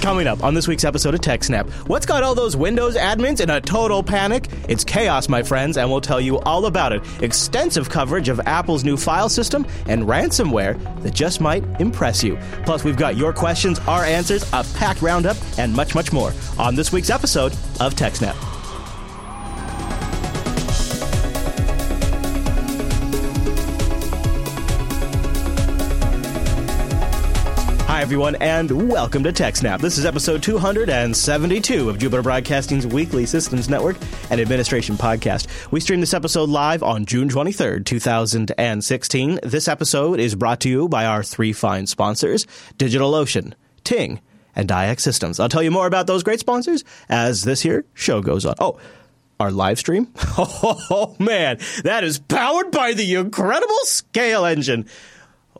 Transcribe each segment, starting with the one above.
Coming up on this week's episode of TechSnap, what's got all those Windows admins in a total panic? It's chaos, my friends, and we'll tell you all about it. Extensive coverage of Apple's new file system and ransomware that just might impress you. Plus, we've got your questions, our answers, a packed roundup, and much, much more on this week's episode of TechSnap. Hi, everyone, and welcome to TechSnap. This is episode 272 of Jupiter Broadcasting's weekly systems network and administration podcast. We stream this episode live on June 23rd, 2016. This episode is brought to you by our three fine sponsors DigitalOcean, Ting, and Dyax Systems. I'll tell you more about those great sponsors as this here show goes on. Oh, our live stream? Oh, man, that is powered by the incredible Scale Engine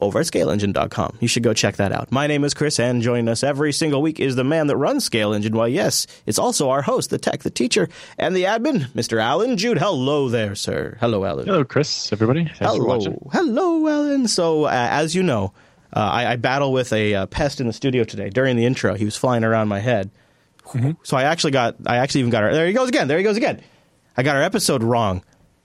over at scaleengine.com. You should go check that out. My name is Chris, and joining us every single week is the man that runs Scale Engine. Why, yes, it's also our host, the tech, the teacher, and the admin, Mr. Allan Jude. Hello there, sir. Hello, Allan. Hello, Chris, everybody. Thanks Hello. for watching. Hello, Allan. So, uh, as you know, uh, I, I battle with a uh, pest in the studio today. During the intro, he was flying around my head. Mm-hmm. So I actually got, I actually even got our, there he goes again, there he goes again. I got our episode wrong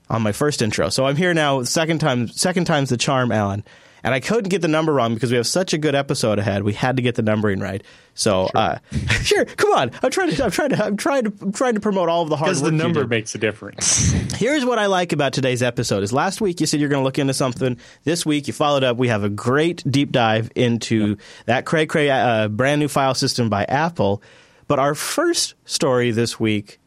on my first intro. So I'm here now, second time, second time's the charm, Allan. And I couldn't get the number wrong because we have such a good episode ahead. We had to get the numbering right. So, sure, uh, sure come on. I'm trying to, I'm trying to, I'm trying to, I'm trying to promote all of the hard work. Because the number makes a difference. Here's what I like about today's episode is last week you said you're going to look into something. This week you followed up. We have a great deep dive into that cray cray uh, brand new file system by Apple. But our first story this week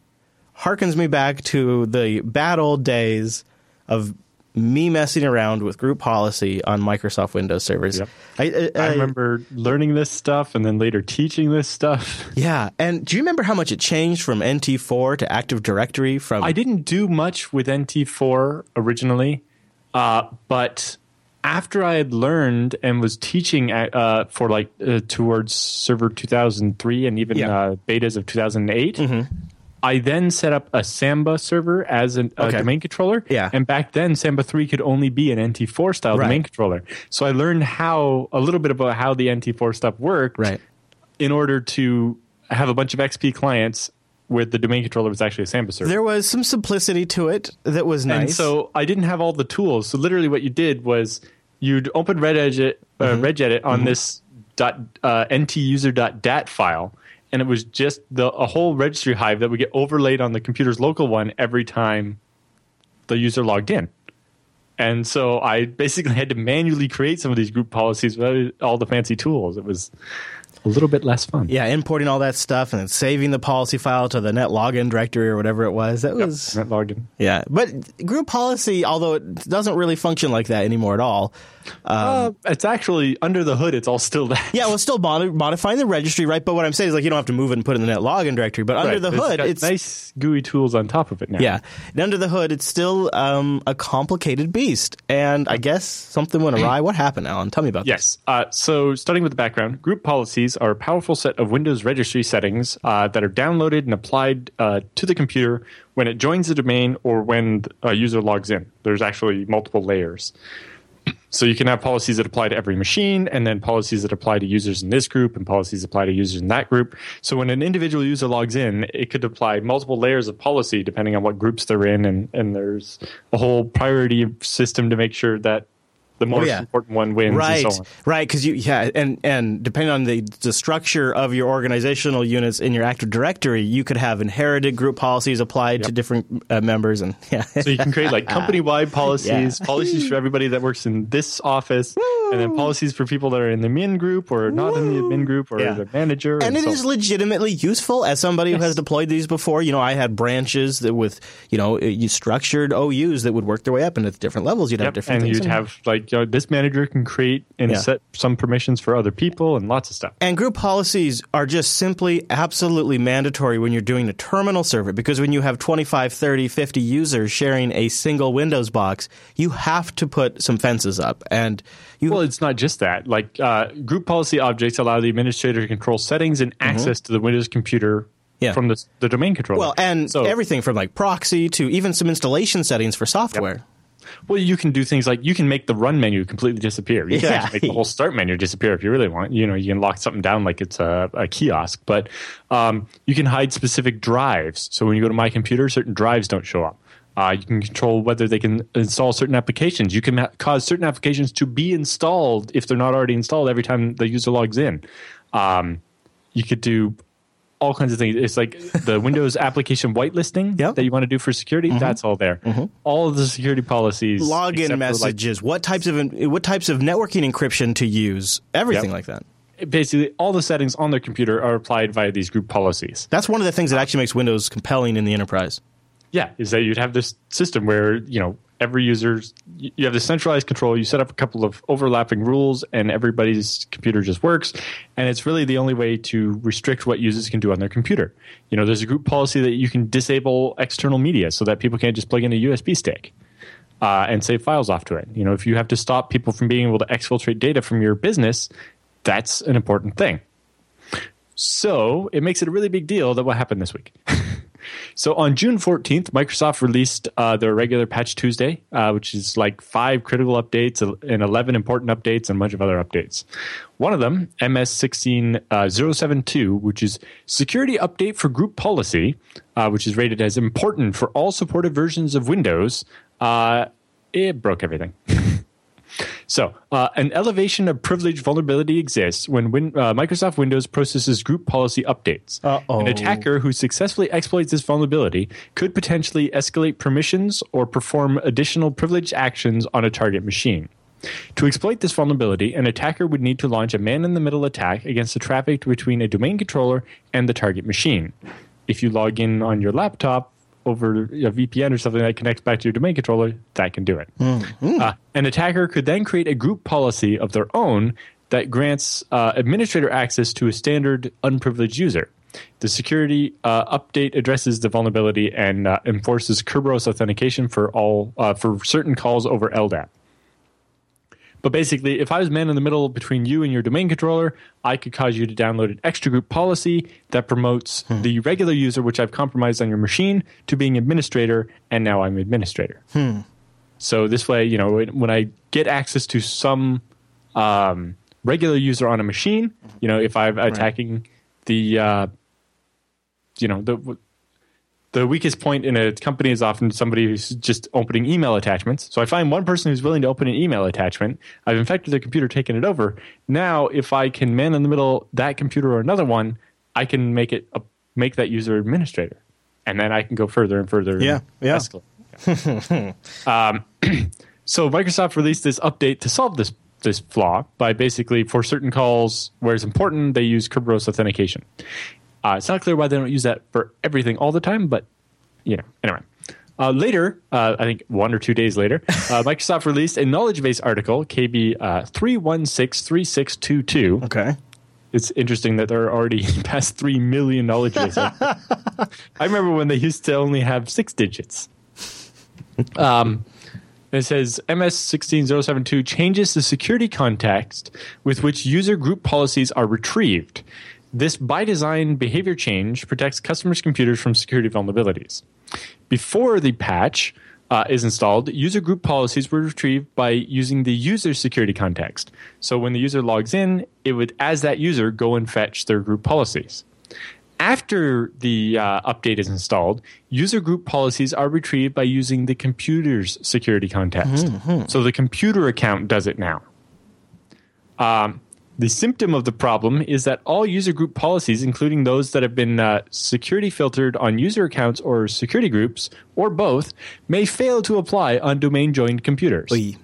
harkens me back to the bad old days of me messing around with group policy on Microsoft Windows servers. Yep. I, I remember learning this stuff and then later teaching this stuff. Yeah, and do you remember how much it changed from NT4 to Active Directory? From I didn't do much with NT4 originally, uh, but after I had learned and was teaching uh, for like uh, towards Server 2003 and even Yeah. uh, betas of 2008. I then set up a Samba server as an, a Okay. domain controller. Yeah. And back then, Samba 3 could only be an NT4 style Right. domain controller. So I learned how, a little bit about how the NT4 stuff worked right. in order to have a bunch of XP clients where the domain controller was actually a Samba server. There was some simplicity to it that was nice. And so I didn't have all the tools. So literally, what you did was you'd open regedit, uh, Mm-hmm. regedit on this dot uh, ntuser.dat file, and it was just the a whole registry hive that would get overlaid on the computer's local one every time the user logged in. And so I basically had to manually create some of these group policies without all the fancy tools. It was a little bit less fun. Yeah, importing all that stuff and then saving the policy file to the NETLOGON directory or whatever it was. That was Not logged in. yeah. But group policy, although it doesn't really function like that anymore at all. Uh, it's actually under the hood. It's all still that. Yeah, well, still mod- modifying the registry, right? But what I'm saying is like you don't have to move it and put it in the NETLOGON directory. But under Right, the hood, got it's nice GUI tools on top of it now. yeah. And under the hood, it's still um, a complicated beast. And I guess something went awry. What happened, Allan? Tell me about this. Yes. Uh, so, starting with the background, group policies are a powerful set of Windows registry settings uh, that are downloaded and applied uh, to the computer when it joins the domain or when a user logs in. There's actually multiple layers. So you can have policies that apply to every machine, and then policies that apply to users in this group, and policies apply to users in that group. So when an individual user logs in, it could apply multiple layers of policy depending on what groups they're in, and, and there's a whole priority system to make sure that the most Oh, yeah. important one wins, Right, and so on. right, because you yeah, and and depending on the the structure of your organizational units in your Active Directory, you could have inherited group policies applied to different uh, members, and yeah, So you can create like company-wide policies, Yeah. policies for everybody that works in this office, and then policies for people that are in the admin group or not in the admin group or Yeah. the manager. and it so is legitimately useful as somebody who has deployed these before. You know, I had branches that with you know you structured OUs that would work their way up, and at different levels, you'd have Yep, different and things. you'd have like you know, this manager can create and Yeah. set some permissions for other people and lots of stuff. And group policies are just simply absolutely mandatory when you're doing a terminal server because when you have 25, 30, 50 users sharing a single Windows box, you have to put some fences up. And you Well, it's not just that. Like uh, group policy objects allow the administrator to control settings and access to the Windows computer Mm-hmm. Yeah. from the, the domain controller. well, and so, everything from like proxy to even some installation settings for software. Well, you can do things like you can make the run menu completely disappear. You can Yeah. make the whole start menu disappear if you really want. You know, you can lock something down like it's a, a kiosk, but um, you can hide specific drives. So when you go to my computer, certain drives don't show up. Uh, you can control whether they can install certain applications. You can ha- cause certain applications to be installed if they're not already installed every time the user logs in. Um, you could do all kinds of things. It's like the Windows application whitelisting Yep. that you want to do for security. Mm-hmm. That's all there. Mm-hmm. All of the security policies, Login for, like, messages. what types of what types of networking encryption to use? Everything Yep. like that. basically all the settings on their computer are applied via these group policies. That's one of the things that actually makes Windows compelling in the enterprise. Yeah, is that you'd have this system where you know every user's you have the centralized control. You set up a couple of overlapping rules, and everybody's computer just works. And it's really the only way to restrict what users can do on their computer. You know, there's a group policy that you can disable external media so that people can't just plug in a USB stick. Uh, and save files off to it. You know, if you have to stop people from being able to exfiltrate data from your business, that's an important thing. So it makes it a really big deal that what happened this week. so on June 14th, Microsoft released uh, their regular Patch Tuesday, uh, which is like five critical updates and 11 important updates and a bunch of other updates. One of them, MS 16072, which is security update for group policy, uh, which is rated as important for all supported versions of Windows. Uh, it broke everything. So, uh, an elevation of privilege vulnerability exists when win- uh, Microsoft Windows processes group policy updates. Uh-oh. An attacker who successfully exploits this vulnerability could potentially escalate permissions or perform additional privileged actions on a target machine. To exploit this vulnerability, an attacker would need to launch a man in the middle attack against the traffic between a domain controller and the target machine. If you log in on your laptop over a VPN or something that connects back to your domain controller, that can do it. Uh, an attacker could then create a group policy of their own that grants uh, administrator access to a standard unprivileged user. The security uh, update addresses the vulnerability and uh, enforces Kerberos authentication for all uh, for certain calls over LDAP. But basically, if I was man in the middle between you and your domain controller, I could cause you to download an extra group policy that promotes the regular user, which I've compromised on your machine, to being administrator, and now I'm administrator. So this way, you know, when I get access to some um, regular user on a machine, you know, if I'm attacking the, uh, you know, the the weakest point in a company is often somebody who's just opening email attachments. So I find one person who's willing to open an email attachment. I've infected their computer, taken it over. Now, if I can man in the middle that computer or another one, I can make it a, make that user administrator, and then I can go further and further. and Yeah, yeah. escalate. um, so Microsoft released this update to solve this this flaw by basically for certain calls where it's important they use Kerberos authentication. Uh, it's not clear why they don't use that for everything all the time, but you know, anyway. Uh, later, uh, I think one or two days later, uh, Microsoft released a knowledge base article, KB uh, 3163622. Okay. It's interesting that there are already past 3 million knowledge bases. I remember when they used to only have six digits. Um, it says MS 16072 changes the security context with which user group policies are retrieved. This by design behavior change protects customers' computers from security vulnerabilities. Before the patch uh, is installed, user group policies were retrieved by using the user security context. So when the user logs in, it would, as that user, go and fetch their group policies. After the uh, update is installed, user group policies are retrieved by using the computer's security context. So the computer account does it now. Um, the symptom of the problem is that all user group policies, including those that have been uh, security filtered on user accounts or security groups, or both, may fail to apply on domain joined computers. Oy.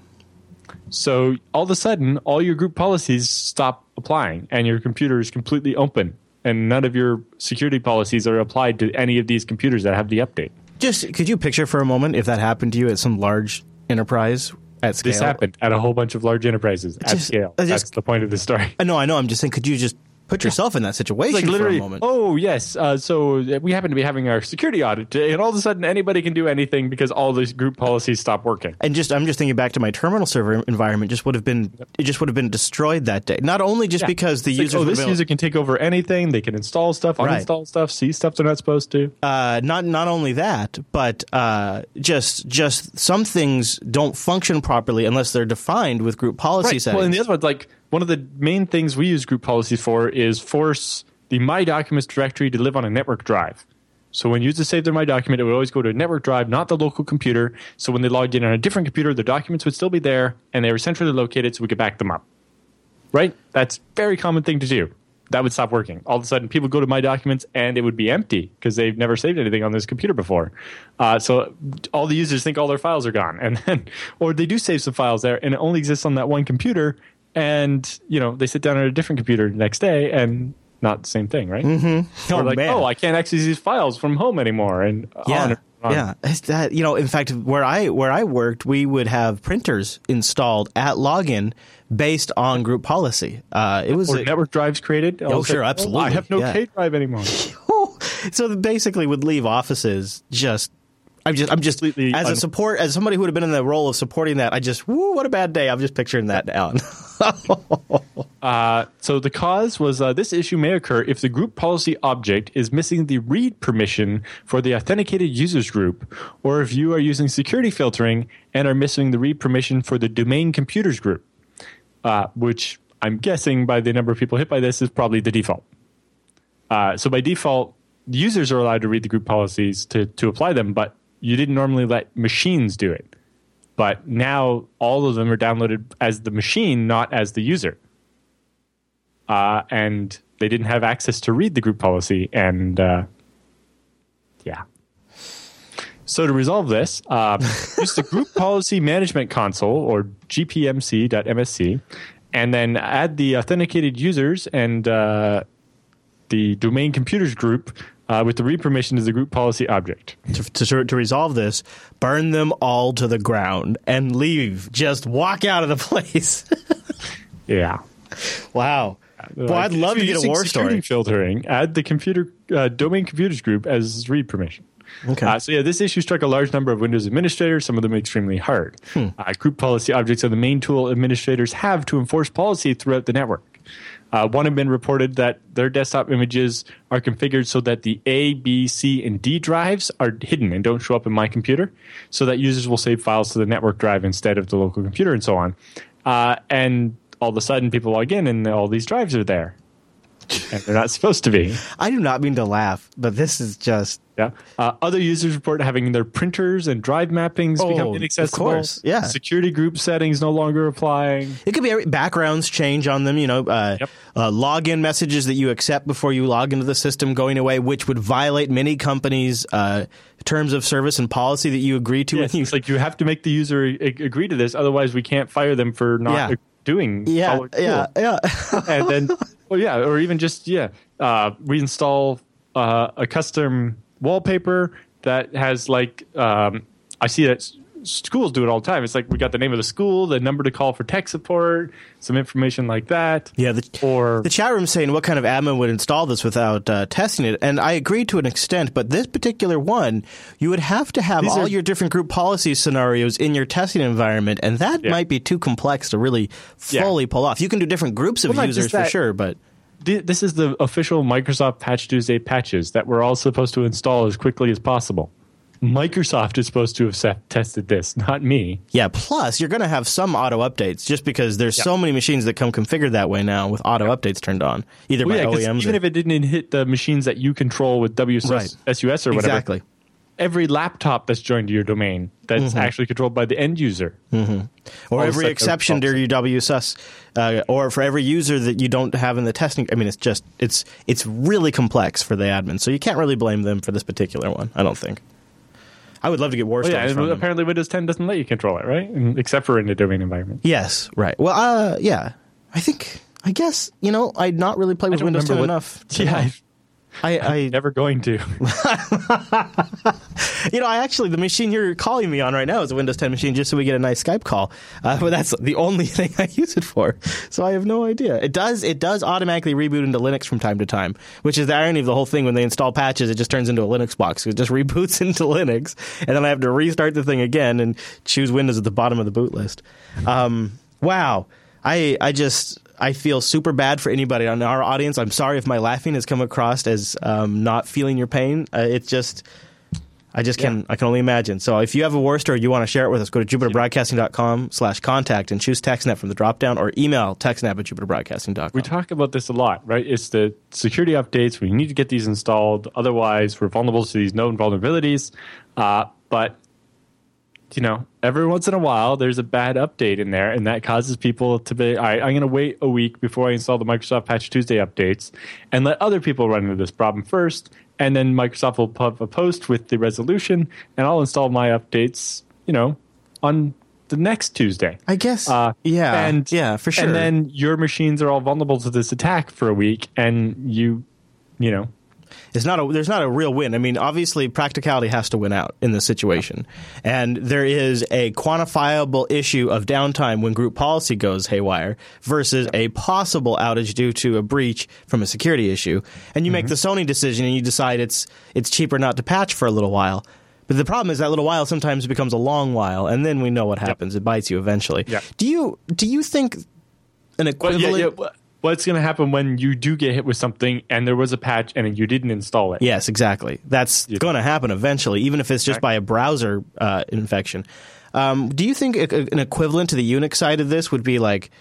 So all of a sudden, all your group policies stop applying, and your computer is completely open, and none of your security policies are applied to any of these computers that have the update. Just could you picture for a moment if that happened to you at some large enterprise at scale? This happened at a whole bunch of large enterprises at just- scale. Just- That's the point of the story. I know, I know. I'm just saying, could you just Put yourself in that situation like for a literally, moment. oh yes. Uh, so we happen to be having our security audit today, and all of a sudden anybody can do anything because all these group policies stop working. and just I'm just thinking back to my terminal server environment. Just would have been it just would have been destroyed that day. Not only just Yeah. because the It's like, oh, this been- user can take over anything. They can install stuff, Right. uninstall stuff, see stuff they're not supposed to. uh, not not only that, but uh, just just some things don't function properly unless they're defined with group policy settings. Well, and the other one's like one of the main things we use group policies for is force the My Documents directory to live on a network drive. So when users save their My Document, it would always go to a network drive, not the local computer. So when they logged in on a different computer, their documents would still be there, and they were centrally located, so we could back them up. Right? That's very common thing to do. That would stop working. All of a sudden, people go to My Documents, and it would be empty because they've never saved anything on this computer before. Uh, so all the users think all their files are gone, and then, or they do save some files there, and it only exists on that one computer. And you know, they sit down at a different computer the next day, and not the same thing, right? Mm-hmm. Oh, like, man. oh, I can't access these files from home anymore, and on yeah, and on. yeah. It's that you know, in fact, where I where I worked, we would have printers installed at login based on group policy. Uh, it was or network drives created. Oh, I sure, absolutely, I have no yeah. K drive anymore. so basically would leave offices just I'm just I'm just Completely as a support as somebody who would have been in the role of supporting that I just woo what a bad day I'm just picturing that down. Uh, so the cause was uh, this issue may occur if the group policy object is missing the read permission for the authenticated users group, or if you are using security filtering and are missing the read permission for the domain computers group, uh, which I'm guessing by the number of people hit by this is probably the default. Uh, so by default, users are allowed to read the group policies to, to apply them, but you didn't normally let machines do it. But now all of them are downloaded as the machine, not as the user uh, and they didn't have access to read the group policy. And uh, yeah. So to resolve this, uh, use the group policy management console or gpmc.msc, and then add the authenticated users and uh, the domain computers group uh, with the read permission to the group policy object. to, to, to resolve this, burn them all to the ground and leave. Just walk out of the place. Yeah. wow. Boy, Like, I'd love to get a war story. Filtering, add the computer uh, domain computers group as read permission. Okay. Uh, so yeah, this issue struck a large number of Windows administrators, some of them extremely hard. Hmm. Uh, group policy objects are the main tool administrators have to enforce policy throughout the network. Uh, one been reported that their desktop images are configured so that the A, B, C, and D drives are hidden and don't show up in my computer, so that users will save files to the network drive instead of the local computer and so on. Uh, and all of a sudden, people log in and all these drives are there, and they're not supposed to be. I do not mean to laugh, but this is just Yeah. Uh, other users report having their printers and drive mappings Oh, become of inaccessible. course, yeah. Security group settings no longer applying. It could be backgrounds change on them, you know, uh, Yep. uh, login messages that you accept before you log into the system going away, which would violate many companies' uh, terms of service and policy that you agree to. Yes, you, it's like you have to make the user agree to this, otherwise we can't fire them for not Yeah. doing. yeah, yeah, yeah. and then, well, yeah, or even just yeah, uh, we install uh, a custom wallpaper that has like um, I see that schools do it all the time. It's like we got the name of the school, the number to call for tech support, some information like that. Yeah, the, Or the chat room saying what kind of admin would install this without uh, testing it, and I agree to an extent. But this particular one, you would have to have all are- your different group policy scenarios in your testing environment, and that Yeah. might be too complex to really Yeah. fully pull off. You can do different groups of Well, users for sure, but this is the official Microsoft Patch Tuesday patches that we're all supposed to install as quickly as possible. Microsoft is supposed to have set, tested this, not me. yeah. Plus, you're going to have some auto updates just because there's so many machines that come configured that way now with auto updates turned on, either Well, by yeah, OEMs. even or, if it didn't hit the machines that you control with WSUS Right. SUS or whatever, exactly. every laptop that's joined to your domain that's Mm-hmm. actually controlled by the end user. or all every exception to your WSUS, uh, or for every user that you don't have in the testing. I mean, it's just it's it's really complex for the admin, so you can't really blame them for this particular one. I don't think. I would love to get war Oh, yeah, from and them. apparently Windows 10 doesn't let you control it, right? Except for in the domain environment. Yes, right. Well, uh, yeah, I think I guess you know I'd not really play with Windows 10 what- enough. to Yeah. I, I, I Never going to. you know, I actually the machine you're calling me on right now is a Windows 10 machine, just so we get a nice Skype call. Uh, but that's the only thing I use it for, so I have no idea. It does it does automatically reboot into Linux from time to time, which is the irony of the whole thing. When they install patches, it just turns into a Linux box. It just reboots into Linux, and then I have to restart the thing again and choose Windows at the bottom of the boot list. Um, wow, I I just I feel super bad for anybody on our audience. I'm sorry if my laughing has come across as um, not feeling your pain. Uh, it's just. I just can Yeah. I can only imagine. So if you have a war story you want to share it with us, go to jupiterbroadcasting.com slash contact and choose TechSnap from the drop down or email techsnap at jupiterbroadcasting.com. We talk about this a lot, right? It's the security updates. We need to get these installed. Otherwise, we're vulnerable to these known vulnerabilities. Uh, but, you know, every once in a while, there's a bad update in there, and that causes people to be, all right, I'm going to wait a week before I install the Microsoft Patch Tuesday updates and let other people run into this problem first. And then Microsoft will put a post with the resolution, and I'll install my updates, you know, on the next Tuesday. I guess Uh, yeah. and yeah, for sure. And then your machines are all vulnerable to this attack for a week, and you, you know, it's not a there's not a real win. I mean, obviously practicality has to win out in this situation. And there is a quantifiable issue of downtime when group policy goes haywire versus a possible outage due to a breach from a security issue. And you make mm-hmm. the Sony decision and you decide it's it's cheaper not to patch for a little while. But the problem is that little while sometimes becomes a long while and then we know what happens. It bites you eventually. Yep. Do you do you think an equivalent yeah, yeah, wha- what's going to happen when you do get hit with something and there was a patch and you didn't install it? Yes, exactly. That's going to happen eventually, even if it's just by a browser uh, infection. Um, do you think a, an equivalent to the Unix side of this would be like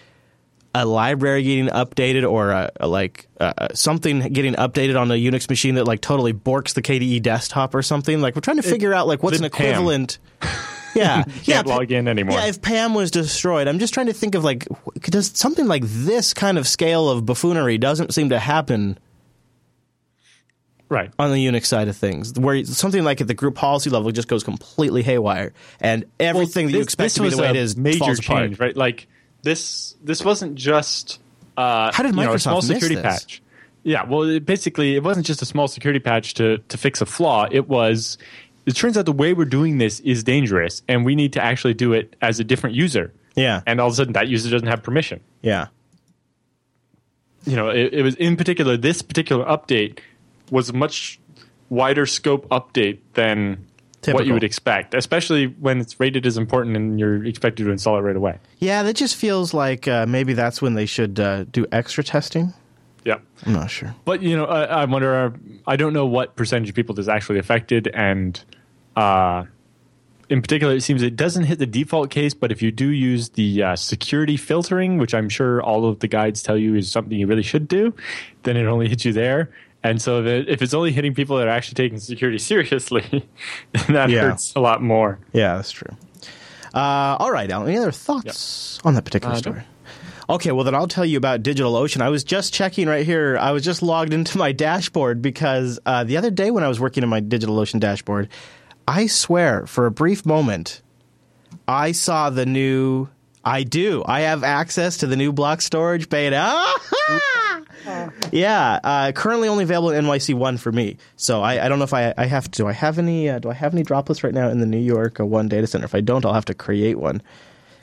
a library getting updated or a, a like uh, something getting updated on a Unix machine that like totally borks the KDE desktop or something? Like we're trying to figure out like what's an equivalent. Yeah, yeah. Can't log in anymore. Yeah, if Pam was destroyed, I'm just trying to think of like, does something like this kind of scale of buffoonery doesn't seem to happen right. on the Unix side of things, where something like at the group policy level just goes completely haywire, and everything that you This- expect to be the way it is major falls apart. change, right? Like this, this wasn't just uh, How did you know, a Microsoft small security this? patch. Yeah, well, it basically, it wasn't just a small security patch to to fix a flaw. It was. It turns out the way we're doing this is dangerous, and we need to actually do it as a different user. Yeah, And all of a sudden, that user doesn't have permission. yeah, you know, it, it was in particular this particular update was a much wider scope update than what you would expect, especially when it's rated as important and you're expected to install it right away. yeah. That just feels like uh, maybe that's when they should uh, do extra testing. Yeah. I'm not sure. But you know, I, I wonder. Uh, I don't know what percentage of people this actually affected, and uh, in particular, it seems it doesn't hit the default case. But if you do use the uh, security filtering, which I'm sure all of the guides tell you is something you really should do, then it only hits you there. And so, if, it, if it's only hitting people that are actually taking security seriously, then that Yeah. hurts a lot more. Yeah, that's true. Uh, all right, Allan. Any other thoughts on that particular Uh, no. story? Okay, well then I'll tell you about DigitalOcean. I was just checking right here. I was just logged into my dashboard because uh, the other day when I was working in my DigitalOcean dashboard, I swear for a brief moment, I saw the new. I do. I have access to the new block storage beta. yeah, uh, currently only available in NYC one for me. So I, I don't know if I, I have. Do I have any? Uh, do I have any droplets right now in the New York uh, one data center? If I don't, I'll have to create one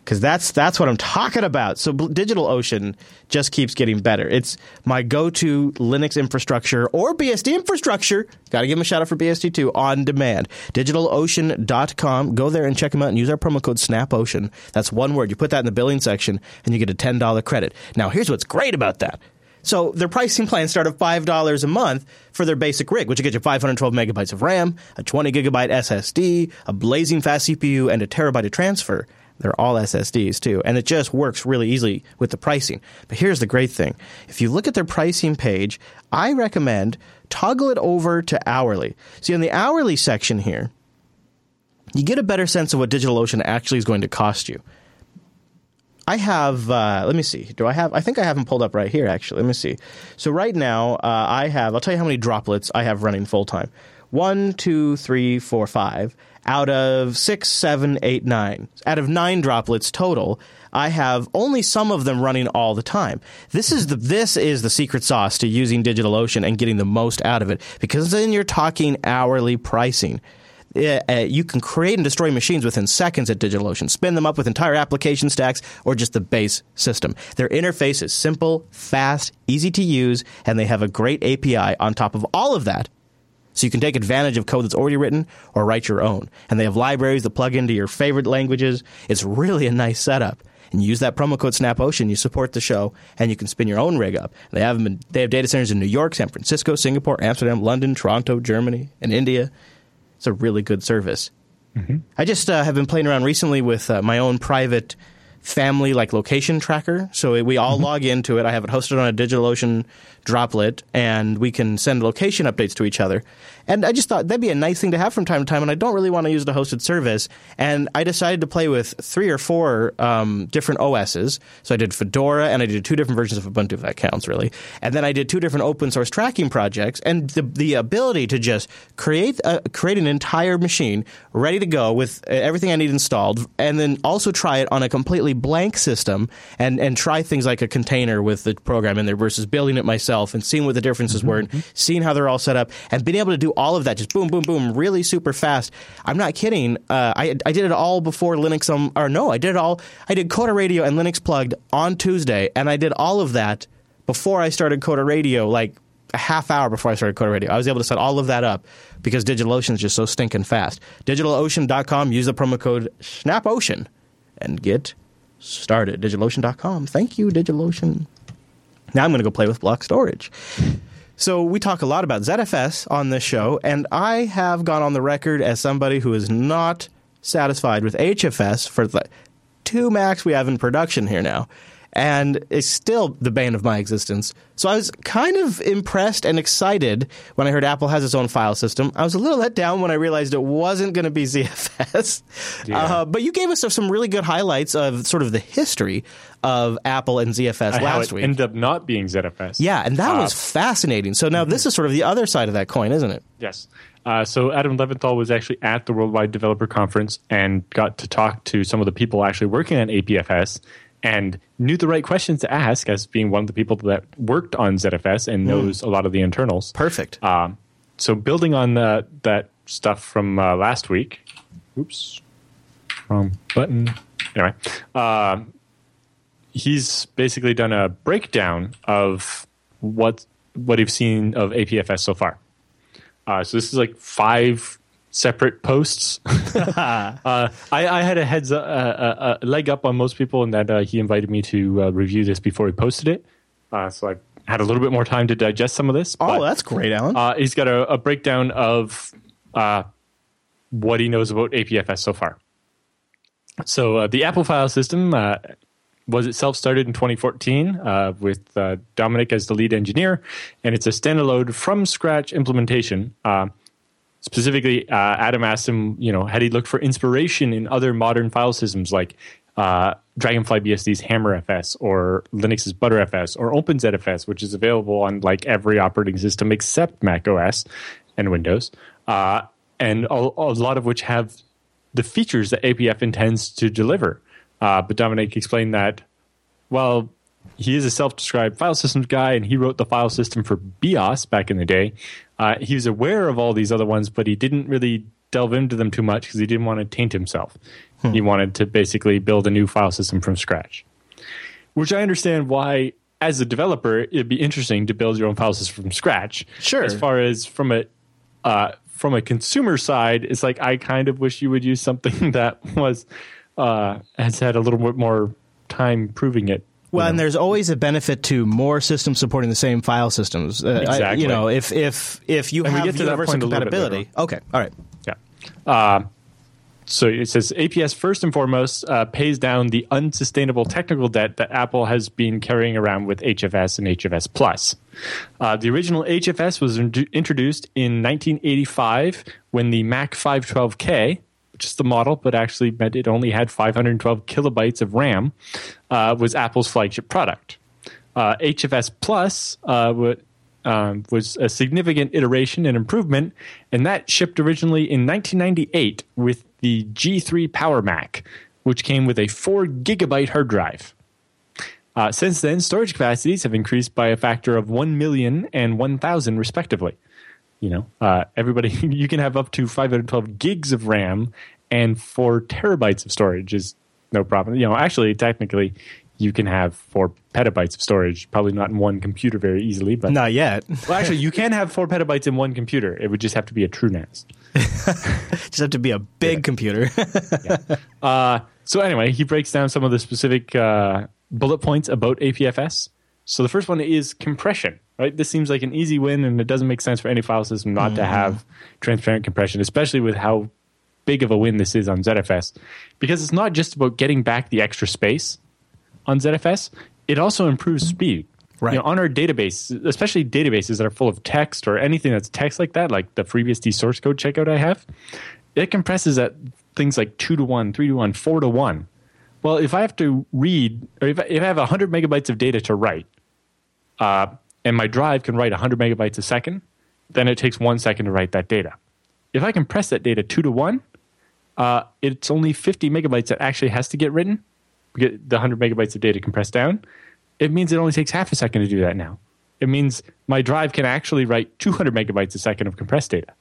because that's that's what I'm talking about. So DigitalOcean just keeps getting better. It's my go-to Linux infrastructure or BSD infrastructure. Got to give them a shout out for BSD2 on demand. DigitalOcean.com. Go there and check them out and use our promo code SNAPOcean. That's one word. You put that in the billing section and you get a ten dollar credit. Now here's what's great about that. So their pricing plans start at five dollars a month for their basic rig, which will get you 512 megabytes of RAM, a 20 gigabyte SSD, a blazing fast CPU, and a terabyte of transfer. They're all SSDs too, and it just works really easily with the pricing. But here's the great thing: if you look at their pricing page, I recommend toggle it over to hourly. See, in the hourly section here, you get a better sense of what DigitalOcean actually is going to cost you. I have. Uh, let me see. Do I have? I think I have them pulled up right here. Actually, let me see. So right now, uh, I have. I'll tell you how many droplets I have running full time. One, two, three, four, five. Out of six, seven, eight, nine. Out of nine droplets total, I have only some of them running all the time. This is the this is the secret sauce to using DigitalOcean and getting the most out of it because then you're talking hourly pricing. Uh, you can create and destroy machines within seconds at DigitalOcean, spin them up with entire application stacks or just the base system. Their interface is simple, fast, easy to use, and they have a great API on top of all of that. So you can take advantage of code that's already written or write your own. And they have libraries that plug into your favorite languages. It's really a nice setup. And you use that promo code SnapOcean, you support the show, and you can spin your own rig up. They have, in, they have data centers in New York, San Francisco, Singapore, Amsterdam, London, Toronto, Germany, and India. It's a really good service. Mm-hmm. I just uh, have been playing around recently with uh, my own private family like location tracker. So we all mm-hmm. log into it. I have it hosted on a DigitalOcean droplet, and we can send location updates to each other. And I just thought that'd be a nice thing to have from time to time, and I don't really want to use the hosted service. And I decided to play with three or four um, different OSs. So I did Fedora, and I did two different versions of Ubuntu, if that counts, really. And then I did two different open source tracking projects, and the, the ability to just create a, create an entire machine ready to go with everything I need installed, and then also try it on a completely blank system, and and try things like a container with the program in there versus building it myself and seeing what the differences mm-hmm. were, and mm-hmm. seeing how they're all set up, and being able to do all of that, just boom, boom, boom, really super fast. I'm not kidding. Uh, I I did it all before Linux. Um, or no, I did it all. I did Coder Radio and Linux Unplugged on Tuesday, and I did all of that before I started Coder Radio, like a half hour before I started Coder Radio. I was able to set all of that up because DigitalOcean is just so stinking fast. DigitalOcean.com, use the promo code SNAPOcean and get started. DigitalOcean.com. Thank you, DigitalOcean. Now I'm going to go play with block storage. So we talk a lot about ZFS on this show, and I have gone on the record as somebody who is not satisfied with HFS for the two Macs we have in production here now and is still the bane of my existence. So I was kind of impressed and excited when I heard Apple has its own file system. I was a little let down when I realized it wasn't going to be ZFS. Yeah. Uh, but you gave us some really good highlights of sort of the history of Apple and ZFS last week. Ended up not being ZFS. Yeah, and that uh, was fascinating. So now mm-hmm. this is sort of the other side of that coin, isn't it? Yes. Uh, so Adam Leventhal was actually at the Worldwide Developer Conference and got to talk to some of the people actually working on APFS and knew the right questions to ask as being one of the people that worked on ZFS and hmm. knows mm. a lot of the internals. Perfect. Um, so building on the, that stuff from uh, last week. Oops. Wrong button. Anyway, uh, he's basically done a breakdown of what what he's seen of APFS so far. Uh, so this is like five separate posts. uh, I, I, had a heads uh, uh, a, leg up on most people in that uh, he invited me to uh, review this before he posted it. Uh, so I had a little bit more time to digest some of this. Oh, but, that's great, Allan. he's got a, a breakdown of what he knows about APFS so far. So the Apple file system was itself started in 2014 uh, with uh, Dominic as the lead engineer, and it's a standalone from scratch implementation. Uh, specifically, uh, Adam asked him, you know, had he looked for inspiration in other modern file systems like uh, Dragonfly BSD's HammerFS or Linux's ButterFS or OpenZFS, which is available on like every operating system except Mac OS and Windows, uh, and a, a, lot of which have the features that APF intends to deliver. Uh, but Dominic explained that, well, he is a self-described file systems guy, and he wrote the file system for BeOS back in the day. Uh, he was aware of all these other ones, but he didn't really delve into them too much because he didn't want to taint himself. Hmm. He wanted to basically build a new file system from scratch, which I understand why, as a developer, it'd be interesting to build your own file system from scratch. Sure. As far as from a uh, from a consumer side, it's like I kind of wish you would use something that was uh, has had a little bit more time proving it well, know. and there's always a benefit to more systems supporting the same file systems. Uh, exactly. I, you know, if if if you and have universal compatibility. Okay. All right. Yeah. Uh, so it says APFS first and foremost uh, pays down the unsustainable technical debt that Apple has been carrying around with HFS and HFS Plus. Uh, the original HFS was in- introduced in 1985 when the Mac 512K, just the model, but actually meant it only had 512 kilobytes of RAM, uh, was Apple's flagship product. Uh, HFS Plus uh, um, was a significant iteration and improvement, and that shipped originally in 1998 with the G3 Power Mac. which came with a four gigabyte hard drive. Uh, since then, storage capacities have increased by a factor of 1 million and 1,000, respectively. You know, uh, everybody, you can have up to 512 gigs of RAM and 4 terabytes of storage is no problem. You know, actually, technically, you can have 4 petabytes of storage, probably not in one computer very easily, but. Not yet. well, actually, you can have 4 petabytes in one computer. It would just have to be a TrueNAS. just have to be a big yeah. computer. yeah. uh, so, anyway, he breaks down some of the specific. Uh, bullet points about APFS. So the first one is compression, right? This seems like an easy win, and it doesn't make sense for any file system not mm. to have transparent compression, especially with how big of a win this is on ZFS, because it's not just about getting back the extra space on ZFS. It also improves speed. Right. You know, on our database, especially databases that are full of text or anything that's text like that, like the FreeBSD source code checkout I have, it compresses at things like two to one, three to one, four to one well, if I have to read, or if I, if I have 100 megabytes of data to write, uh, and my drive can write 100 megabytes a second, then it takes one second to write that data. If I compress that data two to one, uh, it's only 50 megabytes that actually has to get written, get the 100 megabytes of data compressed down. It means it only takes half a second to do that now. It means my drive can actually write 200 megabytes a second of compressed data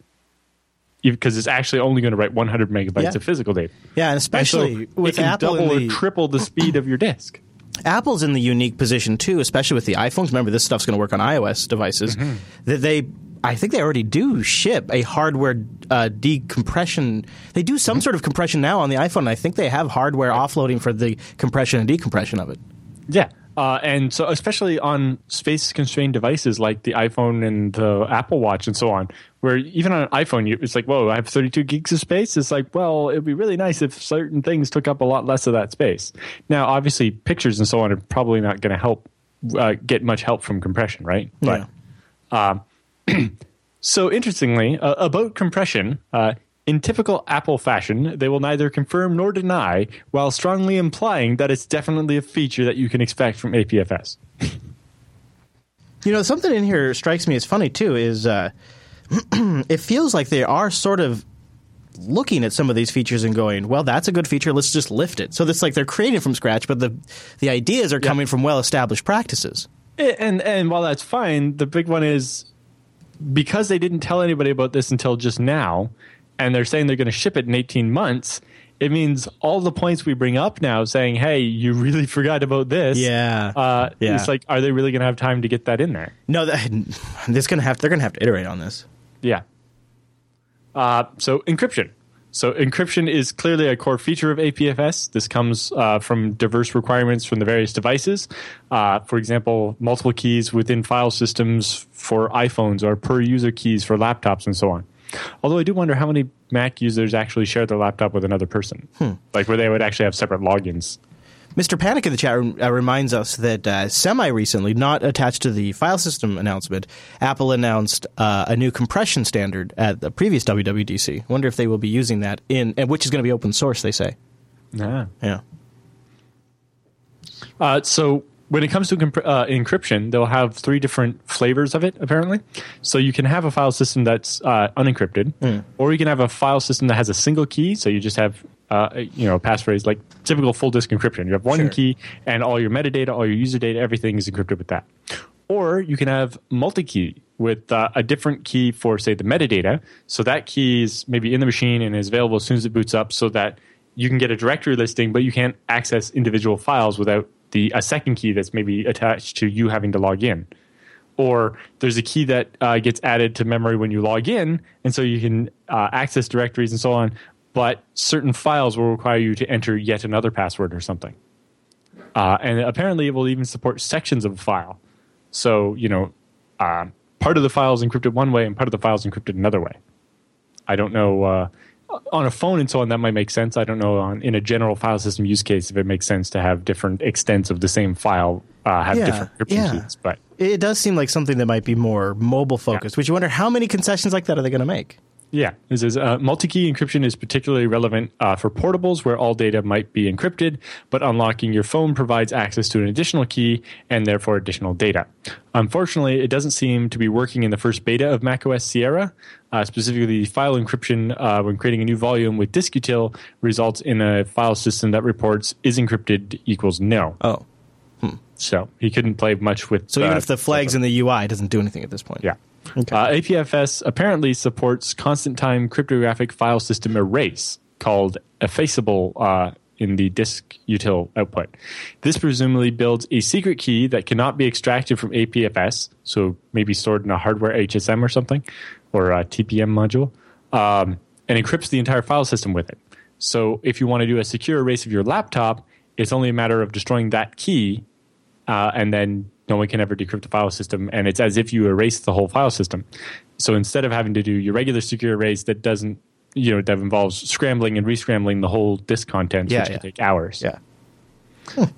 because it's actually only going to write 100 megabytes yeah. of physical data. Yeah, and especially and so with Apple double the, or triple the speed of your disk. Apple's in the unique position too, especially with the iPhones. Remember, this stuff's going to work on iOS devices. Mm-hmm. That they, I think they already do ship a hardware uh, decompression. They do some mm-hmm. sort of compression now on the iPhone. I think they have hardware offloading for the compression and decompression of it. Yeah, uh, and so, especially on space constrained devices like the iPhone and the Apple Watch and so on, where even on an iPhone, you, it's like, whoa, I have 32 gigs of space. It's like, well, it'd be really nice if certain things took up a lot less of that space. Now, obviously, pictures and so on are probably not going to help uh, get much help from compression, right? Yeah. But, um, so, interestingly, uh, about compression, uh, in typical Apple fashion, they will neither confirm nor deny, while strongly implying that it's definitely a feature that you can expect from APFS. you know, something in here strikes me as funny too. Is uh, it feels like they are sort of looking at some of these features and going, "Well, that's a good feature. Let's just lift it." So it's like they're creating from scratch, but the the ideas are coming yeah. from well established practices. And and while that's fine, the big one is because they didn't tell anybody about this until just now and they're saying they're going to ship it in 18 months, it means all the points we bring up now saying, hey, you really forgot about this. Yeah. Uh, yeah. It's like, are they really going to have time to get that in there? No, that, this gonna have, they're going to have to iterate on this. Yeah. Uh, so encryption. So encryption is clearly a core feature of APFS. This comes uh, from diverse requirements from the various devices. Uh, for example, multiple keys within file systems for iPhones or per user keys for laptops and so on. Although I do wonder how many Mac users actually share their laptop with another person, hmm. like where they would actually have separate logins. Mr. Panic in the chat room uh, reminds us that uh, semi recently, not attached to the file system announcement, Apple announced uh, a new compression standard at the previous WWDC. Wonder if they will be using that in, and which is going to be open source. They say. Yeah. Yeah. Uh, so when it comes to uh, encryption, they'll have three different flavors of it, apparently. So you can have a file system that's uh, unencrypted, mm. or you can have a file system that has a single key. So you just have, uh, you know, a passphrase like typical full disk encryption. You have one sure. key, and all your metadata, all your user data, everything is encrypted with that. Or you can have multi key with uh, a different key for, say, the metadata. So that key is maybe in the machine and is available as soon as it boots up, so that you can get a directory listing, but you can't access individual files without the a second key that's maybe attached to you having to log in. Or there's a key that uh, gets added to memory when you log in and so you can uh, access directories and so on but certain files will require you to enter yet another password or something. Uh, and apparently it will even support sections of a file. So you know uh, part of the file is encrypted one way and part of the file is encrypted another way. I don't know uh, on a phone and so on, that might make sense. I don't know on in a general file system use case if it makes sense to have different extents of the same file uh, have yeah, different encryption yeah. keys. But it does seem like something that might be more mobile focused. Yeah. Which you wonder how many concessions like that are they going to make? Yeah, it says uh, multi-key encryption is particularly relevant uh, for portables where all data might be encrypted, but unlocking your phone provides access to an additional key and therefore additional data. Unfortunately, it doesn't seem to be working in the first beta of macOS Sierra. Uh, specifically, file encryption uh, when creating a new volume with diskutil results in a file system that reports is encrypted equals no. Oh. So he couldn't play much with. So even uh, if the flags in the UI doesn't do anything at this point. yeah. Okay. Uh, APFS apparently supports constant time cryptographic file system erase called effaceable uh, in the disk util output. This presumably builds a secret key that cannot be extracted from APFS, so maybe stored in a hardware HSM or something, or a TPM module, um, and encrypts the entire file system with it. So if you want to do a secure erase of your laptop, it's only a matter of destroying that key uh, and then no one can ever decrypt the file system, and it's as if you erase the whole file system. So instead of having to do your regular secure erase that doesn't, you know, that involves scrambling and rescrambling the whole disk contents, Yeah, which yeah. can take hours. yeah.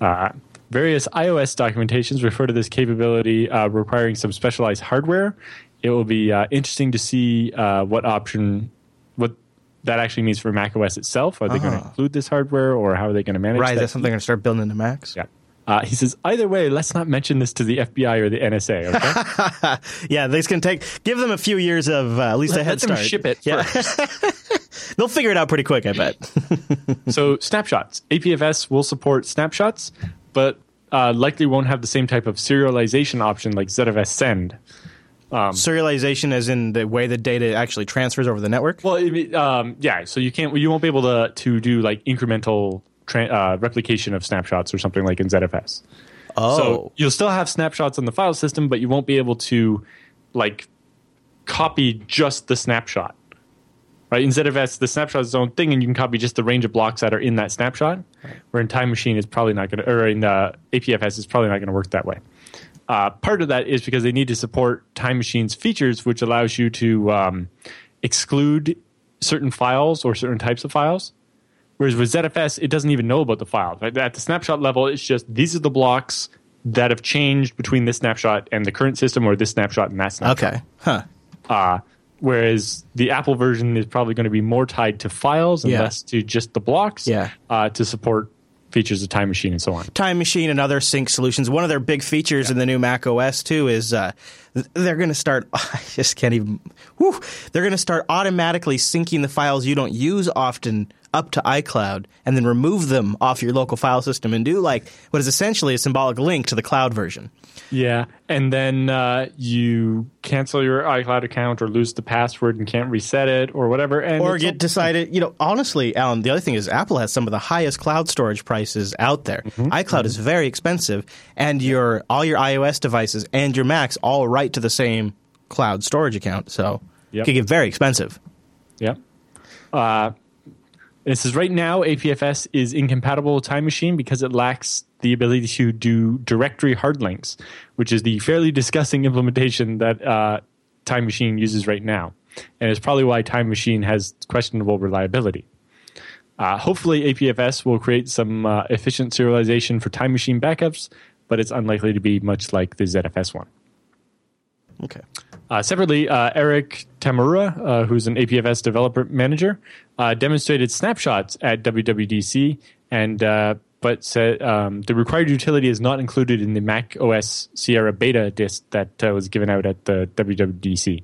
Uh, various iOS documentations refer to this capability uh, requiring some specialized hardware. It will be uh, interesting to see uh, what option, what that actually means for macOS itself. Are they going to include this hardware, or how are they going to manage Right. Is that? that something they're going to start building into Macs? Yeah. Uh, he says, either way, let's not mention this to the FBI or the NSA. Okay. Yeah, they can take give them a few years of uh, at least a head Let head them start. ship it Yeah. They'll figure it out pretty quick, I bet. so snapshots. APFS will support snapshots, but uh, likely won't have the same type of serialization option like ZFS send. Serialization, as in the way the data actually transfers over the network. Well, it- um, yeah. So you can't, you won't be able to to do like incremental tra- uh, replication of snapshots or something like in ZFS. oh, So you'll still have snapshots on the file system, but you won't be able to like copy just the snapshot. Right? In ZFS, the snapshot is its own thing, and you can copy just the range of blocks that are in that snapshot. Where in Time Machine, it's probably not going to, or in uh, APFS, it's probably not going to work that way. Uh, part of that is because they need to support Time Machine's features, which allows you to um, exclude certain files or certain types of files. Whereas with ZFS, it doesn't even know about the files. Right? At the snapshot level, it's just these are the blocks that have changed between this snapshot and the current system, or this snapshot and that snapshot. okay, huh? Uh, whereas the Apple version is probably going to be more tied to files and Yeah. less to just the blocks Yeah. uh, to support features of Time Machine and so on. Time Machine and other sync solutions. One of their big features in the new Mac OS too is uh, they're going to start. I just can't even. Whew, they're going to start automatically syncing the files you don't use often up to iCloud, and then remove them off your local file system and do like what is essentially a symbolic link to the cloud version. Yeah, and then uh, you cancel your iCloud account or lose the password and can't reset it or whatever, and or get all- decided. You know, honestly, Allan. The other thing is Apple has some of the highest cloud storage prices out there. Mm-hmm. iCloud is very expensive, and your all your iOS devices and your Macs all write to the same cloud storage account, so Yep. it can get very expensive. Yeah. Uh, it says right now APFS is incompatible with Time Machine because it lacks the ability to do directory hard links, which is the fairly disgusting implementation that uh, Time Machine uses right now, and it's probably why Time Machine has questionable reliability. Uh, hopefully, APFS will create some uh, efficient serialization for Time Machine backups, but it's unlikely to be much like the ZFS one. Okay. Uh, separately, uh, Eric Tamura, uh, who's an APFS developer manager, uh, demonstrated snapshots at WWDC, and uh, but said um, the required utility is not included in the Mac OS Sierra beta disk that uh, was given out at the WWDC.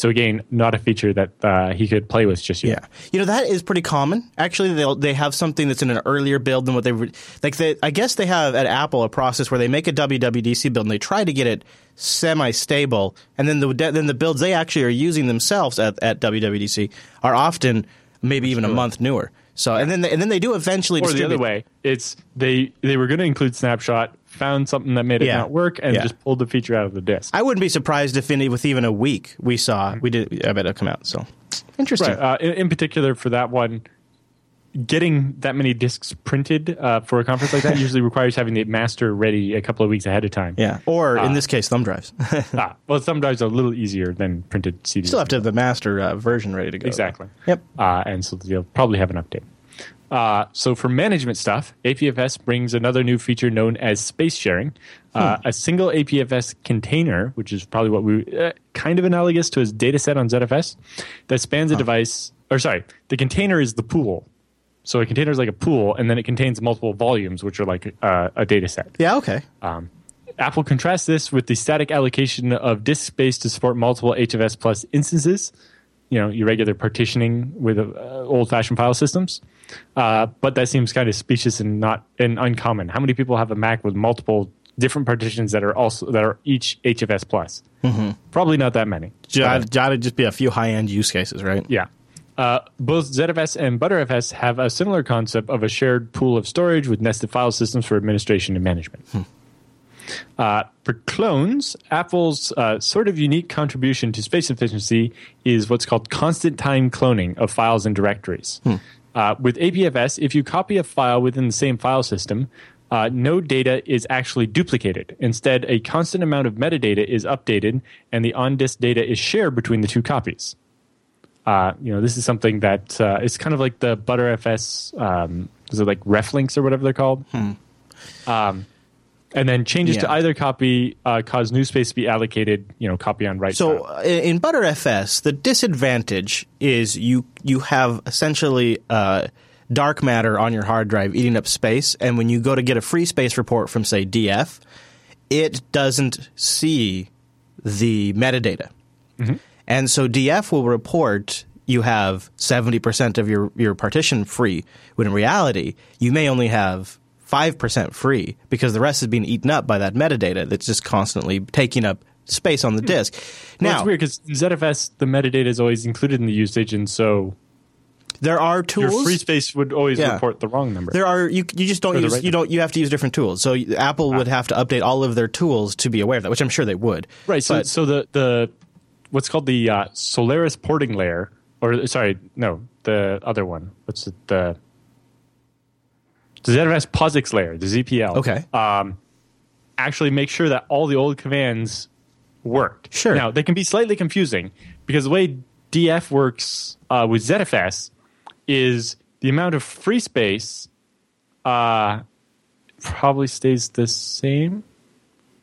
So again, not a feature that uh, he could play with just yet. Yeah, you know that is pretty common. Actually, they they have something that's in an earlier build than what they re- like. They, I guess they have at Apple a process where they make a WWDC build and they try to get it semi-stable, and then the then the builds they actually are using themselves at, at WWDC are often maybe even a month newer. So and then they, and then they do eventually Or the other way, it's they they were going to include snapshot, found something that made it Yeah. not work, and Yeah. just pulled the feature out of the disk. I wouldn't be surprised if in with even a week we saw we did. I bet it'll come out. So interesting. Right. Uh, in, in particular, for that one, getting that many discs printed uh, for a conference like that usually requires having the master ready a couple of weeks ahead of time. Yeah, or Uh, in this case, thumb drives. Ah, well, thumb drives are a little easier than printed CDs. Still have to have the master uh, version ready to go. exactly. Yep. Uh, and so you'll probably have an update. Uh, so for management stuff, APFS brings another new feature known as space sharing. Uh, A single APFS container, which is probably what we uh, kind of analogous to as data set on ZFS, that spans a device. Or sorry, the container is the pool. So a container is like a pool, and then it contains multiple volumes, which are like uh, a data set. Yeah, okay. Um, Apple contrasts this with the static allocation of disk space to support multiple HFS plus instances. You know, your regular partitioning with uh, old-fashioned file systems. Uh, but that seems kind of specious and not and uncommon. How many people have a Mac with multiple different partitions that are also that are each HFS plus? Mm-hmm. Probably not that many. Got to just be a few high end use cases, right? Yeah. Uh, both ZFS and ButterFS have a similar concept of a shared pool of storage with nested file systems for administration and management. Uh, for clones, Apple's uh, sort of unique contribution to space efficiency is what's called constant time cloning of files and directories. Uh, with APFS, if you copy a file within the same file system, uh, no data is actually duplicated. Instead, a constant amount of metadata is updated, and the on-disk data is shared between the two copies. Uh, you know, this is something that uh, it's kind of like the ButterFS. Um, is it like reflinks or whatever they're called? Um, and then changes to either copy uh, cause new space to be allocated. You know, copy on write. So style. uh, in ButterFS, the disadvantage is you you have essentially uh, dark matter on your hard drive eating up space, and when you go to get a free space report from say DF, it doesn't see the metadata, and so DF will report you have seventy percent of your your partition free, when in reality you may only have. 5% free because the rest is being eaten up by that metadata that's just constantly taking up space on the hmm. disk. Well, Now, it's weird because ZFS the metadata is always included in the usage, and so there are your tools. free space would always Yeah. report the wrong number. there are you you just don't Or use right you don't you have to use different tools. So Apple ah. would have to update all of their tools to be aware of that, which I'm sure they would. Right. So, But- so the the what's called the uh, Solaris porting layer, or sorry, no, the other one. What's it? The the ZFS POSIX layer, the ZPL. Okay. Um, actually, make sure that all the old commands worked. Sure. Now they can be slightly confusing because the way DF works uh, with ZFS is the amount of free space uh, probably stays the same.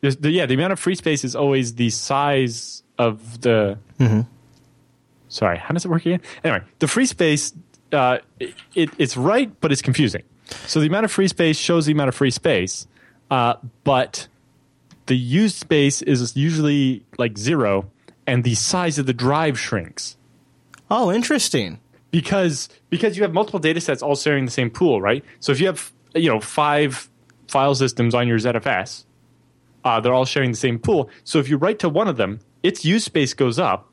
The, yeah, the amount of free space is always the size of the. Sorry, how does it work again? Anyway, the free space, uh, it, it's right, but it's confusing. So the amount of free space shows the amount of free space, uh, but the used space is usually like zero, and the size of the drive shrinks oh, interesting. because because you have multiple data sets all sharing the same pool, right? So if you have you know five file systems on your ZFS, uh, they're all sharing the same pool. So if you write to one of them, its use space goes up,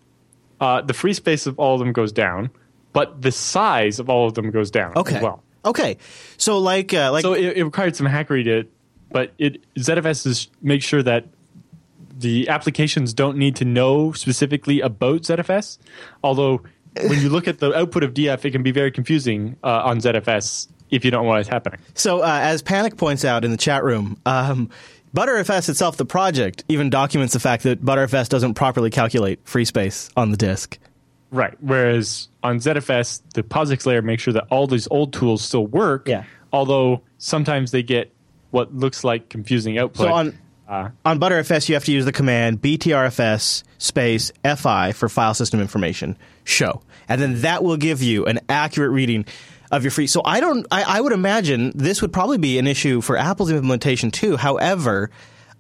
uh, the free space of all of them goes down, but the size of all of them goes down Okay. as well. Okay. So like uh, like So it, it required some hackery to, but it ZFS is make sure that the applications don't need to know specifically about ZFS. Although when you look at the output of DF, it can be very confusing uh, on ZFS if you don't know what's happening. So, uh, as Panic points out in the chat room, um, ButterFS itself, the project, even documents the fact that ButterFS doesn't properly calculate free space on the disk. Right. Whereas on ZFS, the POSIX layer makes sure that all these old tools still work. Yeah. Although sometimes they get what looks like confusing output. So on uh, on ButterFS, you have to use the command btrfs space fi for file system information show, and then that will give you an accurate reading of your free. So I don't. I, I would imagine this would probably be an issue for Apple's implementation too. However,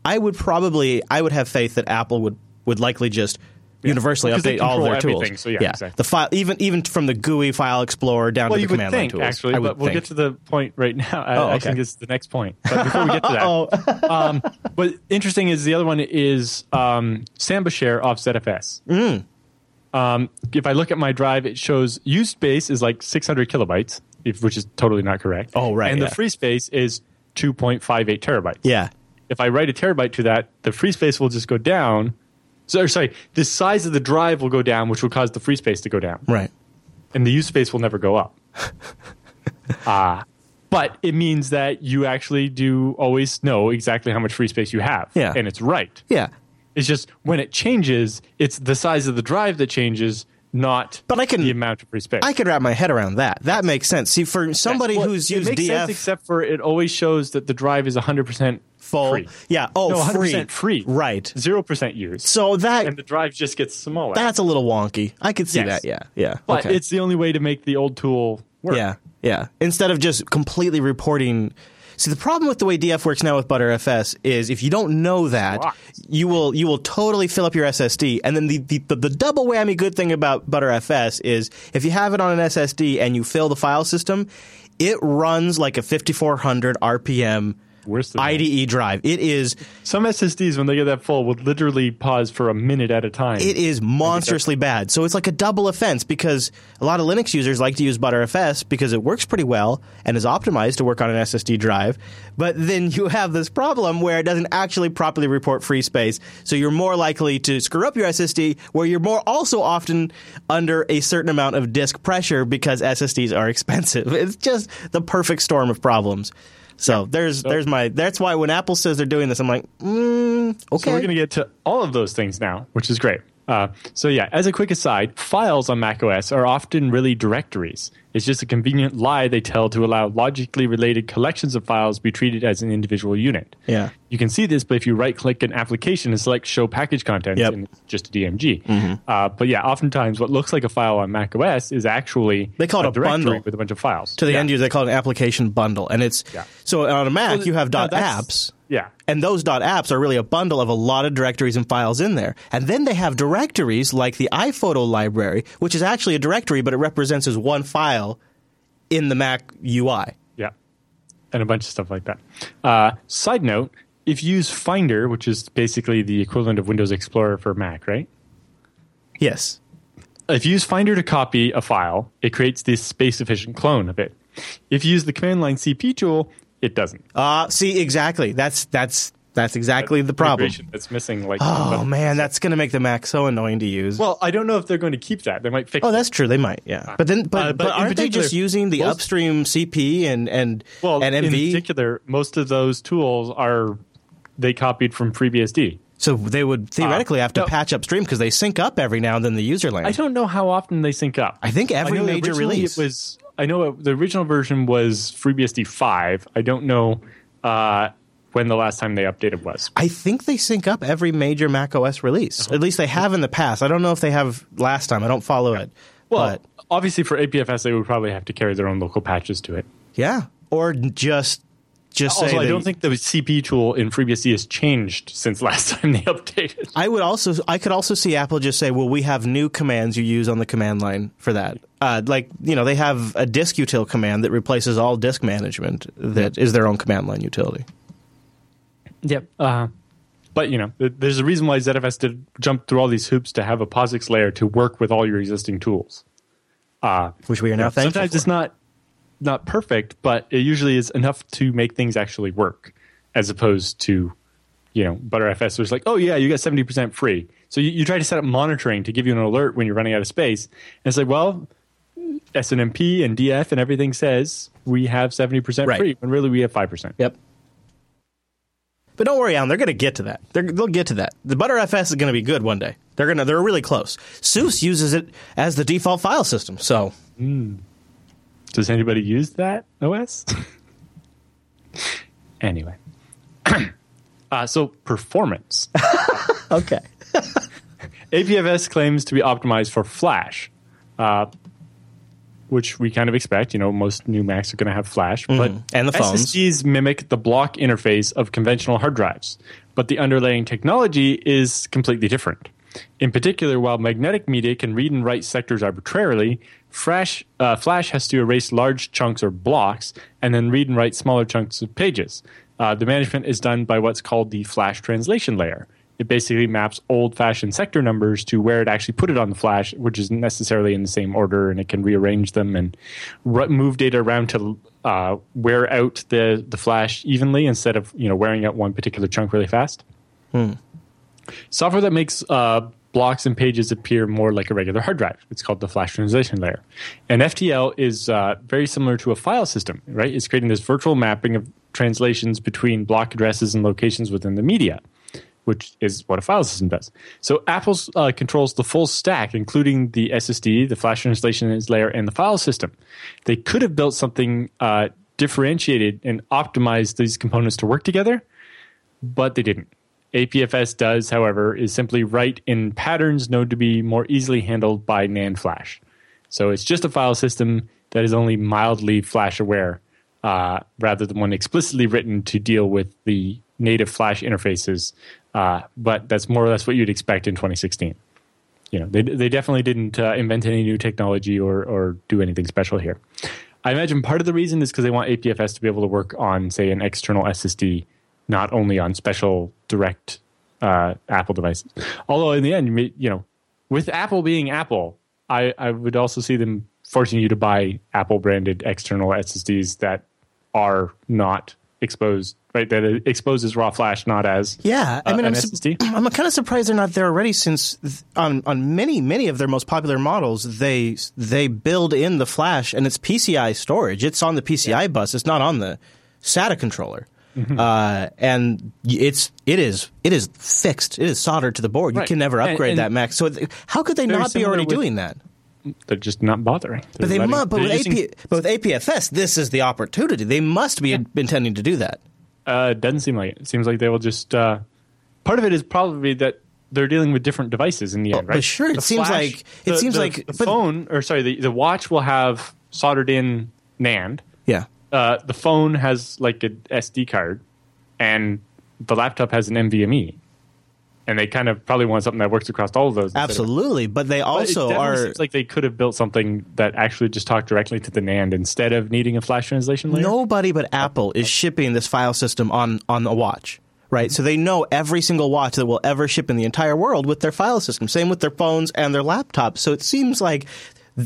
I would probably I would have faith that Apple would would likely just. Universally update all their tools. so yeah, exactly. the file, even even from the GUI file explorer down well, to the command line think, tools. actually, I but we'll get to the point right now. I Oh, okay. think it's the next point. But before we get to that, Oh, um, but interesting is the other one is um, Samba Share off ZFS. Mm. Um, if I look at my drive, it shows used space is like 600 kilobytes, if, which is totally not correct. Oh, right, And yeah. the free space is 2.58 terabytes. yeah. If I write a terabyte to that, the free space will just go down. So, sorry, the size of the drive will go down, which will cause the free space to go down Right. and the use space will never go up. Ah, but it means that you actually do always know exactly how much free space you have. Yeah. And it's right. Yeah. It's just when it changes, it's the size of the drive that changes, not But I can- the amount of free space. I could wrap my head around that. That makes sense. See, for somebody Well, who's it used makes DF sense except for it always shows that the drive is 100% full, free. yeah, oh, no, 100% free, free. right? 0% used. So that and the drive just gets smaller. that's a little wonky. I could see Yes. that. Yeah, yeah. but okay. it's the only way to make the old tool work. Yeah, yeah. Instead of just completely reporting. See, the problem with the way DF works now with ButterFS is if you don't know that, you will you will totally fill up your SSD. And then the, the, the, the double whammy good thing about ButterFS is if you have it on an SSD and you fill the file system, it runs like a 5400 RPM Worse than that. IDE drive. It is Some SSDs, when they get that full, would literally pause for a minute at a time. it is monstrously bad. So it's like a double offense because a lot of Linux users like to use ButterFS because it works pretty well and is optimized to work on an SSD drive. But then you have this problem where it doesn't actually properly report free space. So you're more likely to screw up your SSD where you're more also often under a certain amount of disk pressure because SSDs are expensive. It's just the perfect storm of problems. So there's there's my that's why when Apple says they're doing this, I'm like, mm, okay. So we're going to get to all of those things now, which is great. Uh, so yeah, as a quick aside, files on macOS are often really directories. It's just a convenient lie they tell to allow logically related collections of files be treated as an individual unit. Yeah. You can see this, but if you right click an application and select Show Package Contents, Yep. and it's just a DMG. Uh, but yeah, oftentimes what looks like a file on macOS is actually They call it a directory bundle. with a bunch of files. to the Yeah. end user, they call it an application bundle, and it's Yeah. so on a Mac Well, you have no, dot that's- apps, Yeah. and those dot apps are really a bundle of a lot of directories and files in there, and then they have directories like the iPhoto library, which is actually a directory, but it represents as one file in the Mac UI. Yeah. And a bunch of stuff like that. Uh, side note if you use Finder, which is basically the equivalent of Windows Explorer for Mac, right? Yes. If you use Finder to copy a file, it creates this space efficient clone of it. If you use the command line CP tool, it doesn't. Uh see exactly. That's that's that's exactly the problem. That's missing. Like, Oh man, that's going to make the Mac so annoying to use. Well, I don't know if they're going to keep that. They might fix. Oh, that's true. They might, yeah. But then, but, Uh, but, but aren't they just using the most- upstream CP and and well. and in particular, most of those tools are they copied from FreeBSD. So they would theoretically have to no. patch upstream because they sync up every now and then the user land. I don't know how often they sync up. I think every know major release. It was. I know the original version was FreeBSD five. I don't know uh, when the last time they updated was. I think they sync up every major Mac OS release. Uh-huh. At least they have in the past. I don't know if they have last time. I don't follow it. Well, but obviously for APFS, they would probably have to carry their own local patches to it. yeah, or just just Also, I don't think the CP tool in FreeBSD has changed since last time they updated. I would also I could also see Apple just say, "Well, we have new commands you use on the command line for that." Uh, like you know, they have a diskutil command that replaces all disk management that is their own command line utility. Yep. Uh, but you know, there's a reason why ZFS did jump through all these hoops to have a POSIX layer to work with all your existing tools. Uh, Which we are now thankful sometimes for. it's not not perfect, but it usually is enough to make things actually work, as opposed to you know ButterFS was like, oh yeah, you got seventy percent free. So you, you try to set up monitoring to give you an alert when you're running out of space, and it's like, well, SNMP and DF and everything says we have seventy percent Right. free, when really we have five percent. Yep. But don't worry, Allan. They're going to get to that. They're, they'll get to that. The ButterFS is going to be good one day. They're going to. They're really close. SUSE uses it as the default file system. So hmm. Does anybody use that OS? anyway. uh, so, performance. okay. APFS claims to be optimized for Flash, uh, which we kind of expect. You know, most new Macs are going to have Flash, but And the phones. SSDs mimic the block interface of conventional hard drives, but the underlying technology is completely different. In particular, while magnetic media can read and write sectors arbitrarily, Flash, uh, Flash has to erase large chunks or blocks and then read and write smaller chunks of pages. Uh, the management is done by what's called the Flash translation layer. It basically maps old fashioned sector numbers to where it actually put it on the flash, which isn't necessarily in the same order, and it can rearrange them and move data around to uh, wear out the, the flash evenly instead of you know wearing out one particular chunk really fast. Software that makes uh, blocks and pages appear more like a regular hard drive. It's called the flash translation layer. And FTL is uh, very similar to a file system, right? It's creating this virtual mapping of translations between block addresses and locations within the media. which is what a file system does. So Apple uh, controls the full stack, including the SSD, the flash translation layer, and the file system. They could have built something uh, differentiated and optimized these components to work together, but they didn't. APFS does, however, is simply write in patterns known to be more easily handled by NAND flash. So it's just a file system that is only mildly flash aware, uh, rather than one explicitly written to deal with the native flash interfaces. Uh, but that's more or less what you'd expect in 2016. You know, they they definitely didn't uh, invent any new technology or or do anything special here. I imagine part of the reason is because they want APFS to be able to work on, say, an external SSD, not only on special direct uh, Apple devices. Although in the end, you, know, with Apple being Apple, I, I would also see them forcing you to buy Apple branded external SSDs that are not exposed, right? That it exposes raw flash, not as Yeah, I uh, mean, an I'm, su- I'm kind of surprised they're not there already, since th- on on many many of their most popular models, they they build in the flash and it's PCI storage. It's on the PCI bus. It's not on the SATA controller. Mm-hmm. Uh, and it's it is it is fixed. It is soldered to the board. You can never upgrade and- that Mac. So th- how could they not be already with- doing that? They're just not bothering. But they They're must. But with, using- AP, but with APFS, this is the opportunity. They must be intending to do that. Uh, it doesn't seem like it. It seems like they will just. Uh, part of it is probably that they're dealing with different devices in the end, Oh, but right? sure, it The seems like- it the- seems the- like- the but- phone, or sorry, the, the watch will have soldered in NAND. Yeah. Uh, the phone has like an SD card, and the laptop has an NVMe. And they kind of probably want something that works across all of those. instead of- Absolutely, but they But also definitely are. seems like they could have built something that actually just talked directly to the NAND instead of needing a flash translation layer. Nobody but Apple is shipping this file system on on a watch, right? So they know every single watch that will ever ship in the entire world with their file system. Same with their phones and their laptops. So it seems like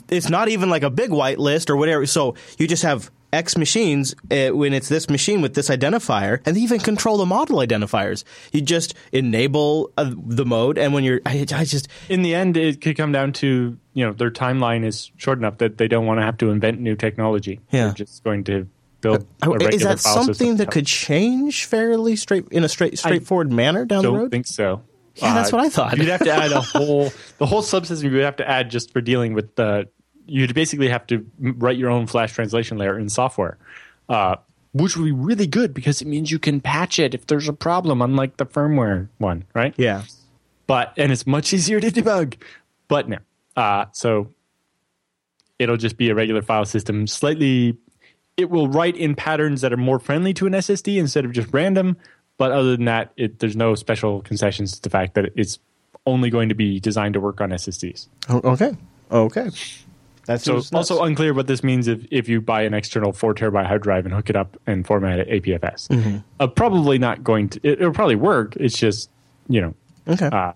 it's not even like a big white list or whatever. So you just have X machines uh, when it's this machine with this identifier, and they even control the model identifiers. You just enable uh, the mode, and when you're, I, I just in the end, it could come down to you know their timeline is short enough that they don't want to have to invent new technology. Yeah. They're just going to build. A regular Uh, is that something that could change fairly straight in a straight straightforward manner down the Don't road? think so. Yeah, that's what I thought. You'd have to add a whole the whole subsystem. You would have to add just for dealing with the. You'd basically have to write your own Flash translation layer in software, uh, which would be really good because it means you can patch it if there's a problem, unlike the firmware one, right? yeah. but and it's much easier to debug. But no, uh, so it'll just be a regular file system. Slightly, it will write in patterns that are more friendly to an SSD instead of just random. But other than that, it, there's no special concessions to the fact that it's only going to be designed to work on SSDs. Oh, okay. Okay. That's So also unclear what this means if, if you buy an external four terabyte hard drive and hook it up and format it APFS. Uh, probably not going to. It, it'll probably work. It's just you know, okay. uh,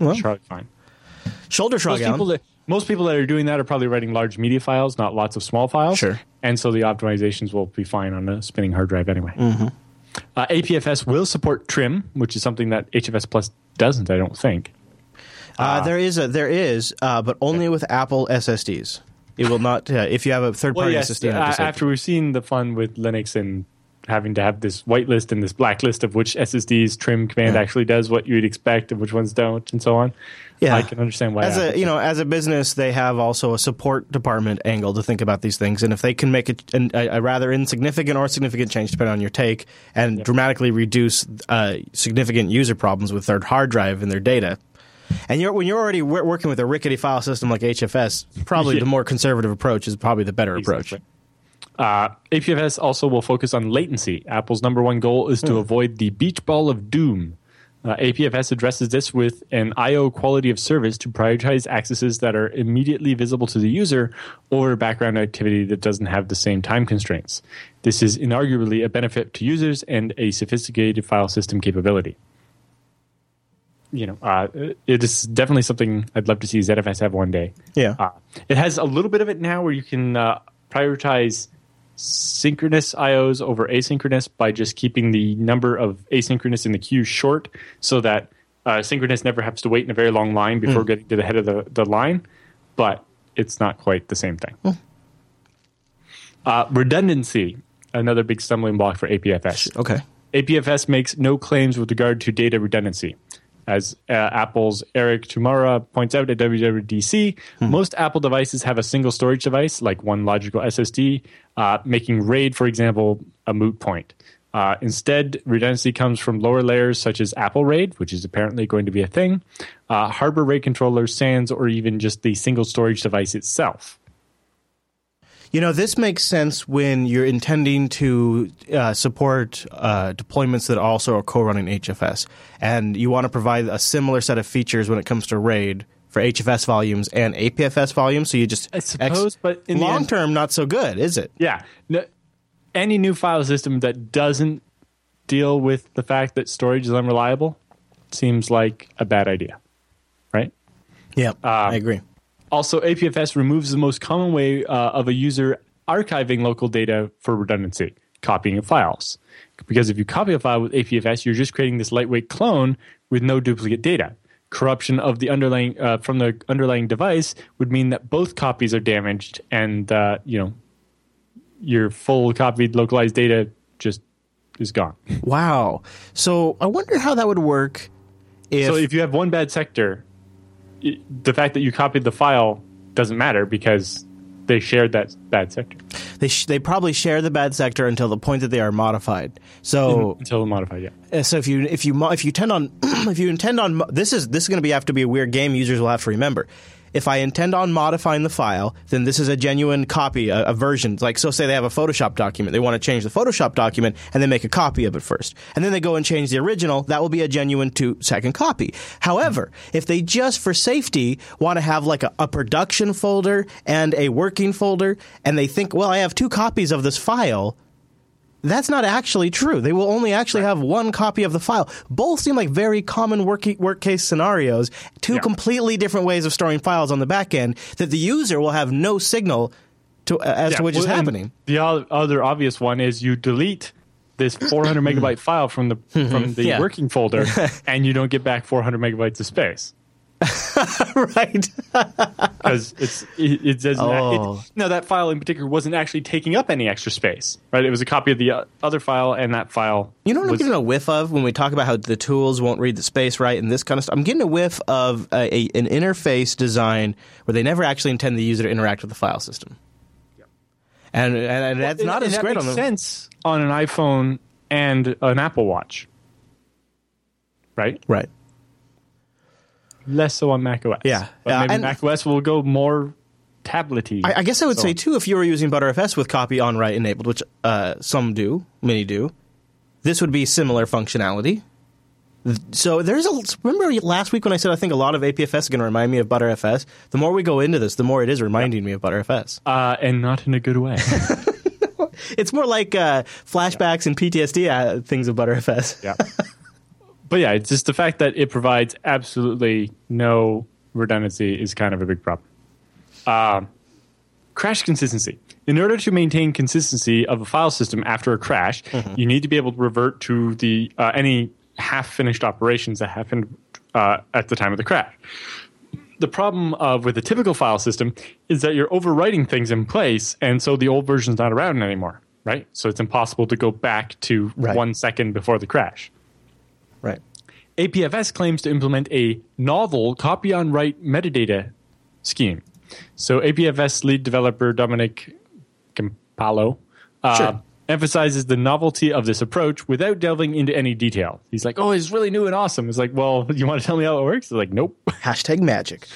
well, it's probably fine. shoulder shrug, most people, that, most people that are doing that are probably writing large media files, not lots of small files. Sure. And so the optimizations will be fine on a spinning hard drive anyway. Mm-hmm. Uh, APFS will support trim, which is something that HFS Plus doesn't, I don't think. Uh, there is a there is, uh, but only with Apple SSDs. It will not. Uh, if you have a third Well, party yes, SSD, uh, after we've seen the fun with Linux and having to have this whitelist and this blacklist of which SSDs trim command Yeah. actually does what you'd expect and which ones don't, and so on. Yeah. I can understand why. as a you know as a business they have also a support department angle to think about these things and if they can make a, a, a rather insignificant or significant change depending on your take and dramatically reduce uh, significant user problems with their hard drive and their data and you're, when you're already wor- working with a rickety file system like HFS, probably Yeah. the more conservative approach is probably the better approach. Uh, APFS also will focus on latency. Apple's number one goal is Hmm. to avoid the beach ball of doom. Uh, APFS addresses this with an I/O quality of service to prioritize accesses that are immediately visible to the user over background activity that doesn't have the same time constraints. This is inarguably a benefit to users and a sophisticated file system capability. You know, uh, it is definitely something I'd love to see ZFS have one day. Yeah. Uh, it has a little bit of it now where you can uh, prioritize synchronous IOs over asynchronous by just keeping the number of asynchronous in the queue short so that uh, synchronous never has to wait in a very long line before getting to the head of the, the line. But it's not quite the same thing. Uh, redundancy, another big stumbling block for APFS. Okay. APFS makes no claims with regard to data redundancy. As uh, Apple's Eric Tamura points out at WWDC, most Apple devices have a single storage device, like one logical SSD, uh, making RAID, for example, a moot point. Uh, instead, redundancy comes from lower layers such as Apple RAID, which is apparently going to be a thing, uh, hardware RAID controllers, SANs, or even just the single storage device itself. You know, this makes sense when you're intending to uh, support uh, deployments that also are co-running HFS, and you want to provide a similar set of features when it comes to RAID for HFS volumes and APFS volumes. So you just I suppose, but in the long end- term, not so good, is it? Yeah. No, any new file system that doesn't deal with the fact that storage is unreliable seems like a bad idea, right? Yeah, I agree. Also, APFS removes the most common way uh, of a user archiving local data for redundancy, copying of files. Because if you copy a file with APFS, you're just creating this lightweight clone with no duplicate data. Corruption of the underlying uh, from the underlying device would mean that both copies are damaged, and uh, you know your full copied localized data just is gone. Wow. So I wonder how that would work if, so if you have one bad sector, the fact that you copied the file doesn't matter because they shared that bad sector they sh- they probably share the bad sector until the point that they are modified. So until modified. Yeah. Uh, so if you if you mo- if you tend on if you intend on mo- this is this is going to be have to be a weird game users will have to remember. If I intend on modifying the file, then this is a genuine copy, a, a version. Like so, say they have a Photoshop document, they want to change the Photoshop document and then make a copy of it first, and then they go and change the original. That will be a genuine two second copy. However, if they just for safety want to have like a, a production folder and a working folder, and they think, well, I have two copies of this file that's not actually true. They will only actually have one copy of the file. Both seem like very common work, work case scenarios, two Yeah. completely different ways of storing files on the back end that the user will have no signal to, uh, as to which is well, and happening. The other obvious one is you delete this 400 megabyte file from the from the Yeah. working folder, and you don't get back 400 megabytes of space right. because it's it, it doesn't. Oh. It, no, that file in particular wasn't actually taking up any extra space. Right, it was a copy of the uh, other file, and that file. You know what I'm getting a whiff of when we talk about how the tools won't read the space right and this kind of stuff? I'm getting a whiff of a, a, an interface design where they never actually intend the user to interact with the file system. And, and, and that's not and as great on the sense on an iPhone and an Apple Watch. Right, right. Less so on Mac OS. Yeah. but Uh, maybe and- Mac OS will go more tablety. I, I guess I would So- say too, if you were using ButterFS with copy on write enabled, which uh, some do, many do, this would be similar functionality. So there's a remember last week when I said I think a lot of APFS is going to remind me of ButterFS. The more we go into this, the more it is reminding me of ButterFS. uh, and not in a good way. It's more like uh, flashbacks and PTSD uh, things of ButterFS. yeah. But yeah, it's just the fact that it provides absolutely no redundancy is kind of a big problem. Um, crash consistency. In order to maintain consistency of a file system after a crash, you need to be able to revert to the uh, any half-finished operations that happened uh, at the time of the crash. The problem of with a typical file system is that you're overwriting things in place, and so the old version's not around anymore, right? So it's impossible to go back to Right. one second before the crash. APFS claims to implement a novel copy on write metadata scheme. So APFS lead developer Dominic Giampaolo uh, Sure. emphasizes the novelty of this approach without delving into any detail. He's like, "Oh, it's really new and awesome." It's like, "Well, you want to tell me how it works?" It's like, "Nope." Hashtag magic.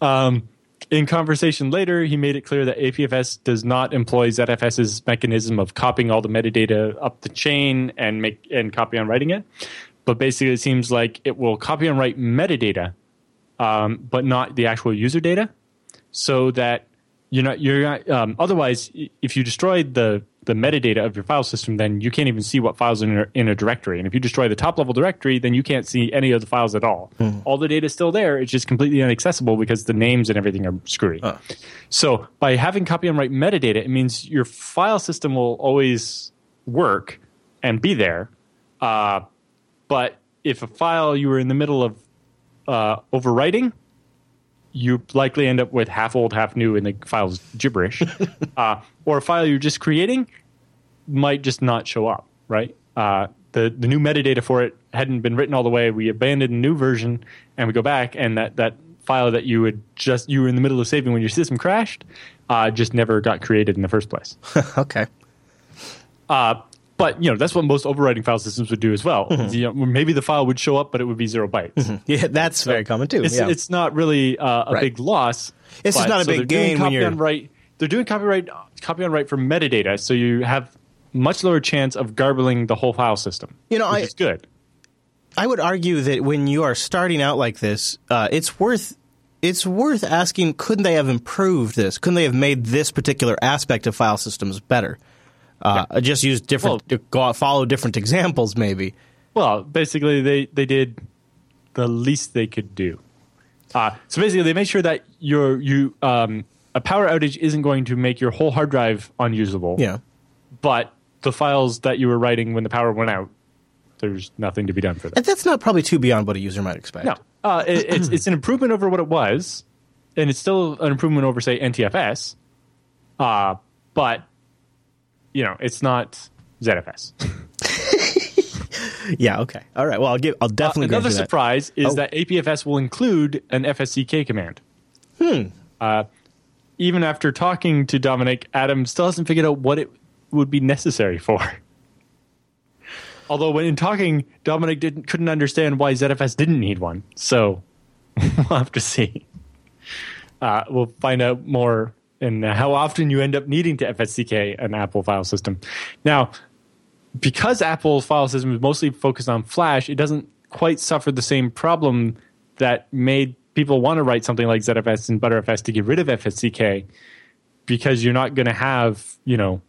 Um, in conversation later, he made it clear that APFS does not employ ZFS's mechanism of copying all the metadata up the chain and make and copy on writing it. But basically, it seems like it will copy and write metadata, um, but not the actual user data, so that you're not you're not. Um, otherwise, if you destroy the the metadata of your file system, then you can't even see what files are in a, in a directory. And if you destroy the top level directory, then you can't see any of the files at all. All the data is still there. It's just completely inaccessible because the names and everything are screwy. So by having copy and write metadata, it means your file system will always work and be there. Uh, but if a file you were in the middle of uh, overwriting, you likely end up with half old, half new, and the file's gibberish. uh, or a file you're just creating might just not show up, right? Uh, the the new metadata for it hadn't been written all the way. We abandoned the new version and we go back, and that that file that you would just you were in the middle of saving when your system crashed, uh, just never got created in the first place. okay. Uh, but you know that's what most overwriting file systems would do as well. Mm-hmm. You know, maybe the file would show up, but it would be zero bytes. Yeah, that's very common too. It's, yeah. it's not really uh, a Right. big loss. It's just but- not a so big gain when you're- write. They're doing copyright copy on write for metadata, so you have much lower chance of garbling the whole file system. You know, which I- is good. I would argue that when you are starting out like this, uh, it's worth it's worth asking: Couldn't they have improved this? Couldn't they have made this particular aspect of file systems better? Uh, Just use different, go follow different examples, maybe. Well, basically, they they did the least they could do. Uh, so basically, they made sure that your you um, a power outage isn't going to make your whole hard drive unusable. Yeah. but the files that you were writing when the power went out, there's nothing to be done for that. And that's not probably too beyond what a user might expect. No, uh, it, it's it's an improvement over what it was, and it's still an improvement over say NTFS. Uh, but you know, it's not ZFS. Yeah. Okay. All right. Well, I'll give. I'll definitely Uh, Another surprise is Oh. that APFS will include an FSCK command. Hmm. Uh, even after talking to Dominic, Adam still hasn't figured out what it would be necessary for. Although when in talking, Dominic didn't couldn't understand why ZFS didn't need one. So we'll have to see. Uh, we'll find out more in how often you end up needing to FSCK an Apple file system. Now, because Apple's file system is mostly focused on Flash, it doesn't quite suffer the same problem that made people want to write something like ZFS and Butterfs to get rid of FSCK because you're not going to have, you know,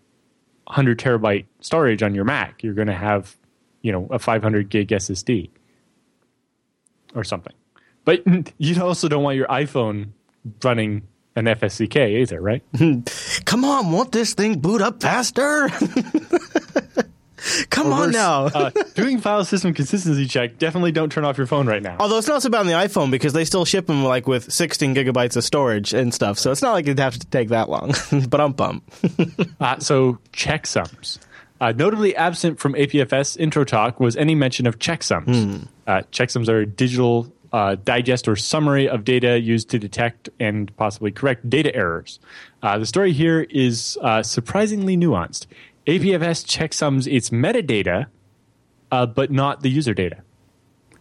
100 terabyte storage on your Mac. You're going to have, you know, a 500 gig SSD or something. But you also don't want your iPhone running an FSCK either, right? Come on, won't this thing boot up faster? Come on now. uh, doing file system consistency check, definitely don't turn off your phone right now. Although it's not so bad on the iPhone because they still ship them like with 16 gigabytes of storage and stuff, so it's not like it'd have to take that long. but I'm bummed. Uh, so checksums. Uh, notably absent from APFS intro talk was any mention of checksums. Uh, checksums are digital uh, digest or summary of data used to detect and possibly correct data errors. Uh, the story here is uh, surprisingly nuanced. APFS checksums its metadata, uh, but not the user data.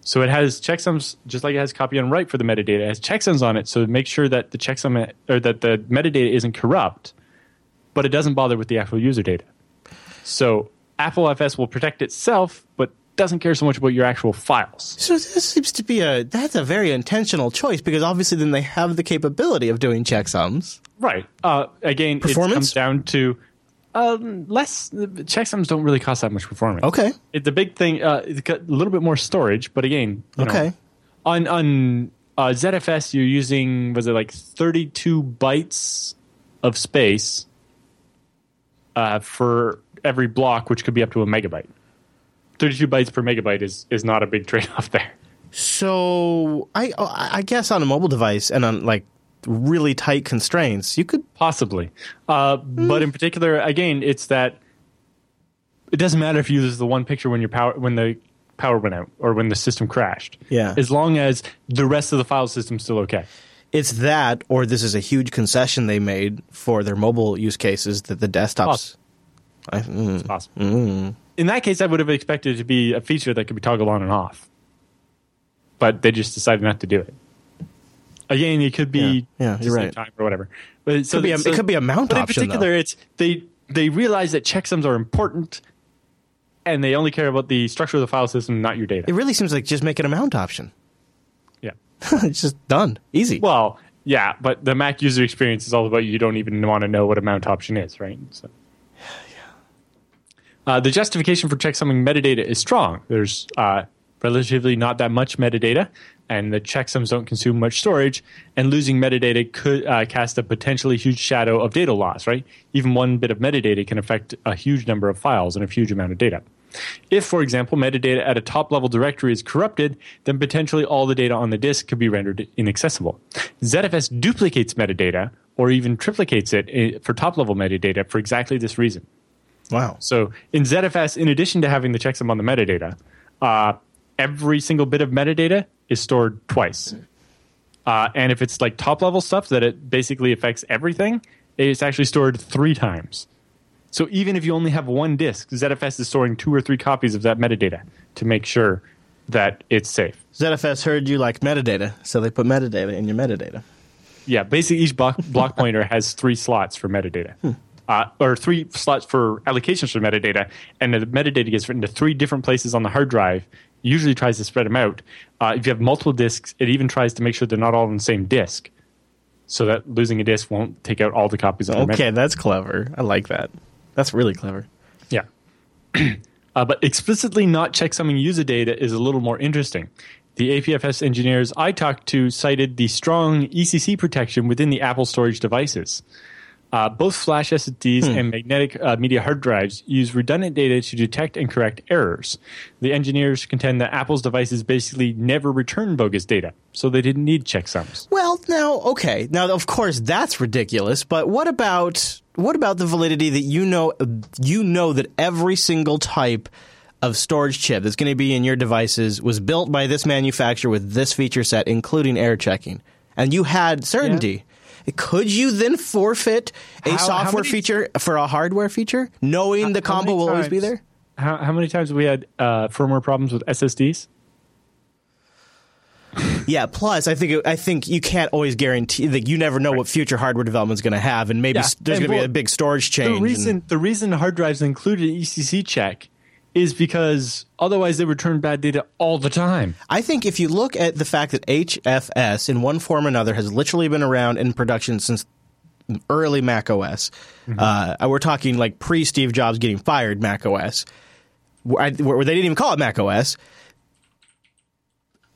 So it has checksums, just like it has copy and write for the metadata. It has checksums on it, so make sure that the checksum or that the metadata isn't corrupt but it doesn't bother with the actual user data. So Apple FS will protect itself, but doesn't care so much about your actual files. So this seems to be a that's a very intentional choice because obviously then they have the capability of doing checksums. Right. Uh, again, Performance? it comes down to um, less. Checksums don't really cost that much performance. Okay. It, the big thing, uh, it's got a little bit more storage, but again, you know, Okay. on on uh, ZFS, you're using was it like 32 bytes of space uh, for every block, which could be up to a megabyte. 32 bytes per megabyte is is not a big trade off there. So I I guess on a mobile device and on like really tight constraints, you could Possibly, uh, but in particular, again, it's that it doesn't matter if you use the one picture when your power when the power went out or when the system crashed. Yeah. as long as the rest of the file system's still okay. it's that or this is a huge concession they made for their mobile use cases that the desktops I, mm, It's possible. In that case, I would have expected it to be a feature that could be toggled on and off, but they just decided not to do it. Again, it could be Yeah, yeah, you're right. time or whatever. But it Could be a- it could be a mount But option, in particular, it's they they realize that checksums are important, and they only care about the structure of the file system, not your data. it really seems like just make it a mount option. yeah. it's just done. Easy. Well, yeah, but the Mac user experience is all about you don't even want to know what a mount option is, right? So. Uh, the justification for checksumming metadata is strong. There's uh, relatively not that much metadata, and the checksums don't consume much storage. And losing metadata could uh, cast a potentially huge shadow of data loss. Right? Even one bit of metadata can affect a huge number of files and a huge amount of data. If, for example, metadata at a top level directory is corrupted, then potentially all the data on the disk could be rendered inaccessible. ZFS duplicates metadata or even triplicates it eh, for top level metadata for exactly this reason. Wow. So in ZFS, in addition to having the checksum on the metadata, uh, every single bit of metadata is stored twice. Uh, and if it's like top level stuff that it basically affects everything, it's actually stored three times. So even if you only have one disk, ZFS is storing two or three copies of that metadata to make sure that it's safe. ZFS heard you like metadata, so they put metadata in your metadata. Yeah, basically each block, block pointer has three slots for metadata. Uh, or three slots for allocations for metadata, and the metadata gets written to three different places on the hard drive. Usually tries to spread them out. Uh, if you have multiple disks, it even tries to make sure they're not all on the same disk, so that losing a disk won't take out all the copies of the. Okay, that's clever. I like that. That's really clever. Yeah. uh, but explicitly not checksumming user data is a little more interesting. The APFS engineers I talked to cited the strong ECC protection within the Apple storage devices. Uh, both flash SSDs and magnetic uh, media hard drives use redundant data to detect and correct errors. The engineers contend that Apple's devices basically never return bogus data, so they didn't need checksums. Well, now, okay. Now, of course, that's ridiculous. But what about what about the validity that you know you know that every single type of storage chip that's going to be in your devices was built by this manufacturer with this feature set, including air checking, and you had certainty. Could you then forfeit a How- how software many- feature for a hardware feature, knowing the combo will always be there? How, how many times have we had uh, firmware problems with SSDs? Yeah. Plus, I think I think you can't always guarantee that you never know what future hardware development is going to have, and maybe Yeah, there's going to be a big storage change. The and- reason the reason hard drives included an ECC check is because otherwise they return bad data all the time. I think if you look at the fact that HFS in one form or another has literally been around in production since early Mac OS, uh, we're talking like pre Steve Jobs getting fired Mac OS, where, where they didn't even call it Mac OS.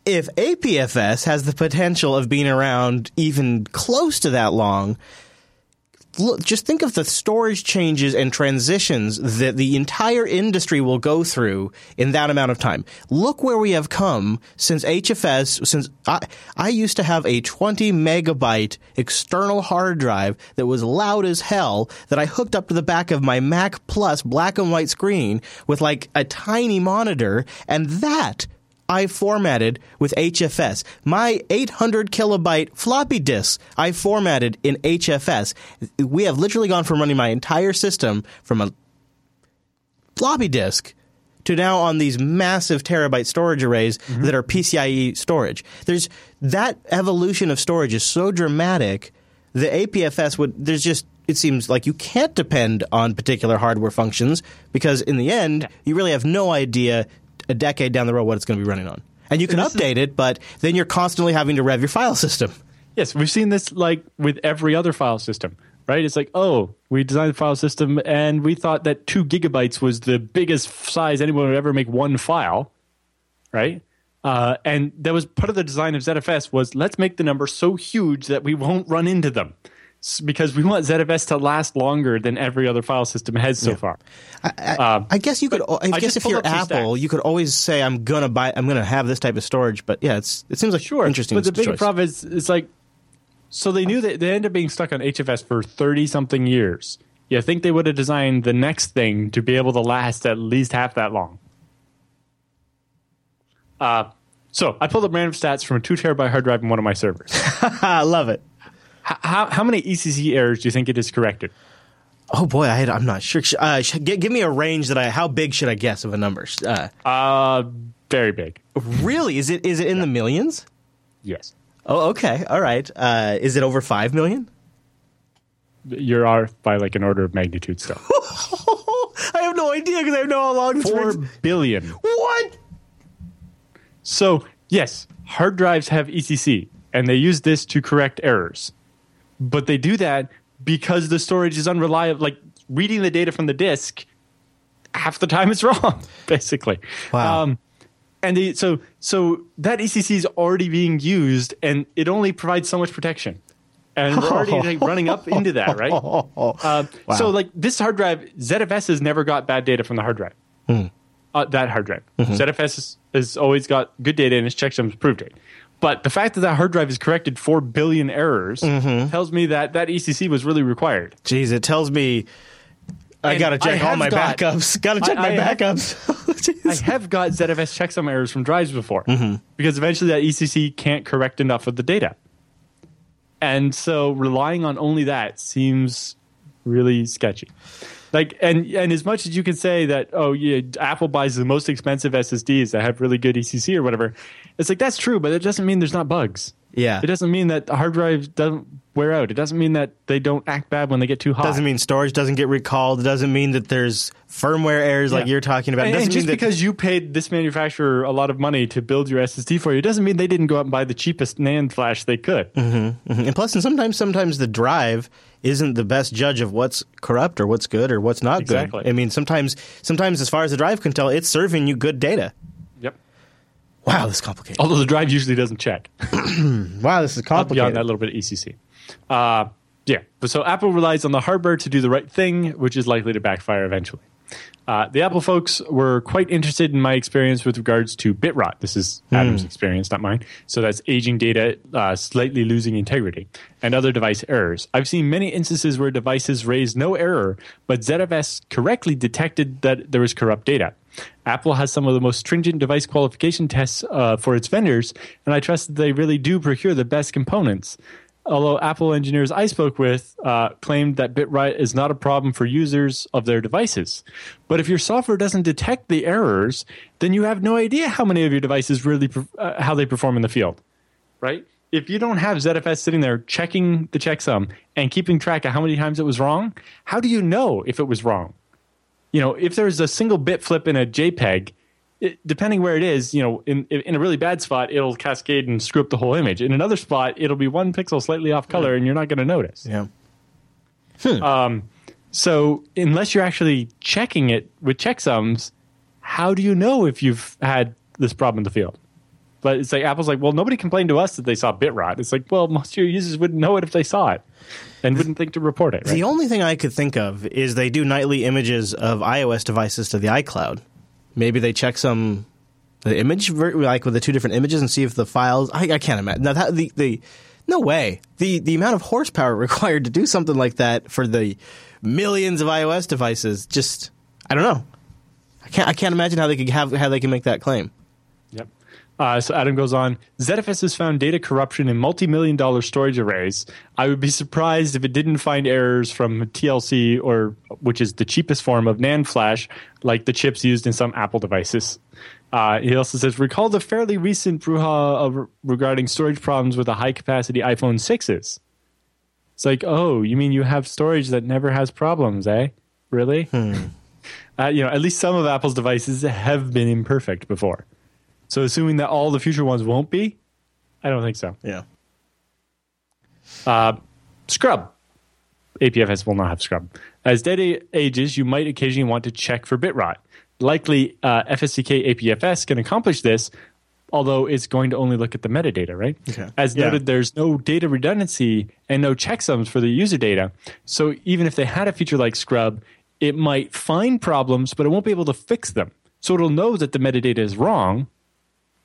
If APFS has the potential of being around even close to that long, look, just think of the storage changes and transitions that the entire industry will go through in that amount of time. Look where we have come since HFS, since I, I used to have a 20 megabyte external hard drive that was loud as hell that I hooked up to the back of my Mac Plus black and white screen with like a tiny monitor and that I formatted with HFS. My 800 kilobyte floppy disk I formatted in HFS. We have literally gone from running my entire system from a floppy disk to now on these massive terabyte storage arrays mm-hmm. that are PCIe storage. There's that evolution of storage is so dramatic. The APFS would there's just it seems like you can't depend on particular hardware functions because in the end you really have no idea a decade down the road what it's going to be running on. And you can this is- update it, but then you're constantly having to rev your file system. Yes, we've seen this like with every other file system, right? It's like, oh, we designed the file system and we thought that two gigabytes was the biggest size anyone would ever make one file, right? Uh, and that was part of the design of ZFS was let's make the number so huge that we won't run into them. Because we want ZFS to last longer than every other file system has so far. Um, I guess you could. I I guess just if you're Apple, you could always say, "I'm gonna buy. I'm gonna have this type of storage." But yeah, it's it seems like Sure, interesting. But the big choice. problem is, it's like, so they knew that they ended up being stuck on HFS for thirty something years. You think they would have designed the next thing to be able to last at least half that long? Uh, so I pulled up random stats from a two terabyte hard drive in one of my servers. I love it. How, how many ECC errors do you think it is corrected? Oh boy, I, I'm not sure. Uh, give me a range that I. How big should I guess of a number? Uh, Uh, very big. really? Is it is it in the millions? Yes. Oh, okay. All right. Uh, is it over five million? You're off by like an order of magnitude still. I have no idea because I have no how long this Four range- billion. What? So, yes, hard drives have ECC, and they use this to correct errors. But they do that because the storage is unreliable. Like reading the data from the disk, half the time it's wrong, basically. Wow. Um, and they, so, so that ECC is already being used, and it only provides so much protection. And we're already like, running up into that, right? Uh, So, like this hard drive, ZFS has never got bad data from the hard drive. Uh, that hard drive. ZFS has, has always got good data, and its checksums proved it. But the fact that that hard drive has corrected four billion errors tells me that that ECC was really required. Jeez, it tells me I And gotta check all my got- backups. Gotta check I- my I have- backups. I have got ZFS checksum errors from drives before Mm-hmm. because eventually that ECC can't correct enough of the data. And so relying on only that seems really sketchy. Like and and as much as you can say that oh yeah Apple buys the most expensive SSDs that have really good ECC or whatever, it's like that's true, but it doesn't mean there's not bugs. yeah. It doesn't mean that the hard drive doesn't wear out. It doesn't mean that they don't act bad when they get too hot. doesn't mean storage doesn't get recalled. It doesn't mean that there's firmware errors like you're talking about. It And, doesn't and just mean that because you paid this manufacturer a lot of money to build your SSD for you, it doesn't mean they didn't go out and buy the cheapest NAND flash they could. Mm-hmm. And plus, and sometimes, sometimes the drive isn't the best judge of what's corrupt or what's good or what's not Exactly. good. I mean, sometimes, sometimes as far as the drive can tell, it's serving you good data. Yep. Wow, this is complicated. Although the drive usually doesn't check Wow, this is complicated. beyond that little bit of ECC. Uh, yeah. But so Apple relies on the hardware to do the right thing, which is likely to backfire eventually. Uh, the Apple folks were quite interested in my experience with regards to bit rot. This is Adam's experience, not mine. So that's aging data, uh, slightly losing integrity, and other device errors. I've seen many instances where devices raised no error, but ZFS correctly detected that there was corrupt data. Apple has some of the most stringent device qualification tests uh, for its vendors, and I trust that they really do procure the best components although Apple engineers I spoke with uh, claimed that bit bitrot is not a problem for users of their devices. But if your software doesn't detect the errors, then you have no idea how many of your devices really uh, how they perform in the field, right? If you don't have ZFS sitting there checking the checksum and keeping track of how many times it was wrong, how do you know if it was wrong? You know, if there's a single bit flip in a JPEG, it, depending where it is, you know, in in a really bad spot, it'll cascade and screw up the whole image. In another spot, it'll be one pixel slightly off color, and you're not going to notice. yeah. Hmm. Um, so unless you're actually checking it with checksums, how do you know if you've had this problem in the field? But it's like Apple's like, well, nobody complained to us that they saw bit rot. It's like, well, most of your users wouldn't know it if they saw it, and wouldn't think to report it. Right? The only thing I could think of is they do nightly images of iOS devices to the iCloud. Maybe they checksum the image like with the two different images and see if the files. I, I can't imagine. Now that the the no way the the amount of horsepower required to do something like that for the millions of iOS devices. Just I don't know. I can't I can't imagine how they could have how they can make that claim. Uh, so Adam goes on. ZFS has found data corruption in multi-million dollar storage arrays. I would be surprised if it didn't find errors from TLC or which is the cheapest form of NAND flash, like the chips used in some Apple devices. Uh, he also says, recall the fairly recent brouhaha of, regarding storage problems with the high-capacity iPhone 6s. It's like, oh, you mean you have storage that never has problems, eh? Really? Uh, you know, at least some of Apple's devices have been imperfect before. So assuming that all the future ones won't be, I don't think so. Yeah. Uh, Scrub. APFS will not have Scrub. As data ages, you might occasionally want to check for bit rot. Likely, uh, FSCK APFS can accomplish this, although it's going to only look at the metadata, right? Okay. As Yeah. noted, there's no data redundancy and no checksums for the user data. So even if they had a feature like Scrub, it might find problems, but it won't be able to fix them. So it'll know that the metadata is wrong,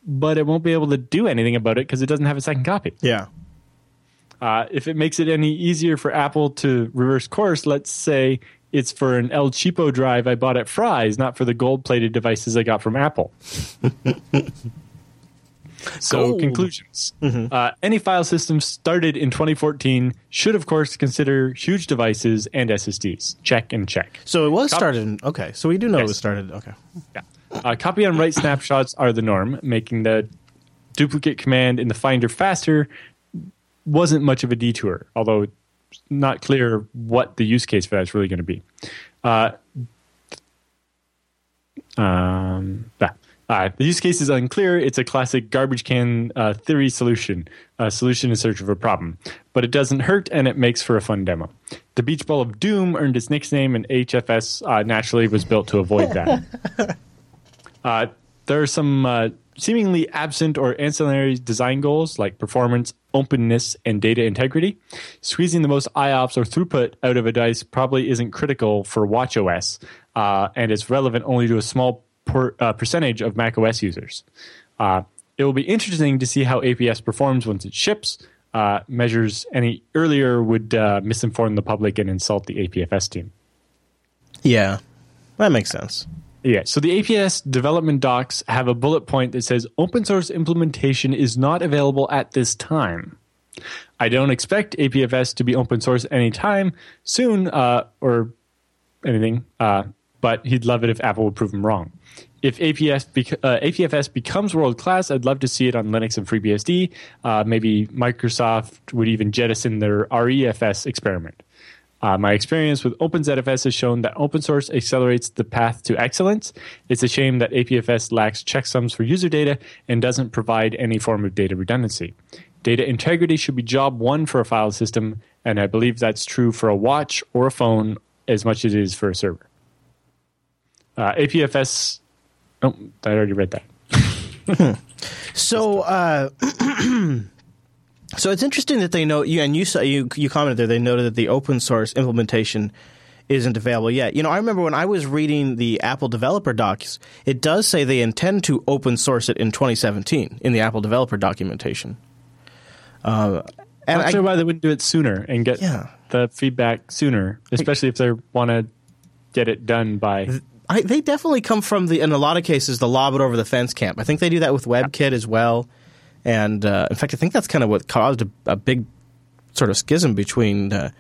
but it won't be able to do anything about it because it doesn't have a second copy. Yeah. Uh, if it makes it any easier for Apple to reverse course, let's say it's for an El Cheapo drive I bought at Fry's, not for the gold plated devices I got from Apple. so, Gold. conclusions. Uh, any file system started in 2014 should, of course, consider huge devices and SSDs. Check and check. So it was Cop- started. In, okay. So we do know it was started. Okay. Yeah. Uh, copy on write snapshots are the norm, making the duplicate command in the Finder faster wasn't much of a detour, although not clear what the use case for that is really going to be. Uh, um. Uh, the use case is unclear. It's a classic garbage can uh, theory solution, a solution in search of a problem. But it doesn't hurt and it makes for a fun demo. The Beach Ball of Doom earned its nickname, and HFS uh, naturally was built to avoid that. Uh, there are some uh, seemingly absent or ancillary design goals like performance, openness, and data integrity. Squeezing the most IOPS or throughput out of a device probably isn't critical for WatchOS, uh, and is relevant only to a small per, uh, percentage of macOS users. Uh, it will be interesting to see how APS performs once it ships. Uh, measures any earlier would uh, misinform the public and insult the APFS team. Yeah, that makes sense. Yeah, so the APS development docs have a bullet point that says open source implementation is not available at this time. I don't expect APFS to be open source anytime soon uh, or anything, uh, but he'd love it if Apple would prove him wrong. If APS bec- uh, APFS becomes world class, I'd love to see it on Linux and FreeBSD. Uh, maybe Microsoft would even jettison their REFS experiment. Uh, my experience with OpenZFS has shown that open source accelerates the path to excellence. It's a shame that APFS lacks checksums for user data and doesn't provide any form of data redundancy. Data integrity should be job one for a file system, and I believe that's true for a watch or a phone as much as it is for a server. Uh, APFS. Oh, I already read that. So, uh, so it's interesting that they know you and you saw you you commented there. They noted that the open source implementation isn't available yet. You know, I remember when I was reading the Apple developer docs, it does say they intend to open source it in 2017 in the Apple developer documentation. Uh, and I'm not I, why they wouldn't do it sooner and get Yeah. the feedback sooner, especially if they want to get it done by. I, they definitely come from the in a lot of cases the lob it over the fence camp. I think they do that with WebKit as well, and uh, in fact, I think that's kind of what caused a, a big sort of schism between uh,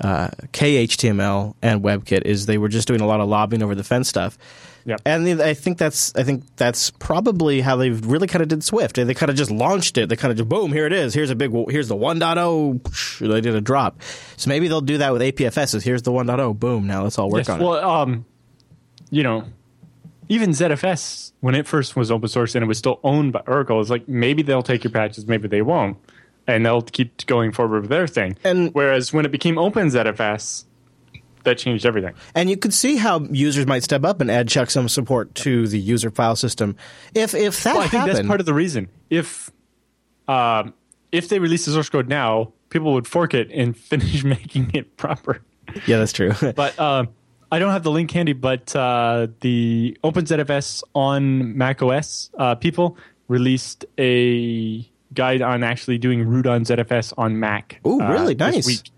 uh, KHTML and WebKit. Is they were just doing a lot of lobbying over the fence stuff. Yep. And I think that's I think that's probably how they really kind of did Swift. They kind of just launched it. They kind of just boom, here it is. Here's a big here's the 1.0. psh, They did a drop. So maybe they'll do that with APFS. Is here's the 1.0. Boom. Now let's all work Yes, on it. well, um, you know, even ZFS when it first was open source and it was still owned by Oracle, it's like maybe they'll take your patches, maybe they won't, and they'll keep going forward with their thing. And- whereas when it became Open ZFS, that changed everything. And you could see how users might step up and add checksum support to the user file system. If if that Well, I think happened, that's part of the reason. If um, if they release the source code now, people would fork it and finish making it proper. yeah, that's true. But uh, I don't have the link handy, but uh, the OpenZFS on macOS uh, people released a guide on actually doing root on ZFS on Mac. Uh, really this nice. week.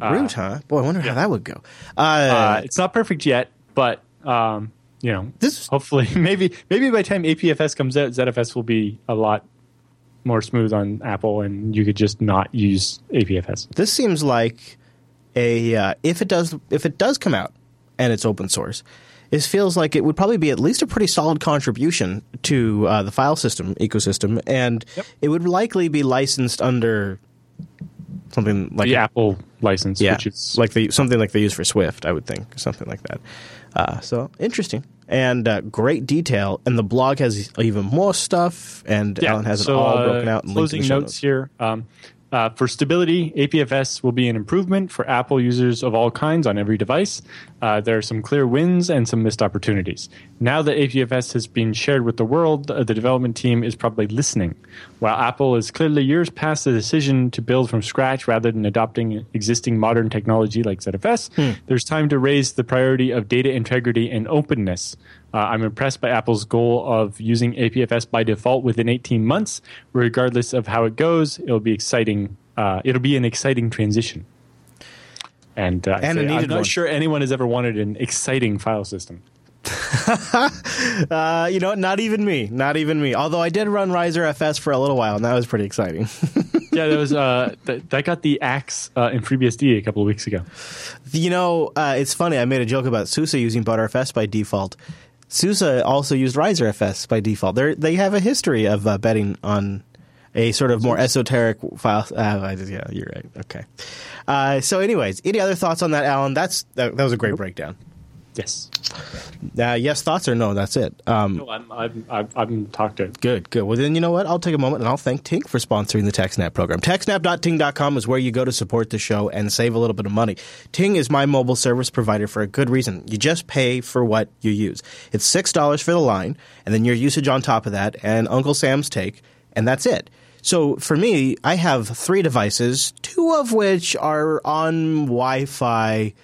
Root, huh? Boy, I wonder how that would go. Uh, Uh, it's not perfect yet, but um, you know, This- hopefully, maybe maybe by the time APFS comes out, ZFS will be a lot more smooth on Apple, and you could just not use APFS. this seems like a uh, if it does if it does come out and it's open source. It feels like it would probably be at least a pretty solid contribution to uh, the file system ecosystem, and it would likely be licensed under something like The Apple license, yeah, which is like the something like they use for Swift, I would think, something like that. Uh, so interesting and uh, great detail, and the blog has even more stuff, and Allan has so, it all uh, broken out. And closing show notes here. Um, uh, for stability, APFS will be an improvement for Apple users of all kinds on every device. Uh, there are some clear wins and some missed opportunities. Now that APFS has been shared with the world, uh, the development team is probably listening. While Apple is clearly years past the decision to build from scratch rather than adopting existing modern technology like ZFS, there's time to raise the priority of data integrity and openness. Uh, I'm impressed by Apple's goal of using APFS by default within 18 months. Regardless of how it goes, it'll be exciting. Uh, it'll be an exciting transition. And, uh, And say I'm not one. sure anyone has ever wanted an exciting file system. Uh, you know, not even me, not even me. Although I did run Reiser FS for a little while, and that was pretty exciting. yeah, that was uh, that, that got the axe uh, in FreeBSD a couple of weeks ago. you know, uh, it's funny. I made a joke about SUSE using ButterFS by default. SUSE also used Reiser FS by default. They they have a history of uh, betting on a sort of more esoteric file. Uh, yeah, you're right. Okay. Uh, so, anyways, any other thoughts on that, Allan? That's that, that was a great breakdown. Yes. Uh, yes, thoughts or no? That's it. Um, No, I'm I'm I'm, I'm talked to. Good, good. Well, then you know what? I'll take a moment and I'll thank Ting for sponsoring the TechSnap program. TechSnap.ting.com is where you go to support the show and save a little bit of money. Ting is my mobile service provider for a good reason. You just pay for what you use. It's $6 for the line, and then your usage on top of that, and Uncle Sam's take, and that's it. So for me, I have three devices, two of which are on Wi Fi,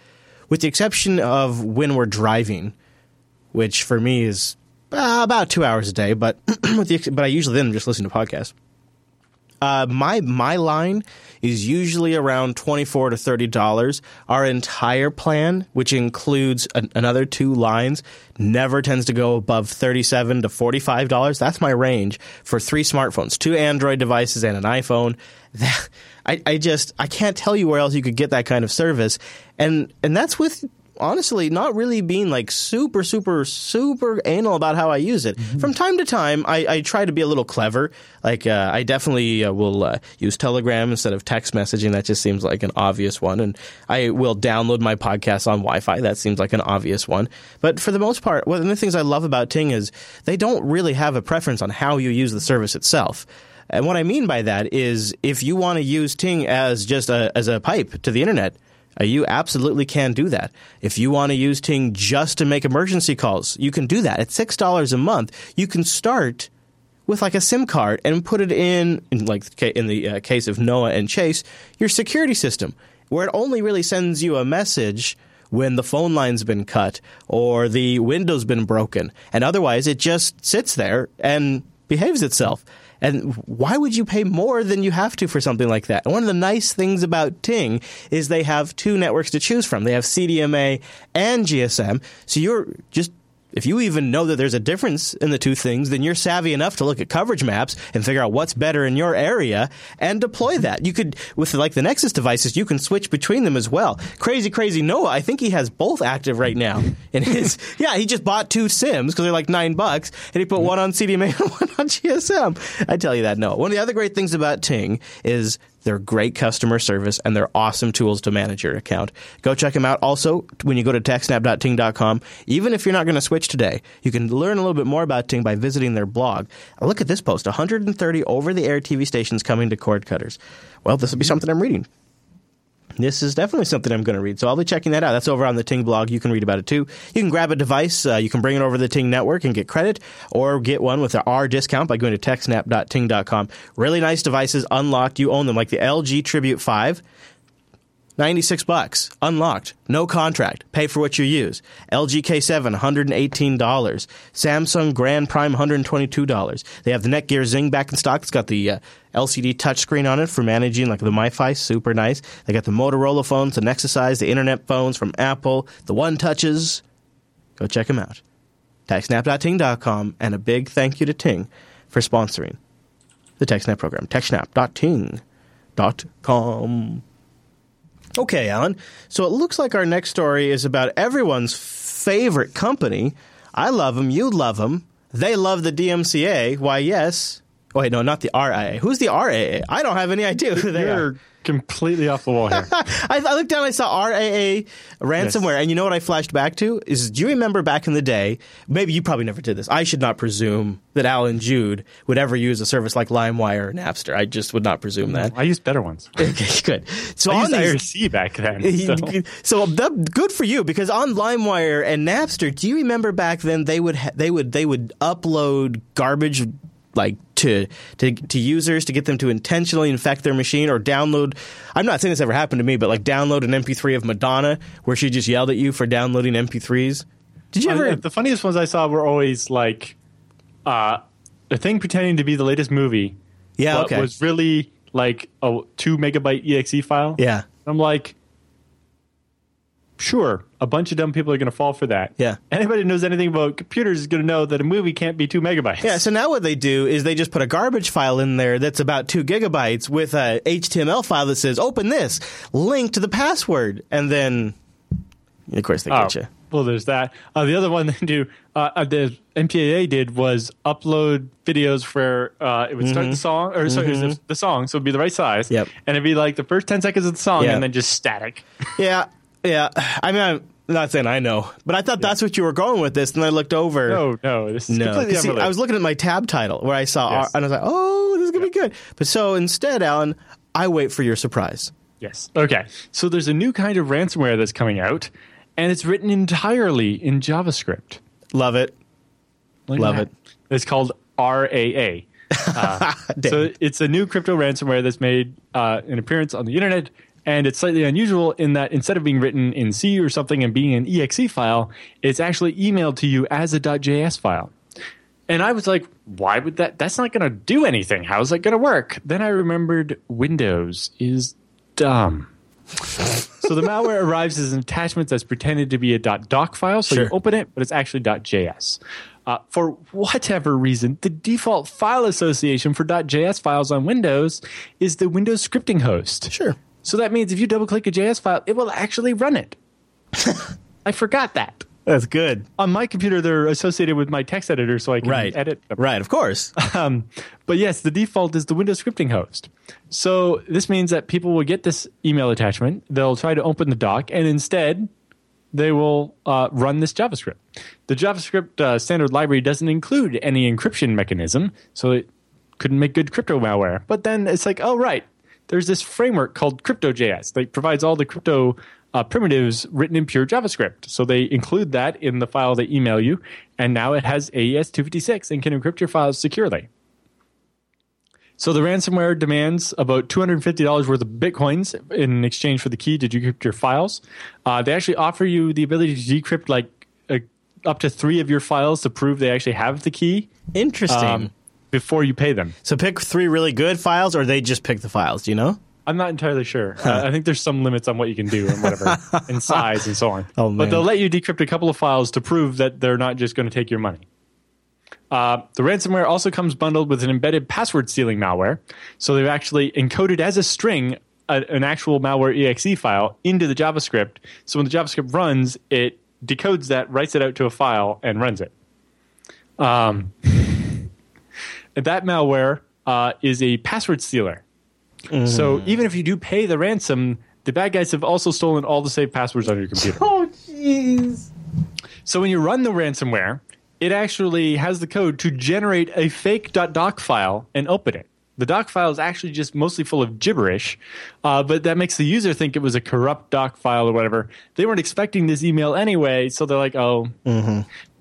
with the exception of when we're driving which for me is uh, about two hours a day. But the, but I usually then just listen to podcasts. Uh, my my line is usually around twenty four to thirty dollars. Our entire plan, which includes an, another two lines, never tends to go above thirty seven to forty five dollars. That's my range for three smartphones, two Android devices, and an iPhone. That, I, I just I can't tell you where else you could get that kind of service, and and that's with honestly not really being like super super super anal about how i use it. Mm-hmm. from time to time I, I, try to be a little clever. Like uh, i definitely uh, will uh, use telegram instead of text messaging. That just seems like an obvious one. And i will download my podcast on wi-fi. That seems like an obvious one. But for the most part one of the things i love about ting is they don't really have a preference on how you use the service itself and what I mean by that is if you want to use Ting as just a, as a pipe to the internet, uh, you absolutely can do that. If you want to use Ting just to make emergency calls, you can do that. At $6 a month, you can start with like a SIM card and put it in, in like in the uh, case of Noah and Chase, your security system, where it only really sends you a message when the phone line's been cut or the window's been broken. And otherwise, it just sits there and behaves itself. And why would you pay more than you have to for something like that? And one of the nice things about Ting is they have two networks to choose from. They have CDMA and GSM. So you're just if you even know that there's a difference in the two things, then you're savvy enough to look at coverage maps and figure out what's better in your area and deploy that. You could, with like the Nexus devices, you can switch between them as well. Crazy, crazy Noah, I think he has both active right now. In his, yeah, he just bought two SIMs because they're like nine bucks, and he put mm-hmm. one on CDMA and one on GSM. I tell you that, Noah. One of the other great things about Ting is they're great customer service and they're awesome tools to manage your account. Go check them out. Also, when you go to techsnap.ting.com, even if you're not going to switch today, you can learn a little bit more about Ting by visiting their blog. Look at this post 130 over the air TV stations coming to cord cutters. Well, this will be something I'm reading this is definitely something I'm going to read. So I'll be checking that out. That's over on the Ting blog. You can read about it too. You can grab a device. Uh, you can bring it over to the Ting network and get credit or get one with our discount by going to techsnap.ting.com. Really nice devices, unlocked. You own them, like the LG Tribute 5. 96 bucks, unlocked, no contract, pay for what you use. LG K7, $118. Samsung Grand Prime, $122. They have the Netgear Zing back in stock. It's got the uh, LCD touchscreen on it for managing like the MiFi, super nice. They got the Motorola phones, the Nexusize, the internet phones from Apple, the One Touches. Go check them out. TechSnap.ting.com, and a big thank you to Ting for sponsoring the TechSnap program. TechSnap.ting.com. Okay, Allan. So it looks like our next story is about everyone's favorite company. I love them. You love them. They love the DMCA. Why, yes. Wait, no, not the RIA. Who's the RIA? I don't have any idea who they You're are completely off the wall here. I, I, looked down, I saw RAA ransomware, yes. and you know what I flashed back to? Is do you remember back in the day? Maybe you probably never did this. I should not presume that Allan Jude would ever use a service like LimeWire or Napster. I just would not presume that. I used better ones. okay, good. So I on used these, IRC back then. So, so that, good for you because on LimeWire and Napster, do you remember back then they would ha- they would they would upload garbage like to, to to users to get them to intentionally infect their machine or download. I'm not saying this ever happened to me, but like download an MP3 of Madonna where she just yelled at you for downloading MP3s. Did you ever? Uh, the funniest ones I saw were always like uh, a thing pretending to be the latest movie. Yeah, okay. Was really like a two megabyte exe file. Yeah, I'm like, sure, a bunch of dumb people are going to fall for that. Yeah. Anybody who knows anything about computers is going to know that a movie can't be two megabytes. Yeah. So now what they do is they just put a garbage file in there that's about two gigabytes with a HTML file that says "open this," link to the password, and then of course they get oh, you. Well, there's that. Uh, the other one they do, uh, uh the MPAA did was upload videos where uh, it would start mm-hmm. the song, or sorry, mm-hmm. the song, so it'd be the right size. Yep. And it'd be like the first 10 seconds of the song yep. and then just static. yeah. Yeah. I mean, I'm, not saying I know, but I thought yeah. that's what you were going with this, and I looked over. No, no, this is no. completely See, I was looking at my tab title where I saw, yes. and I was like, "Oh, this is gonna be good." But so instead, Allan, I wait for your surprise. Yes. Okay. So there's a new kind of ransomware that's coming out, and it's written entirely in JavaScript. Love it. Look Love it. It's called RAA. Uh, so it's a new crypto ransomware that's made uh, an appearance on the internet and it's slightly unusual in that instead of being written in C or something and being an exe file, it's actually emailed to you as a .js file. And I was like, why would that? That's not going to do anything. How's that going to work? Then I remembered Windows is dumb. so the malware arrives as an attachment that's pretended to be a .doc file. So Sure. you open it, but it's actually .js. Uh, for whatever reason, the default file association for .js files on Windows is the Windows scripting host. Sure. So that means if you double click a JS file, it will actually run it. I forgot that. That's good. On my computer, they're associated with my text editor, so I can Right. edit them. Right, of course. Um, but yes, the default is the Windows scripting host. So this means that people will get this email attachment, they'll try to open the doc, and instead they will uh, run this JavaScript. The JavaScript uh, standard library doesn't include any encryption mechanism, so it couldn't make good crypto malware. But then it's like, oh, right, there's this framework called CryptoJS that provides all the crypto uh, primitives written in pure JavaScript. So they include that in the file they email you, and now it has AES 256 and can encrypt your files securely. So the ransomware demands about $250 worth of bitcoins in exchange for the key to decrypt your files. Uh, they actually offer you the ability to decrypt like uh, up to three of your files to prove they actually have the key Interesting. um, before you pay them. so pick three really good files, or they just pick the files. Do you know? I'm not entirely sure. Uh, I think there's some limits on what you can do and whatever, and size and so on. Oh. But they'll let you decrypt a couple of files to prove that they're not just going to take your money. Uh, the ransomware also comes bundled with an embedded password stealing malware. So they've actually encoded as a string a, an actual malware exe file into the JavaScript. So when the JavaScript runs, it decodes that, writes it out to a file, and runs it. Um, that malware uh, is a password stealer. So even if you do pay the ransom, the bad guys have also stolen all the saved passwords on your computer. Oh, jeez. So when you run the ransomware, it actually has the code to generate a fake .doc file and open it. The doc file is actually just mostly full of gibberish, uh, but that makes the user think it was a corrupt doc file or whatever. They weren't expecting this email anyway, so they're like, "Oh,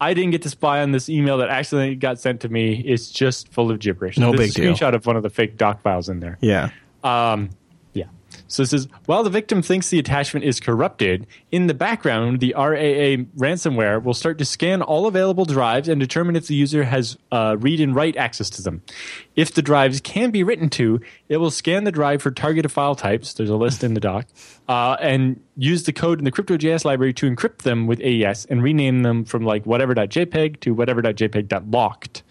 I didn't get to spy on this email that accidentally got sent to me. It's just full of gibberish." No There's big a deal. Screenshot of one of the fake doc files in there. Yeah. Um, yeah. So it says, while the victim thinks the attachment is corrupted, in the background, the RAA ransomware will start to scan all available drives and determine if the user has uh, read and write access to them. If the drives can be written to, it will scan the drive for targeted file types. There's a list in the doc, uh, and use the code in the CryptoJS library to encrypt them with AES and rename them from like whatever.jpg to whatever.jpg.locked.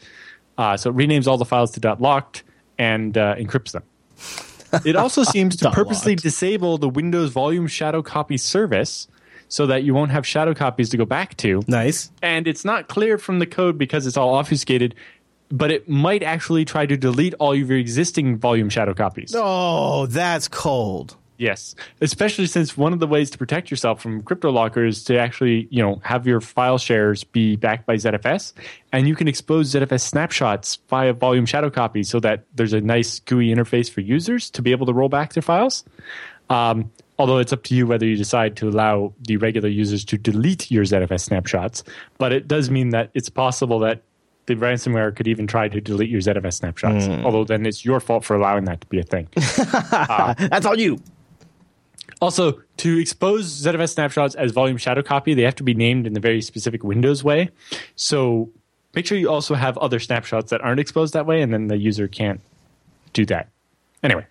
Uh, so it renames all the files to .locked and uh, encrypts them. It also seems to purposely disable the Windows Volume Shadow Copy service so that you won't have shadow copies to go back to. Nice. And it's not clear from the code because it's all obfuscated, but it might actually try to delete all of your existing volume shadow copies. Oh, that's cold. Yes, especially since one of the ways to protect yourself from crypto locker is to actually, you know, have your file shares be backed by ZFS, and you can expose ZFS snapshots via volume shadow copy so that there's a nice GUI interface for users to be able to roll back their files. Um, although it's up to you whether you decide to allow the regular users to delete your ZFS snapshots, but it does mean that it's possible that the ransomware could even try to delete your ZFS snapshots. Although then it's your fault for allowing that to be a thing. That's all you. Also, to expose ZFS snapshots as volume shadow copy, they have to be named in the very specific Windows way. So make sure you also have other snapshots that aren't exposed that way, and then the user can't do that. Anyway,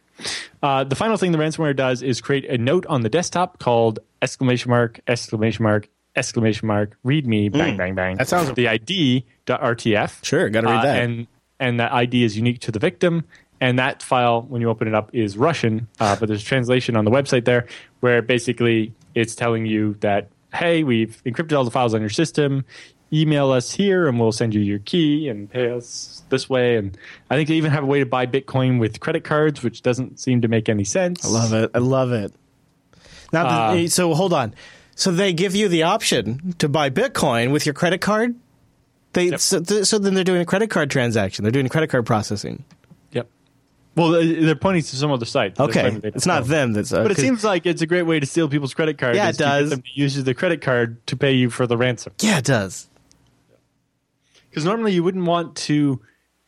uh, the final thing the ransomware does is create a note on the desktop called exclamation mark, exclamation mark, exclamation mark, read me, bang, bang, bang. that sounds- the ID.rtf. Sure, gotta read Uh, that. And and that ID is unique to the victim. And that file, when you open it up, is Russian. Uh, but there's a translation on the website there where basically it's telling you that hey, we've encrypted all the files on your system. Email us here, and we'll send you your key and pay us this way. And I think they even have a way to buy Bitcoin with credit cards, which doesn't seem to make any sense. I love it. I love it. Now, Uh, the, so hold on. So they give you the option to buy Bitcoin with your credit card. They Yep. so, so then they're doing a credit card transaction. They're doing credit card processing. Well, they- they're pointing to some other site. Okay, it's know. them. That's uh, But it seems like it's a great way to steal people's credit cards. Yeah, it does. them to use the credit card to pay you for the ransom. yeah, it does. Because normally you wouldn't want to.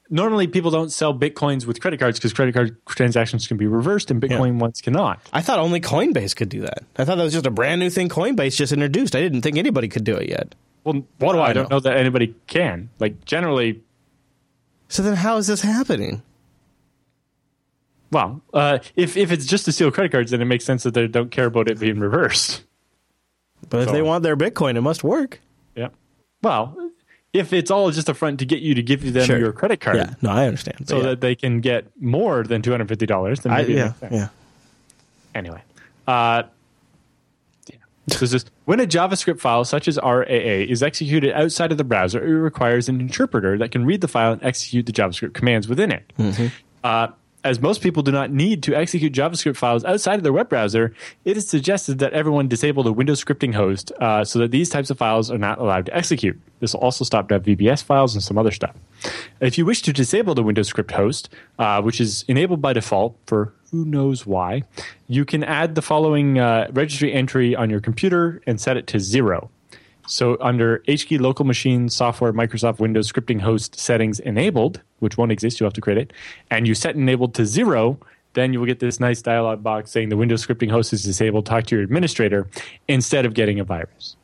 Normally, people don't sell bitcoins with credit cards because credit card transactions can be reversed and Bitcoin ones cannot. I thought only Coinbase could do that. I thought that was just a brand new thing Coinbase just introduced. I didn't think anybody could do it yet. Well, what do I, I don't know? know that anybody can. Like generally, So then, how is this happening? Well, uh, if if it's just to steal credit cards, then it makes sense that they don't care about it being reversed. But if they want their Bitcoin, it must work. Yeah. Well, if it's all just a front to get you to give them Sure. your credit card, Yeah, no, I understand. so yeah. that they can get more than two hundred fifty dollars, then maybe it yeah, yeah. Anyway, uh, yeah. So this when a JavaScript file such as RAA is executed outside of the browser, it requires an interpreter that can read the file and execute the JavaScript commands within it. Uh, as most people do not need to execute JavaScript files outside of their web browser, it is suggested that everyone disable the Windows scripting host uh, so that these types of files are not allowed to execute. This will also stop .vbs files and some other stuff. If you wish to disable the Windows script host, uh, which is enabled by default for who knows why, you can add the following uh, registry entry on your computer and set it to zero. So under HKey local machine software Microsoft Windows scripting host settings enabled, which won't exist, you have to create it, and you set enabled to zero, then you will get this nice dialog box saying the Windows scripting host is disabled. Talk to your administrator instead of getting a virus.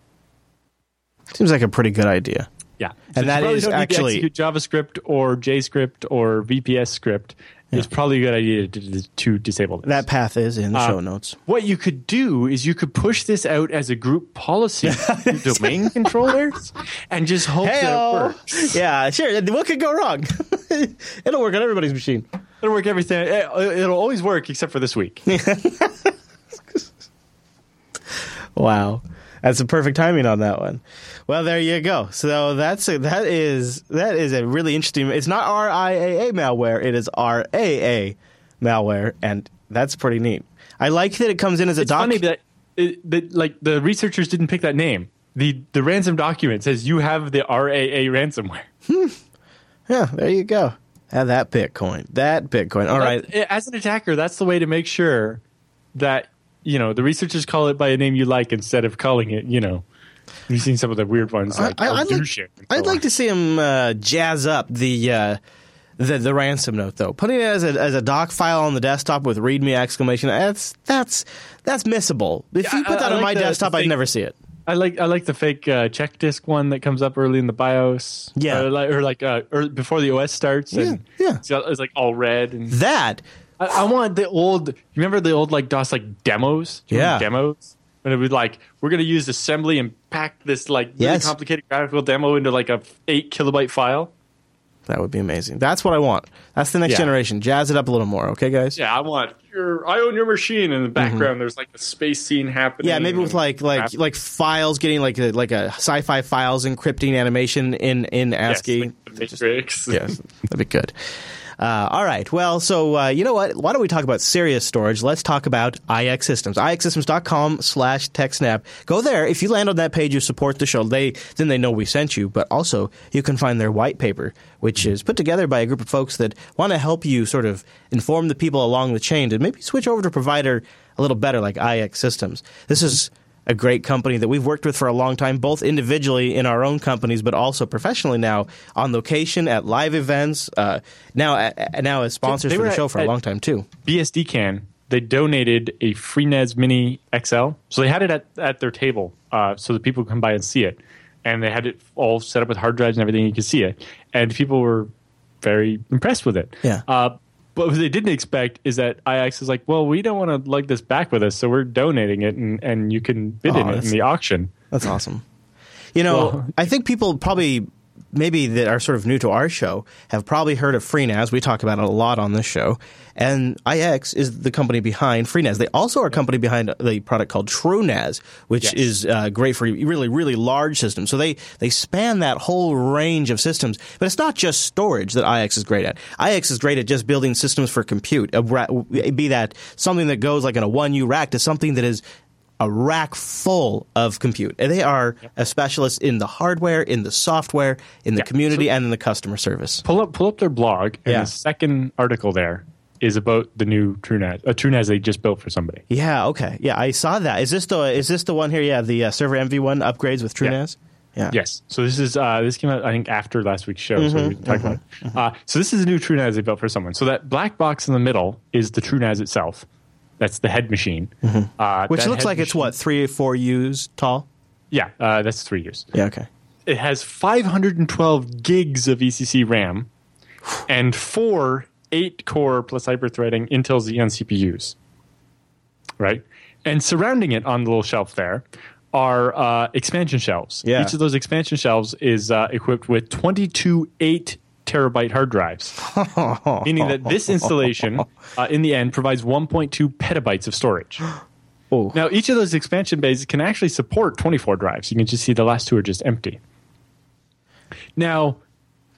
Seems like a pretty good idea. Yeah, And that is don't need to actually- execute JavaScript or JScript or VBScript. It's probably a good idea to, to disable this. That path is in the Uh, show notes. What you could do is you could push this out as a group policy domain controllers and just hope that it works. yeah, sure. What could go wrong? It'll work on everybody's machine. It'll work everything. It'll always work except for this week. Wow, that's a perfect timing on that one. Well, there you go. So that's a, that is that is a really interesting. It's not RIAA malware. It is RAA malware, and that's pretty neat. I like that it comes in as a It's doc. funny that, it, that like the researchers didn't pick that name. The the ransom document says you have the RAA ransomware. yeah, there you go. Have that Bitcoin. That Bitcoin. All right. As an attacker, that's the way to make sure that you know the researchers call it by a name you like instead of calling it. You know, you've seen some of the weird ones like I, would like, so like to see him uh, jazz up the, uh, the the ransom note though. Putting it as a as a doc file on the desktop with README exclamation. That's that's that's missable. If you put I- that I on like my the- desktop, the I'd never see it. I like I like the fake uh, check disk one that comes up early in the BIOS. Yeah. or like, or like uh, or before the OS starts. And Yeah, yeah. It's, it's like all red. And That I, I want the old. You remember the old like DOS like demos? Yeah. demos. And it would like we're gonna use assembly and pack this like really Yes. complicated graphical demo into like a eight kilobyte file. that would be amazing. That's what I want. That's the next Yeah. generation. Jazz it up a little more, okay, guys? Yeah, I want your. I own your machine. In the background, there's like a space scene happening. Mm-hmm. Yeah, maybe with like like crap. like files getting like a like a sci-fi files encrypting animation in in Yes, ASCII. like the Matrix. yes, that'd be good. Uh, all right. Well, so uh, you know what? Why don't we talk about serious storage? Let's talk about iXsystems. IXsystems.com slash TechSnap. Go there. If you land on that page, you support the show. They then they know we sent you. But also, you can find their white paper, which is put together by a group of folks that want to help you sort of inform the people along the chain to maybe switch over to provider a little better, like iXsystems. This is a great company that we've worked with for a long time, both individually in our own companies, but also professionally now on location at live events. Uh, now, uh, now as sponsors for the show at- for a long time too. BSD can. They donated a FreeNAS Mini XL, so they had it at, at their table, uh, so that people could come by and see it. And they had it all set up with hard drives and everything. You could see it, and people were very impressed with it. Yeah. But what they didn't expect is that IX is like, well, we don't want to lug this back with us, so we're donating it, and, and you can bid Oh, in it in the auction. That's awesome. You know, Well- I think people probably maybe that are sort of new to our show have probably heard of FreeNAS. We talk about it a lot on this show. And IX is the company behind FreeNAS. They also are a company behind the product called TrueNAS, which Yes. is uh, great for really, really large systems. So they, they span that whole range of systems. But it's not just storage that IX is great at. IX is great at just building systems for compute, ra- be that something that goes like in a 1U rack to something that is a rack full of compute. And they are a specialist in the hardware, in the software, in the Yeah. community, and in the customer service. Pull up pull up their blog, and Yeah. the second article there is about the new TrueNAS, a TrueNAS they just built for somebody. Yeah, okay. Yeah, I saw that. Is this the is this the one here? Yeah, the uh, server MV1 upgrades with TrueNAS? Yeah. Yes. So this is uh, this came out I think after last week's show. so Mm-hmm, we can talk about it. Uh, so this is a new TrueNAS they built for someone. So that black box in the middle is the TrueNAS itself. That's the head machine. Uh, Which looks like it's what, three or four U's tall? Yeah, uh, that's three years. Yeah, okay. It has 512 gigs of ECC RAM, and four eight core plus hyperthreading Intel Xeon CPUs. Right? And surrounding it on the little shelf there are uh, expansion shelves. Yeah. Each of those expansion shelves is uh, equipped with 22 8 terabyte hard drives, meaning that this installation, uh, in the end, provides 1.2 petabytes of storage. Oh. Now, each of those expansion bays can actually support 24 drives. You can just see the last two are just empty. Now,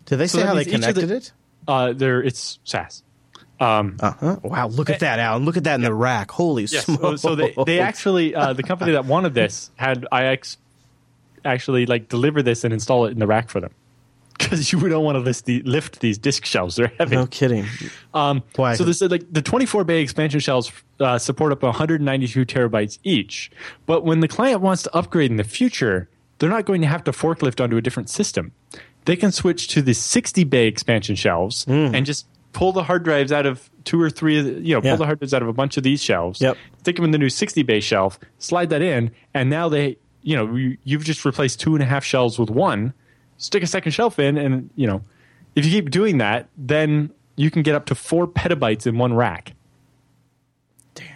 Did they So say how they means each of connected the- it? uh, there it's SAS. Uh-huh. Wow, look at that, Allan. Look at that in the rack. Holy Yes. smokes. So, so they, they actually uh, the company that wanted this had IX actually like deliver this and install it in the rack for them because you don't want to lift, the, lift these disk shelves; they're heavy. No kidding. Um, Why? So this like the 24 bay expansion shelves uh, support up to 192 terabytes each. But when the client wants to upgrade in the future, they're not going to have to forklift onto a different system. They can switch to the 60 bay expansion shelves Hmm. and just pull the hard drives out of two or three, you know, Yeah. pull the hard drives out of a bunch of these shelves. Yep. Stick them in the new 60 bay shelf, slide that in, and now they, you know, you've just replaced two and a half shelves with one. Stick a second shelf in, and you know, if you keep doing that, then you can get up to four petabytes in one rack. Damn,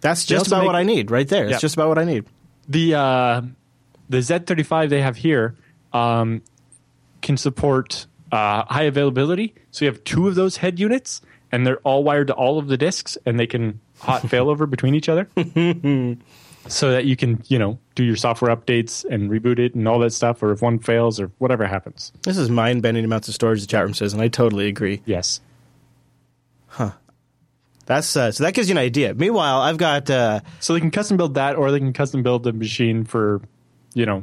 that's They just about make- what I need right there. It's Yeah. just about what I need. The uh, the Z35 they have here um, can support uh, high availability. So you have two of those head units, and they're all wired to all of the disks, and they can hot failover between each other, so that you can you know do your software updates and reboot it and all that stuff. Or if one fails or whatever happens, This is mind bending amounts of storage, the chat room says, and I totally agree. yes. Huh. That's uh, So that gives you an idea. Meanwhile, I've got. Uh, So they can custom build that, or they can custom build the machine for, you know,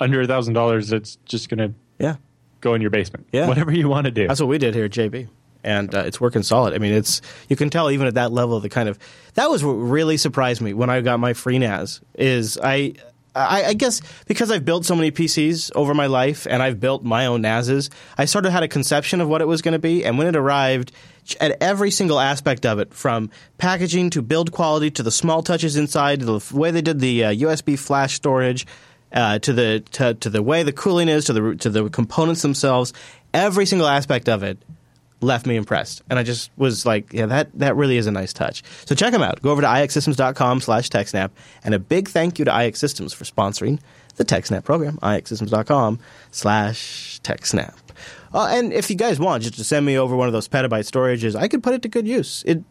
under a thousand dollars. That's just going to yeah. go in your basement. Yeah. whatever you want to do. That's what we did here at JB, and uh, it's working solid. I mean, it's you can tell even at that level the kind of that was what really surprised me when I got my FreeNAS. Is I. I, I guess because I've built so many PCs over my life and I've built my own NASs, I sort of had a conception of what it was going to be. And when it arrived, at every single aspect of it, from packaging to build quality to the small touches inside, to the way they did the uh, USB flash storage, uh, to the to, to the way the cooling is, to the to the components themselves, every single aspect of it left me impressed. And I just was like, yeah, that, that really is a nice touch. So check them out. Go over to ixsystems.com slash TechSnap. And a big thank you to iXsystems for sponsoring the TechSnap program, ixsystems.com slash TechSnap. Uh, and if you guys want, just to send me over one of those petabyte storages, I could put it to good use. It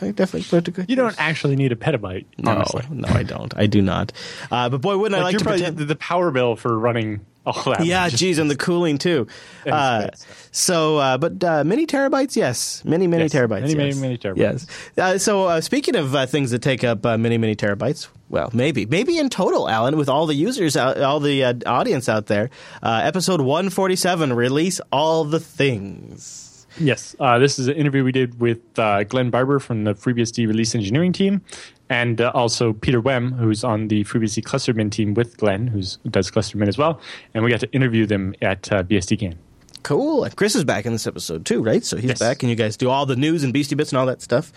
I definitely put it to good you use. don't actually need a petabyte, No, honestly. no, I don't. I do not. Uh, but boy, wouldn't I like to pretend- the power bill for running all that. yeah, geez, and the cooling too. Uh, so, uh, but uh, many terabytes, yes, many, many Yes, terabytes, many, many, yes. many terabytes. Yes. Uh, so, uh, speaking of uh, things that take up uh, many, many terabytes, well, maybe, maybe in total, Allan, with all the users, out, all the uh, audience out there, uh, episode one forty seven, release all the things. Yes, uh, this is an interview we did with uh, Glen Barber from the FreeBSD release engineering team, and uh, also Peter Wemm, who's on the FreeBSD clusteradm team with Glen, who does clusteradm as well. And we got to interview them at uh, BSDCan. Cool. And Chris is back in this episode too, right? So he's Yes. back, and you guys do all the news and Beastie Bits and all that stuff.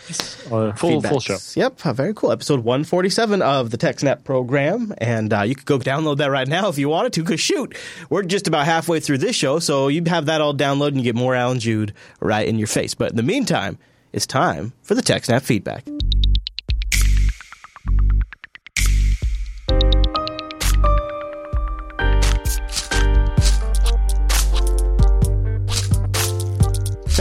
Uh, full full show. Yep, uh, very cool. Episode 147 of the TechSnap program. And uh, you could go download that right now if you wanted to, because shoot, we're just about halfway through this show, so you have that all downloaded and you get more Allan Jude right in your face. But in the meantime, it's time for the TechSnap feedback.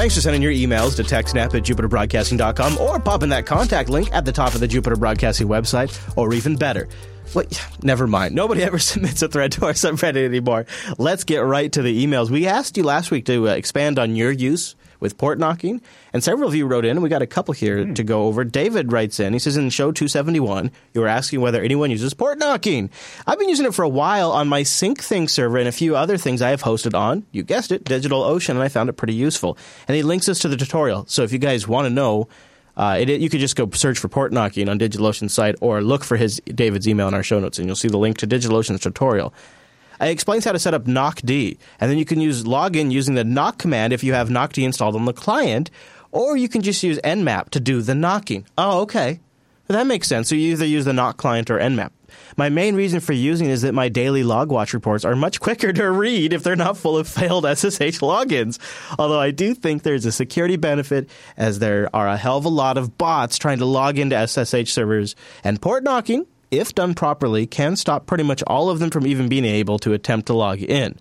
Thanks for sending your emails to techsnap at jupiterbroadcasting.com or popping that contact link at the top of the Jupiter Broadcasting website, or even better. Wait, never mind. Nobody ever submits a thread to our subreddit anymore. Let's get right to the emails. We asked you last week to uh, expand on your use with port knocking, and several of you wrote in, and we got a couple here to go over. David writes in, he says, in show 271, you were asking whether anyone uses port knocking. I've been using it for a while on my SyncThing server and a few other things I have hosted on, you guessed it, DigitalOcean, and I found it pretty useful. And he links us to the tutorial, so if you guys want to know, uh, it, you could just go search for port knocking on DigitalOcean's site or look for his David's email in our show notes, and you'll see the link to DigitalOcean's tutorial. It explains how to set up knockd, and then you can use login using the knock command if you have knockd installed on the client, or you can just use nmap to do the knocking. Oh, okay. That makes sense. So you either use the knock client or Nmap. My main reason for using is that my daily logwatch reports are much quicker to read if they're not full of failed SSH logins. Although I do think there's a security benefit as there are a hell of a lot of bots trying to log into SSH servers and port knocking, if done properly, can stop pretty much all of them from even being able to attempt to log in.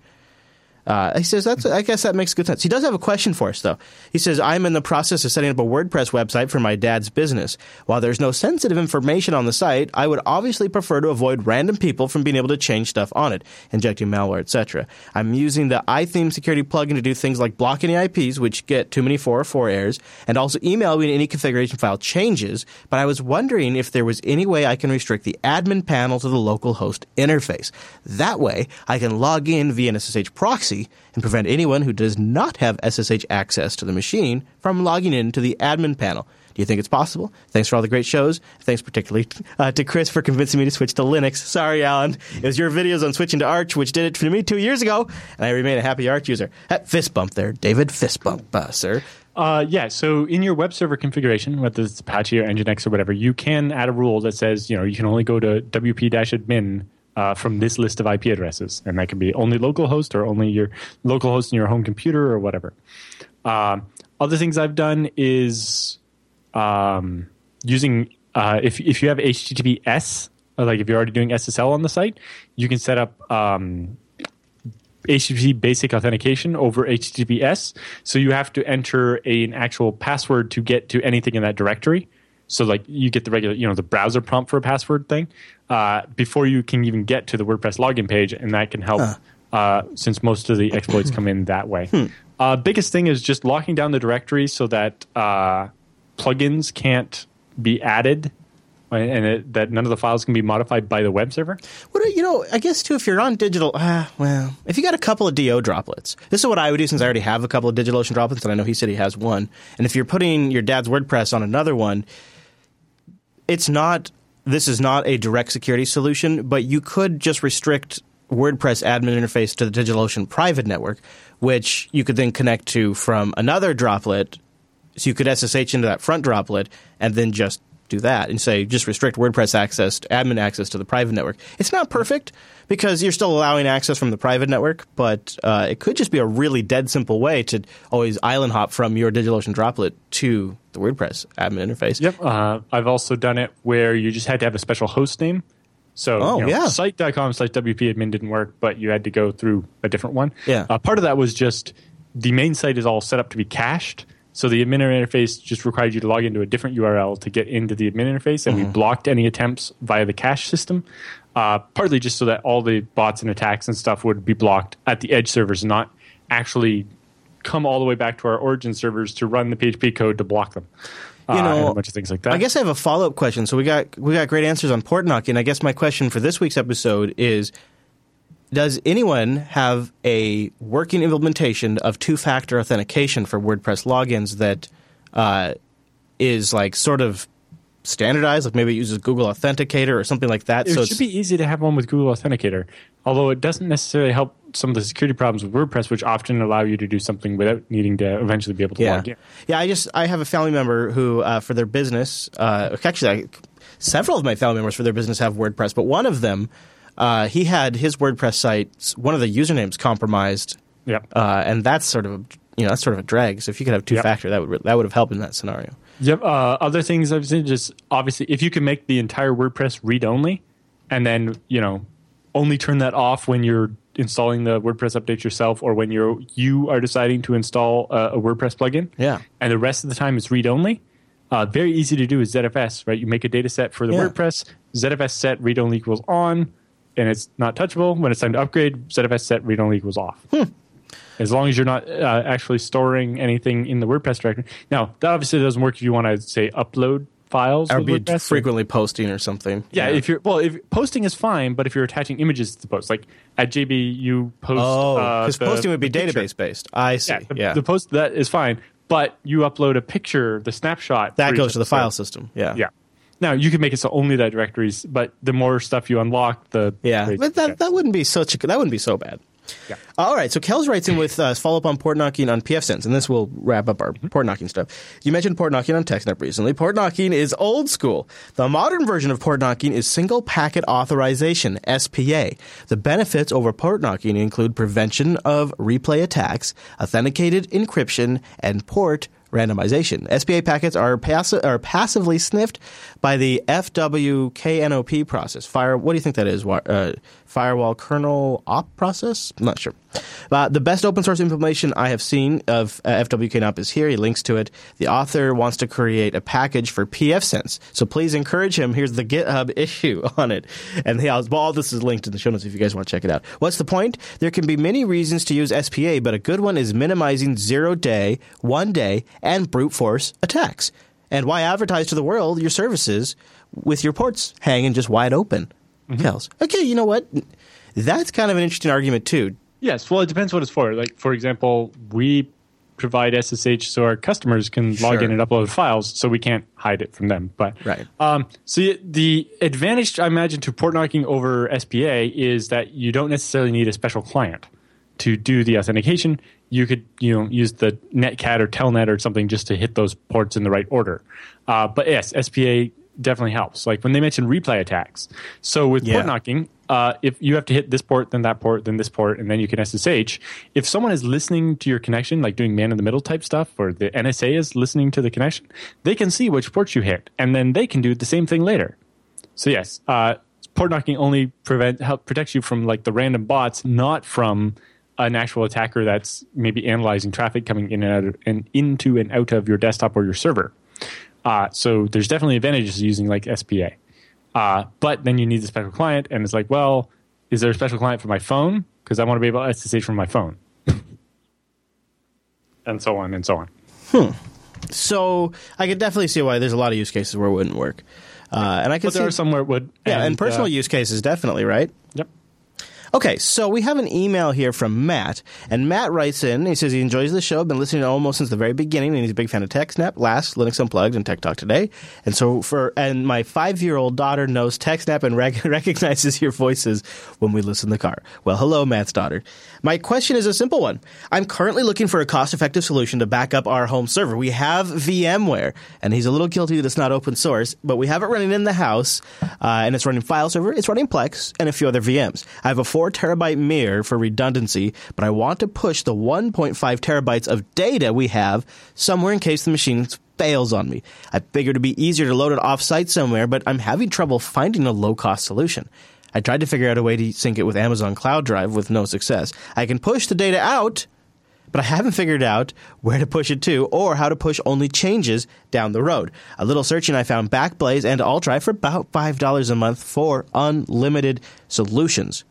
Uh, he says that's. I guess that makes good sense. He does have a question for us, though. He says I'm in the process of setting up a WordPress website for my dad's business. While there's no sensitive information on the site, I would obviously prefer to avoid random people from being able to change stuff on it, injecting malware, etc. I'm using the iTheme security plugin to do things like block any IPs, which get too many 404 errors, and also email me any configuration file changes. But I was wondering if there was any way I can restrict the admin panel to the local host interface. That way, I can log in via an SSH proxy and prevent anyone who does not have SSH access to the machine from logging in to the admin panel. Do you think it's possible? Thanks for all the great shows. Thanks particularly uh, to Chris for convincing me to switch to Linux. Sorry, Allan. It was your videos on switching to Arch which did it for me two years ago, and I remain a happy Arch user. fist bump there, David. Fist bump, uh, sir. Uh, yeah, so in your web server configuration, whether it's Apache or Nginx or whatever, you can add a rule that says, you know, you can only go to wp-admin uh, from this list of IP addresses, and that can be only localhost or only your local host in your home computer or whatever. Um, other things I've done is um, using uh, if if you have HTTPS, like if you're already doing SSL on the site, you can set up um, HTTP basic authentication over HTTPS. So you have to enter a, an actual password to get to anything in that directory. So like you get the regular, you know, the browser prompt for a password thing uh, before you can even get to the WordPress login page, and that can help huh. uh, since most of the exploits come in that way. Hmm. Uh, biggest thing is just locking down the directory so that uh, plugins can't be added and it, that none of the files can be modified by the web server. What you know? I guess too, if you're on digital, uh, well, if you got a couple of Do droplets, this is what I would do since I already have a couple of DigitalOcean droplets, and I know he said he has one. And if you're putting your dad's WordPress on another one, it's not this is not a direct security solution, but you could just restrict WordPress admin interface to the DigitalOcean private network, which you could then connect to from another droplet. So you could SSH into that front droplet and then just do that and say just restrict WordPress access, admin access to the private network. It's not perfect because you're still allowing access from the private network, but uh, it could just be a really dead simple way to always island hop from your DigitalOcean droplet to the WordPress admin interface. Yep. Uh, I've also done it where you just had to have a special host name. So oh, you know, yeah. site.com slash WP admin didn't work, but you had to go through a different one. Yeah. Uh, part of that was just the main site is all set up to be cached. So the admin interface just required you to log into a different URL to get into the admin interface, and mm-hmm. we blocked any attempts via the cache system. Uh, partly just so that all the bots and attacks and stuff would be blocked at the edge servers, not actually come all the way back to our origin servers to run the PHP code to block them. You uh, know, a bunch of things like that. I guess I have a follow up question. So we got we got great answers on port knocking. I guess my question for this week's episode is: Does anyone have a working implementation of two factor authentication for WordPress logins that uh, is like sort of standardized? Like maybe it uses Google Authenticator or something like that. It so should be easy to have one with Google Authenticator, although it doesn't necessarily help some of the security problems with WordPress, which often allow you to do something without needing to eventually be able to yeah. log in. Yeah, I just I have a family member who, uh, for their business, uh, actually, I, several of my family members for their business have WordPress, but one of them, uh, he had his WordPress site, one of the usernames compromised. Yep. Uh, and that's sort of a, you know that's sort of a drag. So if you could have two factor, that would that would have helped in that scenario. Yep. Uh, other things I've seen just obviously if you can make the entire WordPress read only, and then you know only turn that off when you're installing the WordPress update yourself or when you're you are deciding to install a, a WordPress plugin. Yeah. And the rest of the time it's read only. Uh, very easy to do is ZFS, right? You make a data set for the yeah. WordPress, ZFS set read only equals on, and it's not touchable. When it's time to upgrade, ZFS set read only equals off. Hmm. As long as you're not uh, actually storing anything in the WordPress directory. Now, that obviously doesn't work if you want to say upload files. Or be WordPress, frequently posting or something. Yeah, yeah, if you're well, if posting is fine, but if you're attaching images to the post, like at JB, you post. Oh, because uh, posting would be database based. I see. Yeah, the, yeah, the post that is fine, but you upload a picture, the snapshot that goes to the file system. Yeah, yeah. Now you can make it so only that directories, but the more stuff you unlock, the yeah. But that that wouldn't be such a, that wouldn't be so bad. Yeah. All right. So Kels writes in with uh, follow up on port knocking on pfSense, and this will wrap up our port knocking stuff. You mentioned port knocking on TechSnap recently. Port knocking is old school. The modern version of port knocking is single packet authorization (SPA). The benefits over port knocking include prevention of replay attacks, authenticated encryption, and port randomization. SPA packets are, pass- are passively sniffed by the FWKNOP process. Fire, what do you think that is? Uh, firewall kernel op process? I'm not sure. Uh, the best open source implementation I have seen of uh, FWKNOP is here. He links to it. The author wants to create a package for pfSense. So please encourage him. Here's the GitHub issue on it. And all this is linked in the show notes if you guys want to check it out. What's the point? There can be many reasons to use SPA, but a good one is minimizing zero day, one day, and brute force attacks. And why advertise to the world your services with your ports hanging just wide open? Mm-hmm. Okay, you know what? That's kind of an interesting argument too. Yes, well, it depends what it's for. Like, for example, we provide SSH so our customers can log in and upload files, so we can't hide it from them. But right. Um, so the advantage I imagine to port knocking over SPA is that you don't necessarily need a special client to do the authentication. You could you know use the Netcat or Telnet or something just to hit those ports in the right order. Uh, but yes, SPA definitely helps. Like when they mentioned replay attacks. So with yeah. port knocking, uh, if you have to hit this port, then that port, then this port, and then you can SSH. If someone is listening to your connection, like doing man in the middle type stuff, or the NSA is listening to the connection, they can see which ports you hit, and then they can do the same thing later. So yes, uh, port knocking only prevent help protects you from like the random bots, not from an actual attacker that's maybe analyzing traffic coming in and out of, and into and out of your desktop or your server. Uh, so there's definitely advantages using like SPA. Uh, but then you need the special client, and it's like, well, is there a special client for my phone? Because I want to be able to SSH from my phone, and so on and so on. Hmm. So I could definitely see why there's a lot of use cases where it wouldn't work, uh, and I could. But there see, are some where it would. Yeah, and, and personal uh, use cases definitely, right? Yep. Okay, so we have an email here from Matt, and Matt writes in. He says he enjoys the show. Been listening to almost since the very beginning, and he's a big fan of TechSnap, Last, Linux Unplugged, and Tech Talk Today. And so for and my five year old daughter knows TechSnap and rec- recognizes your voices when we listen in the car. Well, hello, Matt's daughter. My question is a simple one. I'm currently looking for a cost effective solution to back up our home server. We have VMware, and he's a little guilty that it's not open source, but we have it running in the house, uh, and it's running file server, it's running Plex, and a few other VMs. I have a four terabyte mirror for redundancy, but I want to push the 1.5 terabytes of data we have somewhere in case the machine fails on me. I figured it'd be easier to load it offsite somewhere, but I'm having trouble finding a low cost solution. I tried to figure out a way to sync it with Amazon Cloud Drive with no success. I can push the data out, but I haven't figured out where to push it to or how to push only changes down the road. A little searching, I found Backblaze and AllDrive for about $5 a month for unlimited solutions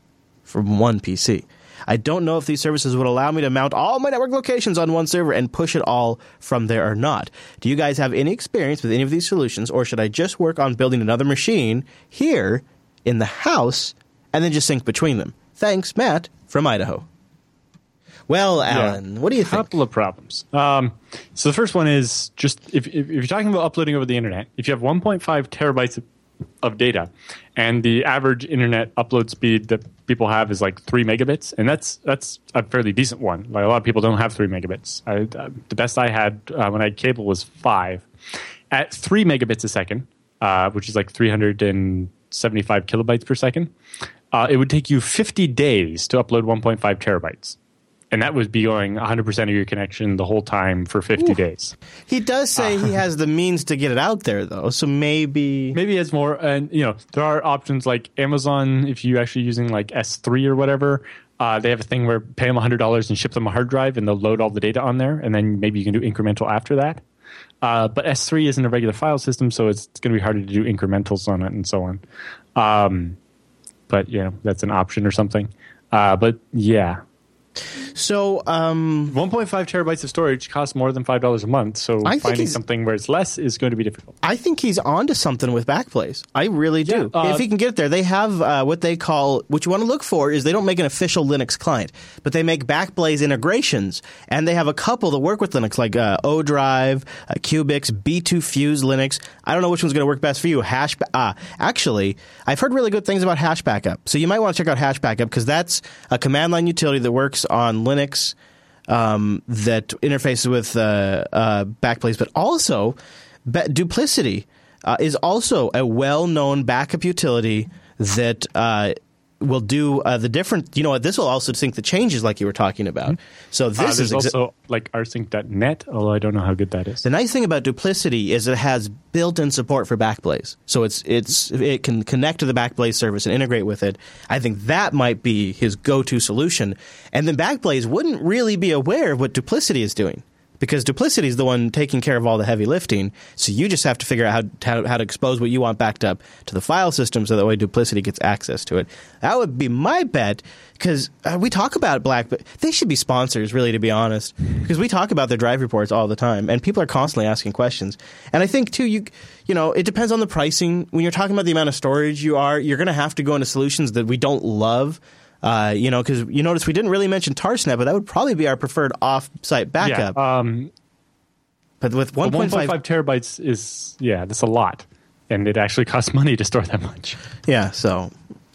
from one PC. I don't know if these services would allow me to mount all my network locations on one server and push it all from there or not. Do you guys have any experience with any of these solutions, or should I just work on building another machine here in the house and then just sync between them? Thanks, Matt from Idaho. Well, Allan, yeah. what do you think? A couple of problems. Um, so the first one is just if, if, if, you're talking about uploading over the internet, if you have 1.5 terabytes of, of data, and the average internet upload speed that people have is like three megabits, and that's that's a fairly decent one. Like a lot of people don't have three megabits. I, uh, the best I had uh, when I had cable was five. At three megabits a second, uh, which is like 300 and 75 kilobytes per second, uh, it would take you 50 days to upload 1.5 terabytes. And that would be going 100% of your connection the whole time for 50 Ooh. days. He does say uh, he has the means to get it out there, though. So maybe. Maybe it's more. And, you know, there are options like Amazon, if you're actually using like S3 or whatever, uh, they have a thing where pay them $100 and ship them a hard drive and they'll load all the data on there. And then maybe you can do incremental after that. Uh, but S3 isn't a regular file system, so it's, it's going to be harder to do incrementals on it and so on. Um, but you know that's an option or something. Uh, but yeah. So, um, 1.5 terabytes of storage costs more than five dollars a month. So I finding something where it's less is going to be difficult. I think he's onto something with Backblaze. I really do. Yeah, uh, if he can get it there, they have uh, what they call. What you want to look for is they don't make an official Linux client, but they make Backblaze integrations, and they have a couple that work with Linux, like uh, ODrive, uh, Cubix, B2 Fuse Linux. I don't know which one's going to work best for you. Hash. Ah, actually, I've heard really good things about Hash Backup, so you might want to check out Hash Backup because that's a command line utility that works on Linux um, that interfaces with uh, uh, Backblaze, but also ba- Duplicity uh, is also a well-known backup utility that uh, will do uh, the different. You know what? This will also sync the changes like you were talking about. So Uh, this there's is exa- also like rsync.net, although I don't know how good that is. the nice thing about Duplicity is it has built-in support for Backblaze, so it's it's it can connect to the Backblaze service and integrate with it. I think that might be his go-to solution, and then Backblaze wouldn't really be aware of what Duplicity is doing because Duplicity is the one taking care of all the heavy lifting. So you just have to figure out how how, to expose what you want backed up to the file system, so that way Duplicity gets access to it. That would be my bet because uh, we talk about Black, but they should be sponsors, really, to be honest, because we talk about their drive reports all the time, and people are constantly asking questions. And I think too, you you know, it depends on the pricing. When you're talking about the amount of storage you are, you're going to have to go into solutions that we don't love. Uh, you know, because you notice we didn't really mention Tarsnap, but that would probably be our preferred off-site backup. Yeah, um, but with but 1.5, 1.5 terabytes is yeah, that's a lot, and it actually costs money to store that much. Yeah, so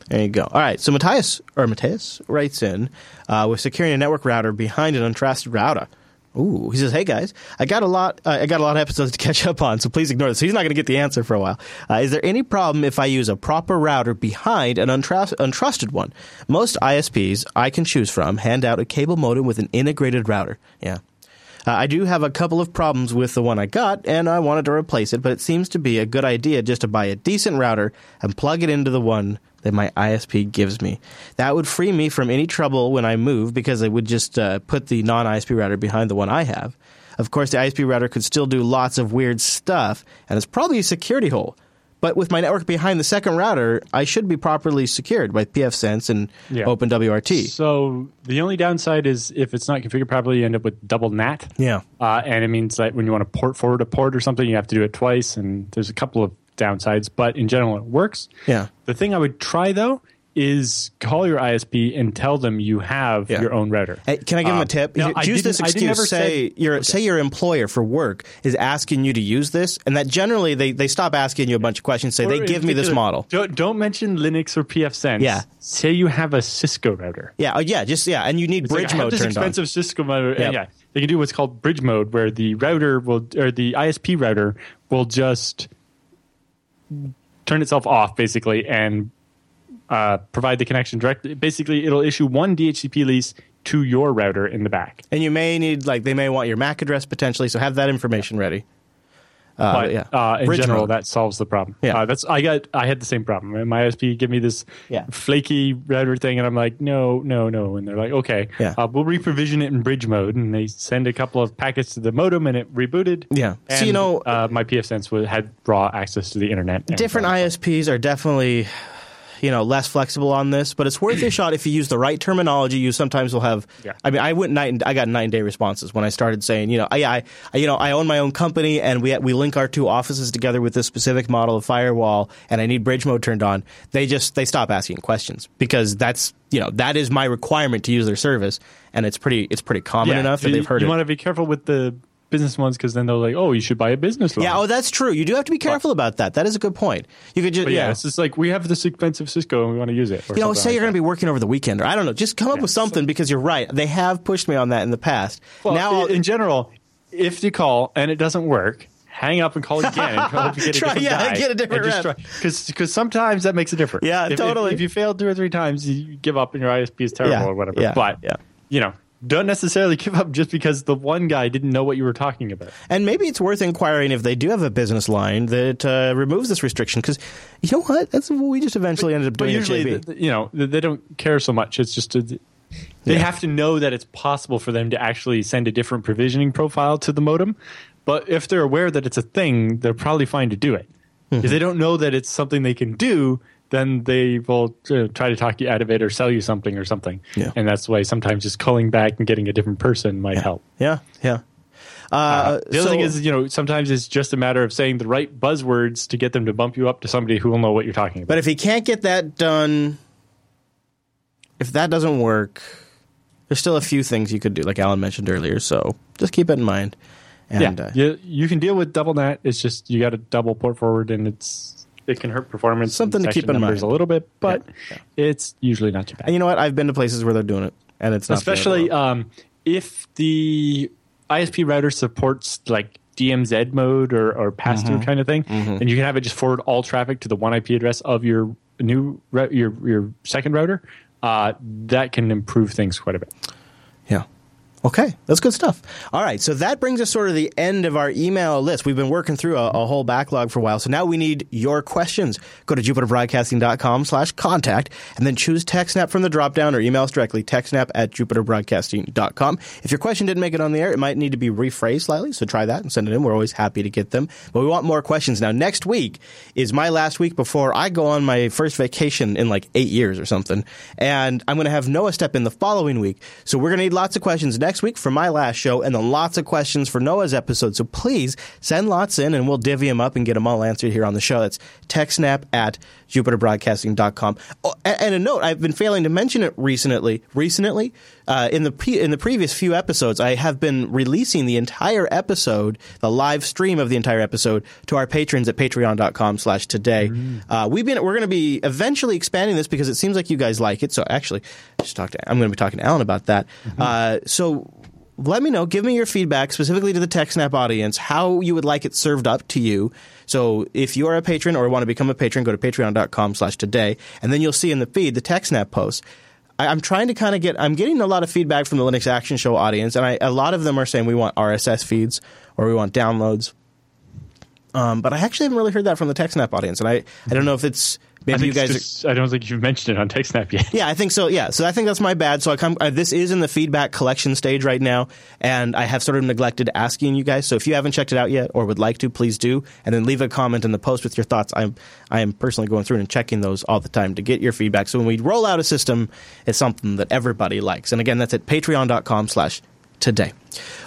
there you go. All right, so Matthias or Matthias writes in uh, with securing a network router behind an untrusted router. Ooh, he says, "Hey guys, I got a lot. Uh, I got a lot of episodes to catch up on, so please ignore this." So he's not going to get the answer for a while. Uh, is there any problem if I use a proper router behind an untrust- untrusted one? Most ISPs I can choose from hand out a cable modem with an integrated router. Yeah. Uh, I do have a couple of problems with the one I got, and I wanted to replace it, but it seems to be a good idea just to buy a decent router and plug it into the one that my ISP gives me. That would free me from any trouble when I move because I would just uh, put the non ISP router behind the one I have. Of course, the ISP router could still do lots of weird stuff, and it's probably a security hole. But with my network behind the second router, I should be properly secured by pfSense and Yeah. OpenWRT. So the only downside is if it's not configured properly, you end up with double NAT. Yeah. Uh, and it means that when you want to port forward a port or something, you have to do it twice. And there's a couple of downsides, but in general, it works. Yeah. The thing I would try though is call your ISP and tell them you have Yeah. your own router. Hey, can I give him a Um, tip? no, Use this excuse. say say- your say your employer for work is asking you to use this, and that generally they, they stop asking you a bunch of questions. Say Or they give me this model. Don't, don't mention Linux or pfSense. Yeah. Say you have a Cisco router. Yeah, oh, yeah, just yeah, and you need It's like, bridge have mode this turned on. expensive Cisco router. Yep. yeah, they can do what's called bridge mode, where the router will or the ISP router will just turn itself off basically and uh, provide the connection directly. Basically, it'll issue one DHCP lease to your router in the back. And you may need like they may want your MAC address potentially, so have that information ready. Uh, but yeah, uh, in Bridge general, mode. that solves the problem. Yeah. Uh, that's I got. I had the same problem. My ISP give me this Yeah. flaky router thing, and I'm like, no, no, no, and they're like, okay, Yeah. uh, we'll reprovision it in bridge mode, and they send a couple of packets to the modem, and it rebooted. Yeah. So, you know- uh, my PFSense was, had raw access to the internet. different ISPs are definitely you know less flexible on this, but it's worth a shot if you use the right terminology. You sometimes will have. Yeah. I mean, I went night and I got nine day responses when I started saying, you know, I, I, I you know, I own my own company and we we link our two offices together with this specific model of firewall, and I need bridge mode turned on. They just they stop asking questions because that's you know that is my requirement to use their service, and it's pretty it's pretty common yeah, enough that you, they've heard You it. want to be careful with the business ones because then they're like, oh, you should buy a business loan. yeah, oh, that's true. You do have to be careful about that. That is a good point. You could just But yeah, yeah. it's just like we have this expensive Cisco and we want to use it. You know, say like you're going to be working over the weekend, or I don't know. Just come up with something because you're right. They have pushed me on that in the past. Well, now, i- in general, if you call and it doesn't work, hang up and call again and try to get a Try- different yeah, guy. get a different. Because sometimes that makes a difference. Yeah, If- if- totally. If, you fail two or three times, you give up and your ISP is terrible Yeah, or whatever. yeah, but yeah. you know, don't necessarily give up just because the one guy didn't know what you were talking about. and maybe it's worth inquiring if they do have a business line that uh, removes this restriction. Because you know what? That's what we just eventually ended up But doing. usually, at JB. th- th- you know, they don't care so much. It's just a, they Yeah. have to know that it's possible for them to actually send a different provisioning profile to the modem. But if they're aware that it's a thing, they're probably fine to do it. Mm-hmm. If they don't know that it's something they can do, then they will uh, try to talk you out of it or sell you something or something. Yeah. And that's why sometimes just calling back and getting a different person might help. Yeah, yeah. Uh, Uh, the other so- thing is, you know, sometimes it's just a matter of saying the right buzzwords to get them to bump you up to somebody who will know what you're talking about. But if he can't get that done, if that doesn't work, there's still a few things you could do, like Allan mentioned earlier. So just keep it in mind. And yeah, uh, you, you can deal with double NAT. It's just you got to double port forward, and it's it can hurt performance. Something to keep in mind. a little bit, but Yeah, it's usually not too bad. and you know what? I've been to places where they're doing it, and it's not especially bad at all. um, if the ISP router supports like DMZ mode or, or pass through Mm-hmm. kind of thing, and you can have it just forward all traffic to the one IP address of your new your your second router. Uh, that can improve things quite a bit. Yeah. Okay, that's good stuff. All right, so that brings us sort of the end of our email list. We've been working through a, a whole backlog for a while, so now we need your questions. Go to jupiterbroadcasting.com slash contact and then choose TechSnap from the dropdown or email us directly, techsnap at jupiterbroadcasting.com. If your question didn't make it on the air, it might need to be rephrased slightly, so try that and send it in. We're always happy to get them, but we want more questions. Now, next week is my last week before I go on my first vacation in like eight years or something, and I'm going to have Noah step in the following week. So we're going to need lots of questions next week for my last show, and then lots of questions for Noah's episode. So please send lots in, and we'll divvy them up and get them all answered here on the show. That's techsnap at jupiterbroadcasting.com. Oh, and a note, I've been failing to mention it recently. Recently, uh, in the pre- in the previous few episodes, I have been releasing the entire episode, the live stream of the entire episode, to our patrons at patreon.com slash today. Uh, we've been we're going to be eventually expanding this because it seems like you guys like it. So actually, just talk to I'm going to be talking to Allan about that. Uh, so let me know. Give me your feedback specifically to the TechSnap audience, how you would like it served up to you. So if you are a patron or want to become a patron, go to patreon.com slash today, and then you'll see in the feed the TechSnap posts. I, I'm trying to kind of get, I'm getting a lot of feedback from the Linux Action Show audience, and I, a lot of them are saying we want RSS feeds or we want downloads. Um, but I actually haven't really heard that from the TechSnap audience, and I, I don't know if it's maybe you guys. it's are, I don't think you've mentioned it on TechSnap yet. yeah, I think so. Yeah, so I think that's my bad. So I come. Uh, this is in the feedback collection stage right now, and I have sort of neglected asking you guys. So if you haven't checked it out yet or would like to, please do, and then leave a comment in the post with your thoughts. I'm I am personally going through and checking those all the time to get your feedback. So when we roll out a system, it's something that everybody likes. And again, that's at Patreon.com/slash today.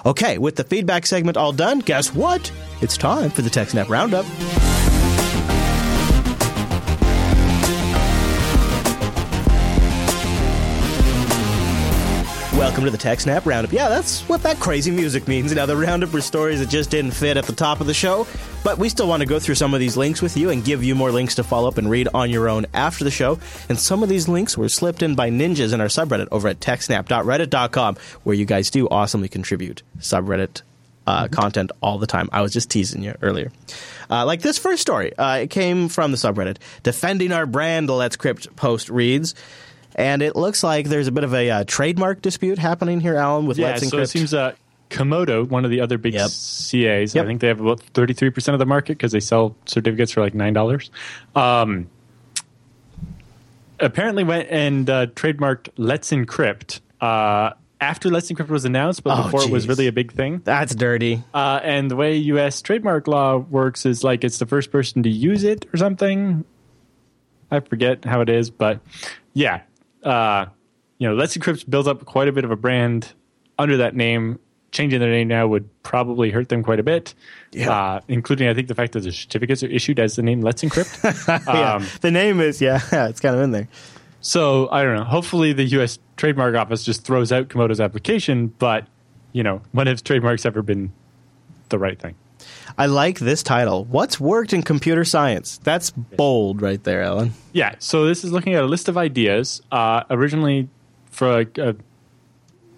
Okay, with the feedback segment all done, guess what? It's time for the TechSnap Roundup. Welcome to the TechSnap Roundup. Yeah, that's what that crazy music means. Now, the Roundup for stories that just didn't fit at the top of the show, but we still want to go through some of these links with you and give you more links to follow up and read on your own after the show. And some of these links were slipped in by ninjas in our subreddit over at techsnap.reddit.com, where you guys do awesomely contribute subreddit uh, content all the time. I was just teasing you earlier. Uh, like this first story, uh, it came from the subreddit. Defending our brand, the Let's Encrypt post reads. And it looks like there's a bit of a uh, trademark dispute happening here, Allan, with Yeah, Let's Encrypt. so it seems uh, Comodo, one of the other big Yep. CAs, Yep. I think they have about 33% of the market because they sell certificates for like $9. Um, apparently went and uh, trademarked Let's Encrypt uh, after Let's Encrypt was announced, but Oh, before it was really a big thing. That's dirty. Uh, and the way U.S. trademark law works is like it's the first person to use it or something. I forget how it is, but yeah, uh, you know, Let's Encrypt builds up quite a bit of a brand under that name. Changing their name now would probably hurt them quite a bit, Yeah. uh, including I think the fact that the certificates are issued as the name Let's Encrypt. yeah, Um, the name is yeah, it's kind of in there. so I don't know. Hopefully, the U.S. Trademark Office just throws out Comodo's application, but you know, when have trademarks ever been the right thing? I like this title. What's worked in computer science? That's bold right there, Allan. Yeah, so this is looking at a list of ideas. Uh, originally, for a, a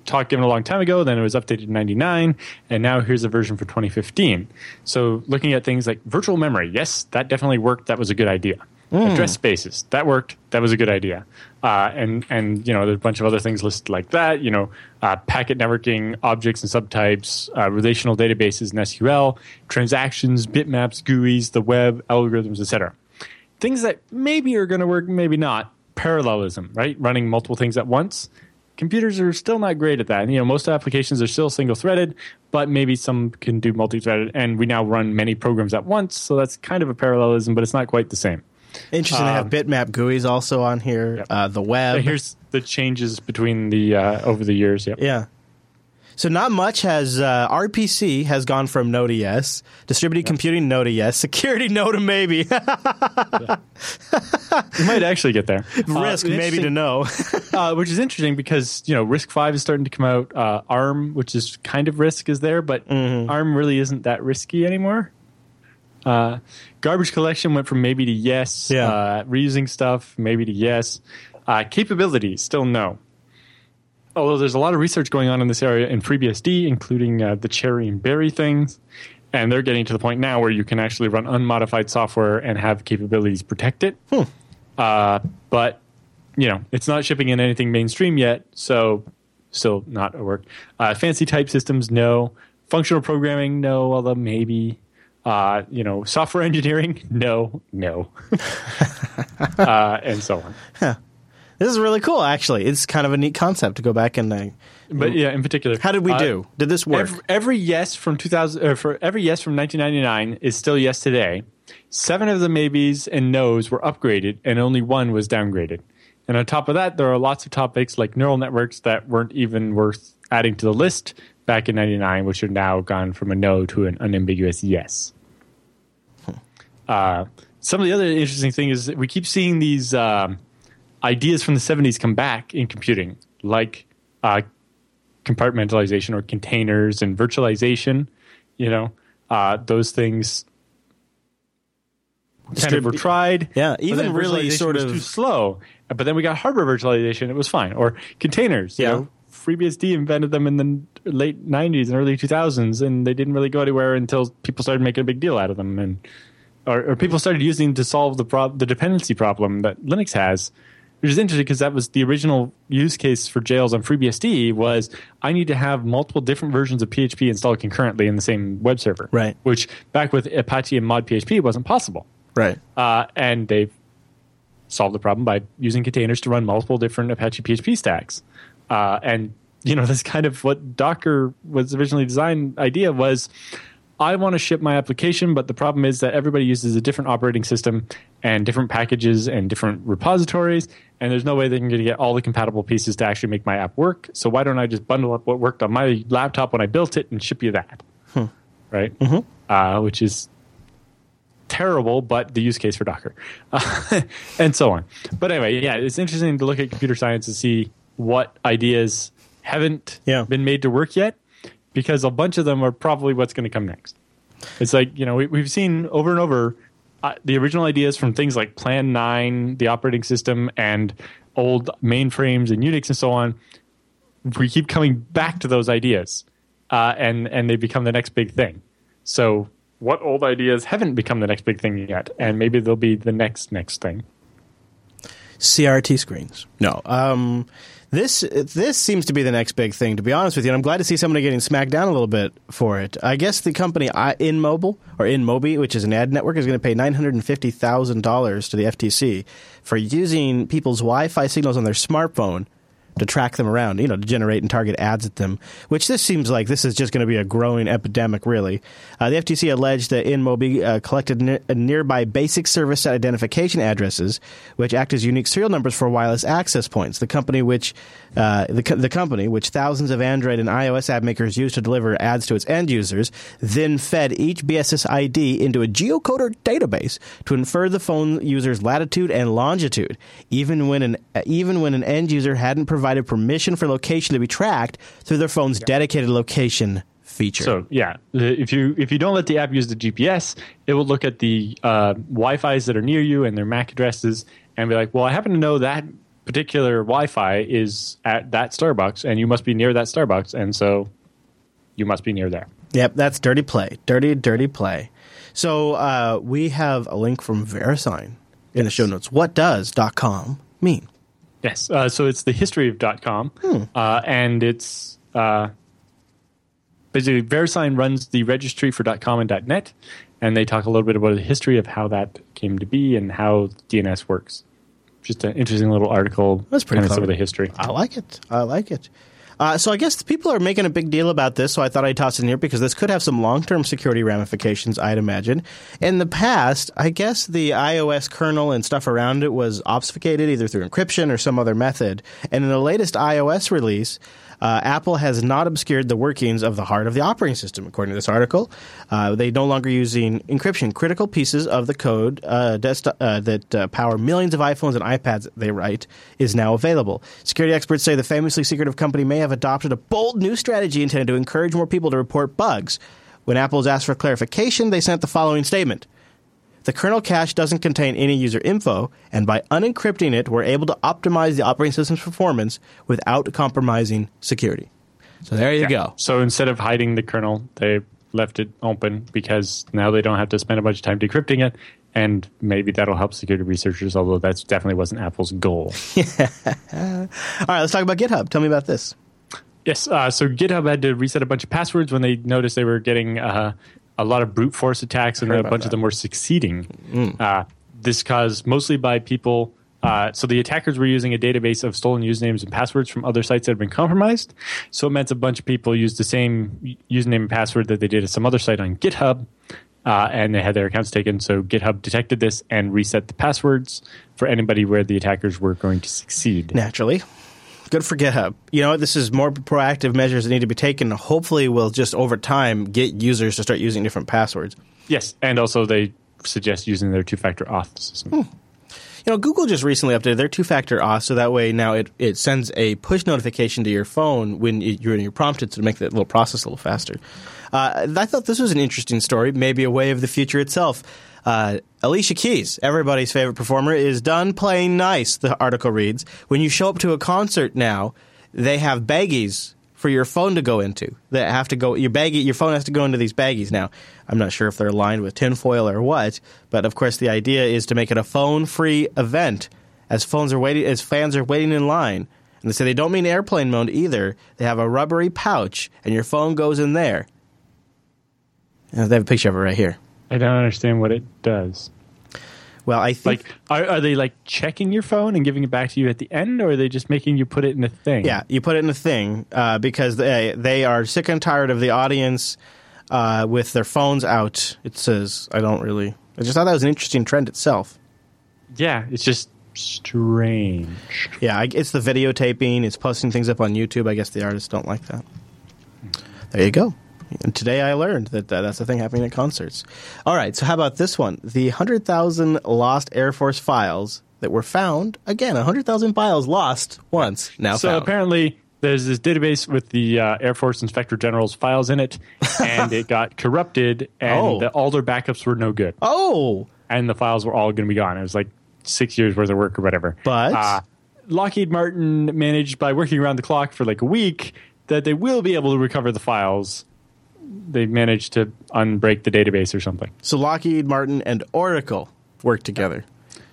talk given a long time ago, then it was updated in 99, and now here's a version for 2015. So looking at things like virtual memory, yes, that definitely worked. That was a good idea. Address spaces, that worked. That was a good idea. Uh, and, and, you know, there's a bunch of other things listed like that, you know, uh, packet networking, objects and subtypes, uh, relational databases and SQL, transactions, bitmaps, GUIs, the web, algorithms, etc things that maybe are going to work, maybe not. Parallelism, right? Running multiple things at once. Computers are still not great at that. You know, most applications are still single threaded, but maybe some can do multi threaded. And we now run many programs at once, so that's kind of a parallelism, but it's not quite the same. Interesting. they have bitmap GUIs also on here. Yep. Uh, the web. And here's the changes between the uh, over the years. Yep. Yeah. So not much has uh, RPC has gone from no to yes, distributed computing no to yes, security no to maybe, You might actually get there. RISC Uh, maybe to no. uh, which is interesting because you know RISC-V is starting to come out. Uh, ARM, which is kind of RISC, is there, but Mm-hmm. ARM really isn't that risky anymore. Uh, garbage collection went from maybe to yes. Yeah. Uh, reusing stuff maybe to yes. Uh, capabilities still no. Although there's a lot of research going on in this area in FreeBSD, including uh, the CHERI and BERI things, and they're getting to the point now where you can actually run unmodified software and have capabilities protect it. Uh, but you know, it's not shipping in anything mainstream yet, so still not a work. Uh, fancy type systems, no. Functional programming, no. Although maybe, uh, you know, software engineering, no, no, uh, and so on. this is really cool. Actually, it's kind of a neat concept to go back and. Uh, But yeah, in particular, how did we uh, do? Did this work? Every, every yes from 2000 for every yes from 1999 is still yes today. Seven of the maybes and no's were upgraded, and only one was downgraded. And on top of that, there are lots of topics like neural networks that weren't even worth adding to the list back in 99, which are now gone from a no to an unambiguous yes. Uh, some of the other interesting thing is that we keep seeing these um, ideas from the 70s come back in computing, like uh, compartmentalization or containers and virtualization. You know, uh, those things kind of were tried. Yeah, even really sort of- too slow. But then we got hardware virtualization; it was fine. Or containers. You Yeah. know, FreeBSD invented them in the late '90s and early 2000s, and they didn't really go anywhere until people started making a big deal out of them, and or, or people started using them to solve the prob- the dependency problem that Linux has. Which is interesting because that was the original use case for jails on FreeBSD was I need to have multiple different versions of PHP installed concurrently in the same web server. Right. Which back with Apache and Mod PHP wasn't possible. right. Uh, and they've solved the problem by using containers to run multiple different Apache PHP stacks. Uh, and you know that's kind of what Docker was originally designed. Idea was, I want to ship my application, but the problem is that everybody uses a different operating system and different packages and different repositories, and there's no way they can get all the compatible pieces to actually make my app work. So why don't I just bundle up what worked on my laptop when I built it and ship you that? Right? Uh, which is terrible, but the use case for Docker, uh, and so on. But anyway, yeah, it's interesting to look at computer science and see what ideas haven't Yeah. been made to work yet, because a bunch of them are probably what's going to come next. It's like you know we, we've seen over and over uh, the original ideas from things like Plan Nine, the operating system, and old mainframes and Unix and so on. We keep coming back to those ideas, uh, and and they become the next big thing. So, what old ideas haven't become the next big thing yet, and maybe they'll be the next next thing. CRT screens. No. Um, this this seems to be the next big thing. To be honest with you, and I'm glad to see somebody getting smacked down a little bit for it. I guess the company I- InMobile or InMobi, which is an ad network, is going to pay nine hundred and fifty thousand dollars to the FTC for using people's Wi-Fi signals on their smartphone to track them around, you know, to generate and target ads at them, which this seems like this is just going to be a growing epidemic, really. Uh, the FTC alleged that InMobi uh, collected ne- nearby basic service identification addresses, which act as unique serial numbers for wireless access points. The company, which uh, the, co- the company, which thousands of Android and iOS app makers use to deliver ads to its end users, then fed each BSS ID into a geocoder database to infer the phone user's latitude and longitude, even when an even when an end user hadn't provided permission for location to be tracked through their phone's dedicated location feature. So yeah, if you if you don't let the app use the GPS, it will look at the uh, Wi-Fi's that are near you and their MAC addresses, and be like, "Well, I happen to know that particular Wi-Fi is at that Starbucks, and you must be near that Starbucks, and so you must be near there." Yep, that's dirty play. Dirty, dirty play. So uh, we have a link from VeriSign in the show notes. What does .com mean? Yes. Uh, so it's the history of .com, uh, and it's uh, basically VeriSign runs the registry for .com and .net, and they talk a little bit about the history of how that came to be and how DNS works. Just an interesting little article. That's pretty kind of some of the history. I like it. I like it. Uh, so I guess people are making a big deal about this, so I thought I'd toss it in here because this could have some long-term security ramifications, I'd imagine. In the past, I guess the iOS kernel and stuff around it was obfuscated either through encryption or some other method. And in the latest iOS release, uh, Apple has not obscured the workings of the heart of the operating system, according to this article. Uh, they no longer using encryption. Critical pieces of the code uh, desktop, uh, that uh, power millions of iPhones and iPads they write is now available. Security experts say the famously secretive company may have adopted a bold new strategy intended to encourage more people to report bugs. When Apple was asked for clarification, they sent the following statement. The kernel cache doesn't contain any user info, and by unencrypting it, we're able to optimize the operating system's performance without compromising security. So there you yeah. go. So instead of hiding the kernel, they left it open because now they don't have to spend a bunch of time decrypting it. And maybe that'll help security researchers, although that definitely wasn't Apple's goal. All right, let's talk about GitHub. Tell me about this. Yes, uh, so GitHub had to reset a bunch of passwords when they noticed they were getting uh, a lot of brute force attacks, and a bunch that. of them were succeeding. Mm. Uh, this caused mostly by people. Uh, so the attackers were using a database of stolen usernames and passwords from other sites that had been compromised. So it meant a bunch of people used the same username and password that they did at some other site on GitHub, uh, and they had their accounts taken. So GitHub detected this and reset the passwords for anybody where the attackers were going to succeed. Naturally good for GitHub. You know, this is more proactive measures that need to be taken. Hopefully, we'll just over time get users to start using different passwords. Yes, and also they suggest using their two-factor auth system. Hmm. You know, Google just recently updated their two-factor auth, so that way now it, it sends a push notification to your phone when you're, you're prompted to make that little process a little faster. Uh, I thought this was an interesting story, maybe a way of the future itself. Uh, Alicia Keys, everybody's favorite performer, is done playing nice, the article reads. When you show up to a concert now, they have baggies for your phone to go into that have to go your baggie your phone has to go into these baggies. Now i'm not sure if they're lined with tinfoil or what but of course the idea is to make it a phone free event as phones are waiting as fans are waiting in line. And they say they don't mean airplane mode either. They have a rubbery pouch and your phone goes in there. And they have a picture of it right here I don't understand what it does. Well, I think like are, are they like checking your phone and giving it back to you at the end, or are they just making you put it in a thing? Yeah, you put it in a thing uh, because they they are sick and tired of the audience uh, with their phones out. It says I don't really. I just thought that was an interesting trend itself. Yeah, it's just strange. Yeah, it's the videotaping. It's posting things up on YouTube. I guess the artists don't like that. There you go. And today I learned that uh, that's the thing happening at concerts. All right, so how about this one? The 100,000 lost Air Force files that were found. Again, 100,000 files lost once, now So found. apparently there's this database with the uh, Air Force Inspector General's files in it, and it got corrupted, and oh. the, all their backups were no good. Oh! And the files were all going to be gone. It was like six years worth of work or whatever. But... Uh, Lockheed Martin managed by working around the clock for like a week that they will be able to recover the files they managed to unbreak the database or something. So Lockheed Martin and Oracle worked together.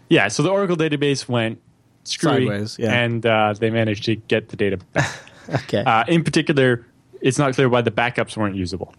Yeah, so the Oracle database went screwy, Sideways, yeah. and uh, they managed to get the data back. okay. Uh, in particular, it's not clear why the backups weren't usable.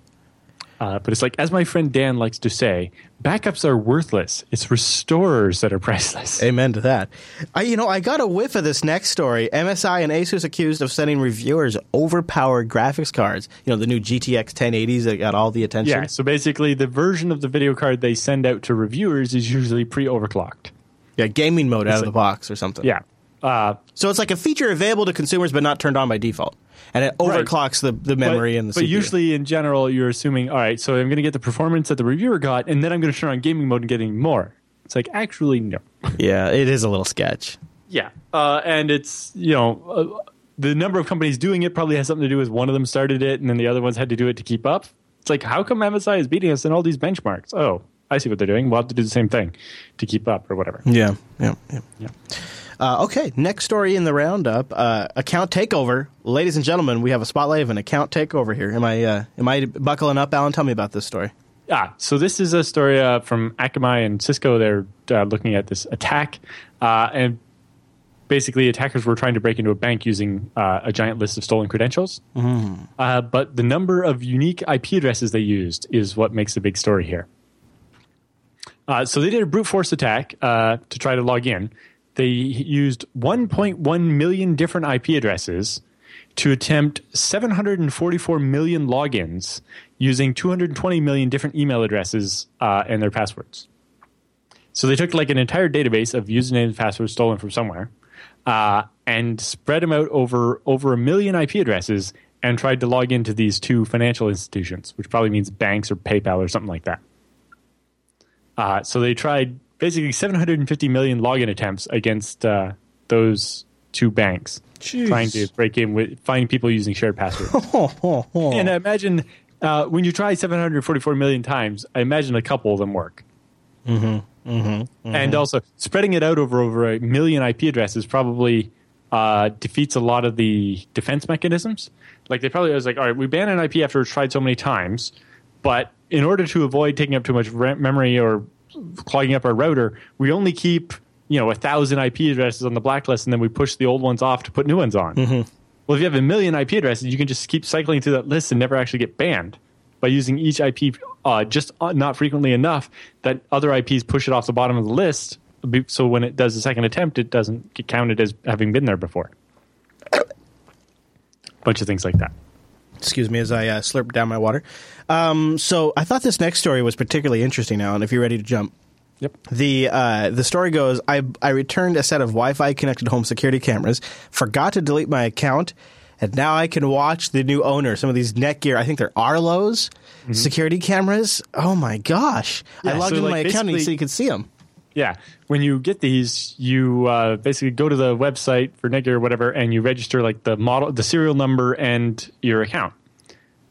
Uh, but it's like, as my friend Dan likes to say, backups are worthless. It's restorers that are priceless. Amen to that. I, you know, I got a whiff of this next story. MSI and Asus accused of sending reviewers overpowered graphics cards. You know, the new GTX 1080s that got all the attention. Yeah. So basically, the version of the video card they send out to reviewers is usually pre-overclocked. Yeah, gaming mode it's out like, of the box or something. Yeah. Uh, so it's like a feature available to consumers but not turned on by default. And it overclocks right. the, the memory but, and the but CPU. usually in general you're assuming all right so i'm going to get the performance that the reviewer got and then i'm going to turn on gaming mode and getting more. It's like actually no. Yeah it is a little sketch. Yeah uh, and it's you know uh, the number of companies doing it probably has something to do with one of them started it and then the other ones had to do it to keep up. It's like how come msi is beating us in all these benchmarks? Oh i see what they're doing. We'll have to do the same thing to keep up or whatever. Yeah yeah yeah, yeah. Uh, okay, next story in the roundup: uh, account takeover. Ladies and gentlemen, we have a spotlight of an account takeover here. Am I uh, am I buckling up, Allan? Tell me about this story. Ah, so this is a story uh, from Akamai and Cisco. They're uh, looking at this attack, uh, and basically, attackers were trying to break into a bank using a giant list of stolen credentials. Mm. but the number of unique IP addresses they used is what makes the big story here. so they did a brute force attack to try to log in they used 1.1 million different IP addresses to attempt 744 million logins using 220 million different email addresses uh, and their passwords. So they took like an entire database of usernames and passwords stolen from somewhere uh, and spread them out over over a million IP addresses and tried to log into these two financial institutions, which probably means banks or PayPal or something like that. Uh, so they tried basically 750 million login attempts against uh, those two banks, Jeez. trying to break in with finding people using shared passwords. and I imagine uh, when you try 744 million times, I imagine a couple of them work. Mm-hmm, mm-hmm, And also spreading it out over over a million IP addresses probably uh, defeats a lot of the defense mechanisms. Like they probably was like, all right, we ban an IP after it's tried so many times, but in order to avoid taking up too much re- memory or clogging up our router, we only keep you know a thousand IP addresses on the blacklist, and then we push the old ones off to put new ones on. Mm-hmm. Well, if you have a million IP addresses, you can just keep cycling through that list and never actually get banned by using each IP uh, just uh, not frequently enough that other IPs push it off the bottom of the list. So when it does the second attempt, it doesn't get counted as having been there before. Bunch of things like that. Excuse me as I uh, slurp down my water. Um, so I thought this next story was particularly interesting, Allan. If you're ready to jump. Yep. The uh, the story goes: I I returned a set of Wi-Fi connected home security cameras, forgot to delete my account, and now I can watch the new owner. Some of these Netgear, I think they're Arlo's security cameras. Oh my gosh! I logged so, into like, my account and so you could see them. Yeah. When you get these, you uh, basically go to the website for Netgear or whatever, and you register like the model, the serial number, and your account.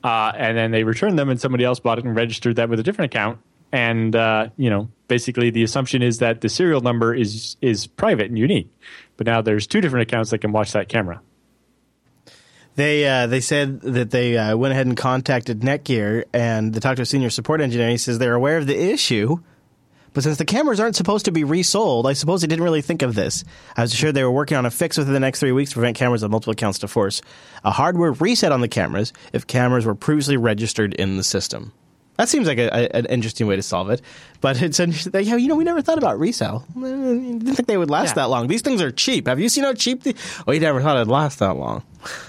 Uh, and then they return them, and somebody else bought it and registered that with a different account. And uh, you know, basically, the assumption is that the serial number is is private and unique. But now there's two different accounts that can watch that camera. They uh, they said that they uh, went ahead and contacted Netgear and they talked to a senior support engineer. He says they're aware of the issue, but since the cameras aren't supposed to be resold, I suppose they didn't really think of this. I was assured they were working on a fix within the next three weeks to prevent cameras of multiple accounts to force a hardware reset on the cameras if cameras were previously registered in the system. That seems like a, a, an interesting way to solve it, but it's they, yeah, you know we never thought about resale. I didn't think they would last Yeah. that long. These things are cheap. Have you seen how cheap? The, oh, you never thought it'd last that long.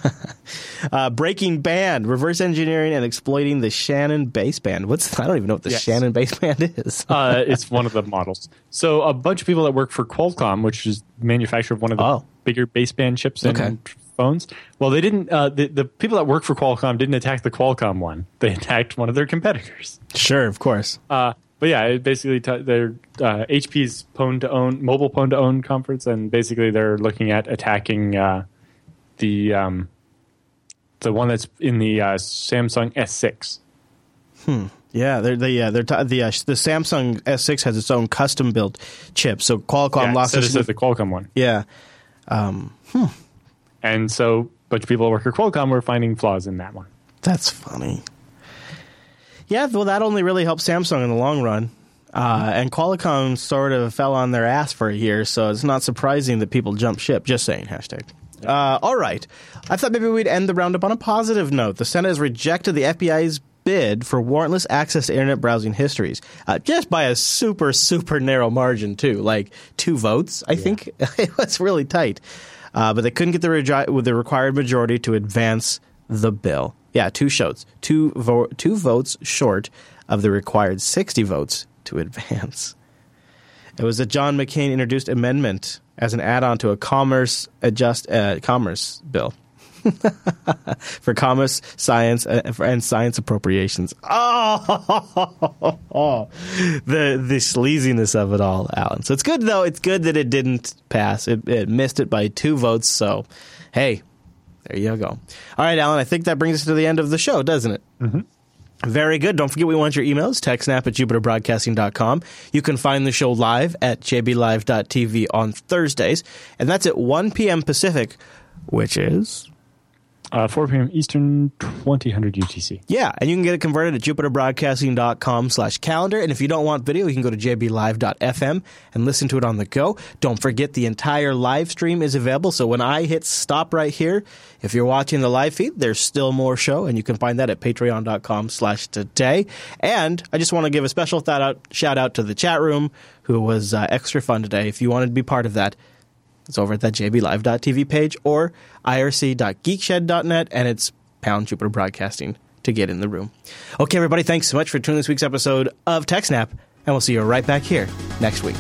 uh, Breaking Band, reverse engineering and exploiting the Shannon baseband. What's I don't even know what the Yes. Shannon baseband is. Uh, it's one of the models. So a bunch of people that work for Qualcomm, which is manufacturer of one of the Oh. bigger baseband chips in Okay. Phones. Well, they didn't. Uh, the, the people that work for Qualcomm didn't attack the Qualcomm one. They attacked one of their competitors. sure, of course. Uh, but yeah, it basically t- they're uh, HP's pwn to own mobile pwn to own conference, and basically they're looking at attacking uh, the um, the one that's in the uh, Samsung S6. Hmm. Yeah, they're they yeah they're t- the uh, the Samsung S6 has its own custom built chip. So Qualcomm Yeah, lost. instead of the Qualcomm one. yeah, And so a bunch of people that work at Qualcomm were finding flaws in that one. that's funny. Yeah, well, that only really helps Samsung in the long run. Uh, and Qualcomm sort of fell on their ass for a year, so it's not surprising that people jump ship. Just saying, hashtag. Uh, all right. I thought maybe we'd end the roundup on a positive note. The Senate has rejected the FBI's bid for warrantless access to internet browsing histories, uh, just by a super, super narrow margin, too. Like two votes, I think. it was really tight. Uh, but they couldn't get the, regi- with the required majority to advance the bill. Yeah, two shows, two vo- two votes short of the required 60 votes to advance. It was a John McCain introduced amendment as an add-on to a commerce adjust uh, commerce bill for commerce, science, uh, and science appropriations. Oh, the the sleaziness of it all, Allan. So it's good though. It's good that it didn't pass. It, it missed it by two votes. So, hey, there you go. All right, Allan. I think that brings us to the end of the show, doesn't it? Very good. Don't forget we want your emails, techsnap at jupiterbroadcasting.com. You can find the show live at jblive.tv on Thursdays, and that's at 1 p.m. Pacific, which is Uh, 4 p.m. Eastern, 2000 UTC. Yeah, and you can get it converted at jupiterbroadcasting.com slash calendar. And if you don't want video, you can go to jblive.fm and listen to it on the go. Don't forget the entire live stream is available. So when I hit stop right here, if you're watching the live feed, there's still more show, and you can find that at patreon.com slash today. And I just want to give a special shout out to the chat room, who was uh, extra fun today. If you wanted to be part of that, It's over at that jblive.tv page or irc.geekshed.net, and it's pound Jupiter Broadcasting to get in the room. Okay, everybody, thanks so much for tuning this week's episode of TechSnap, and we'll see you right back here next week.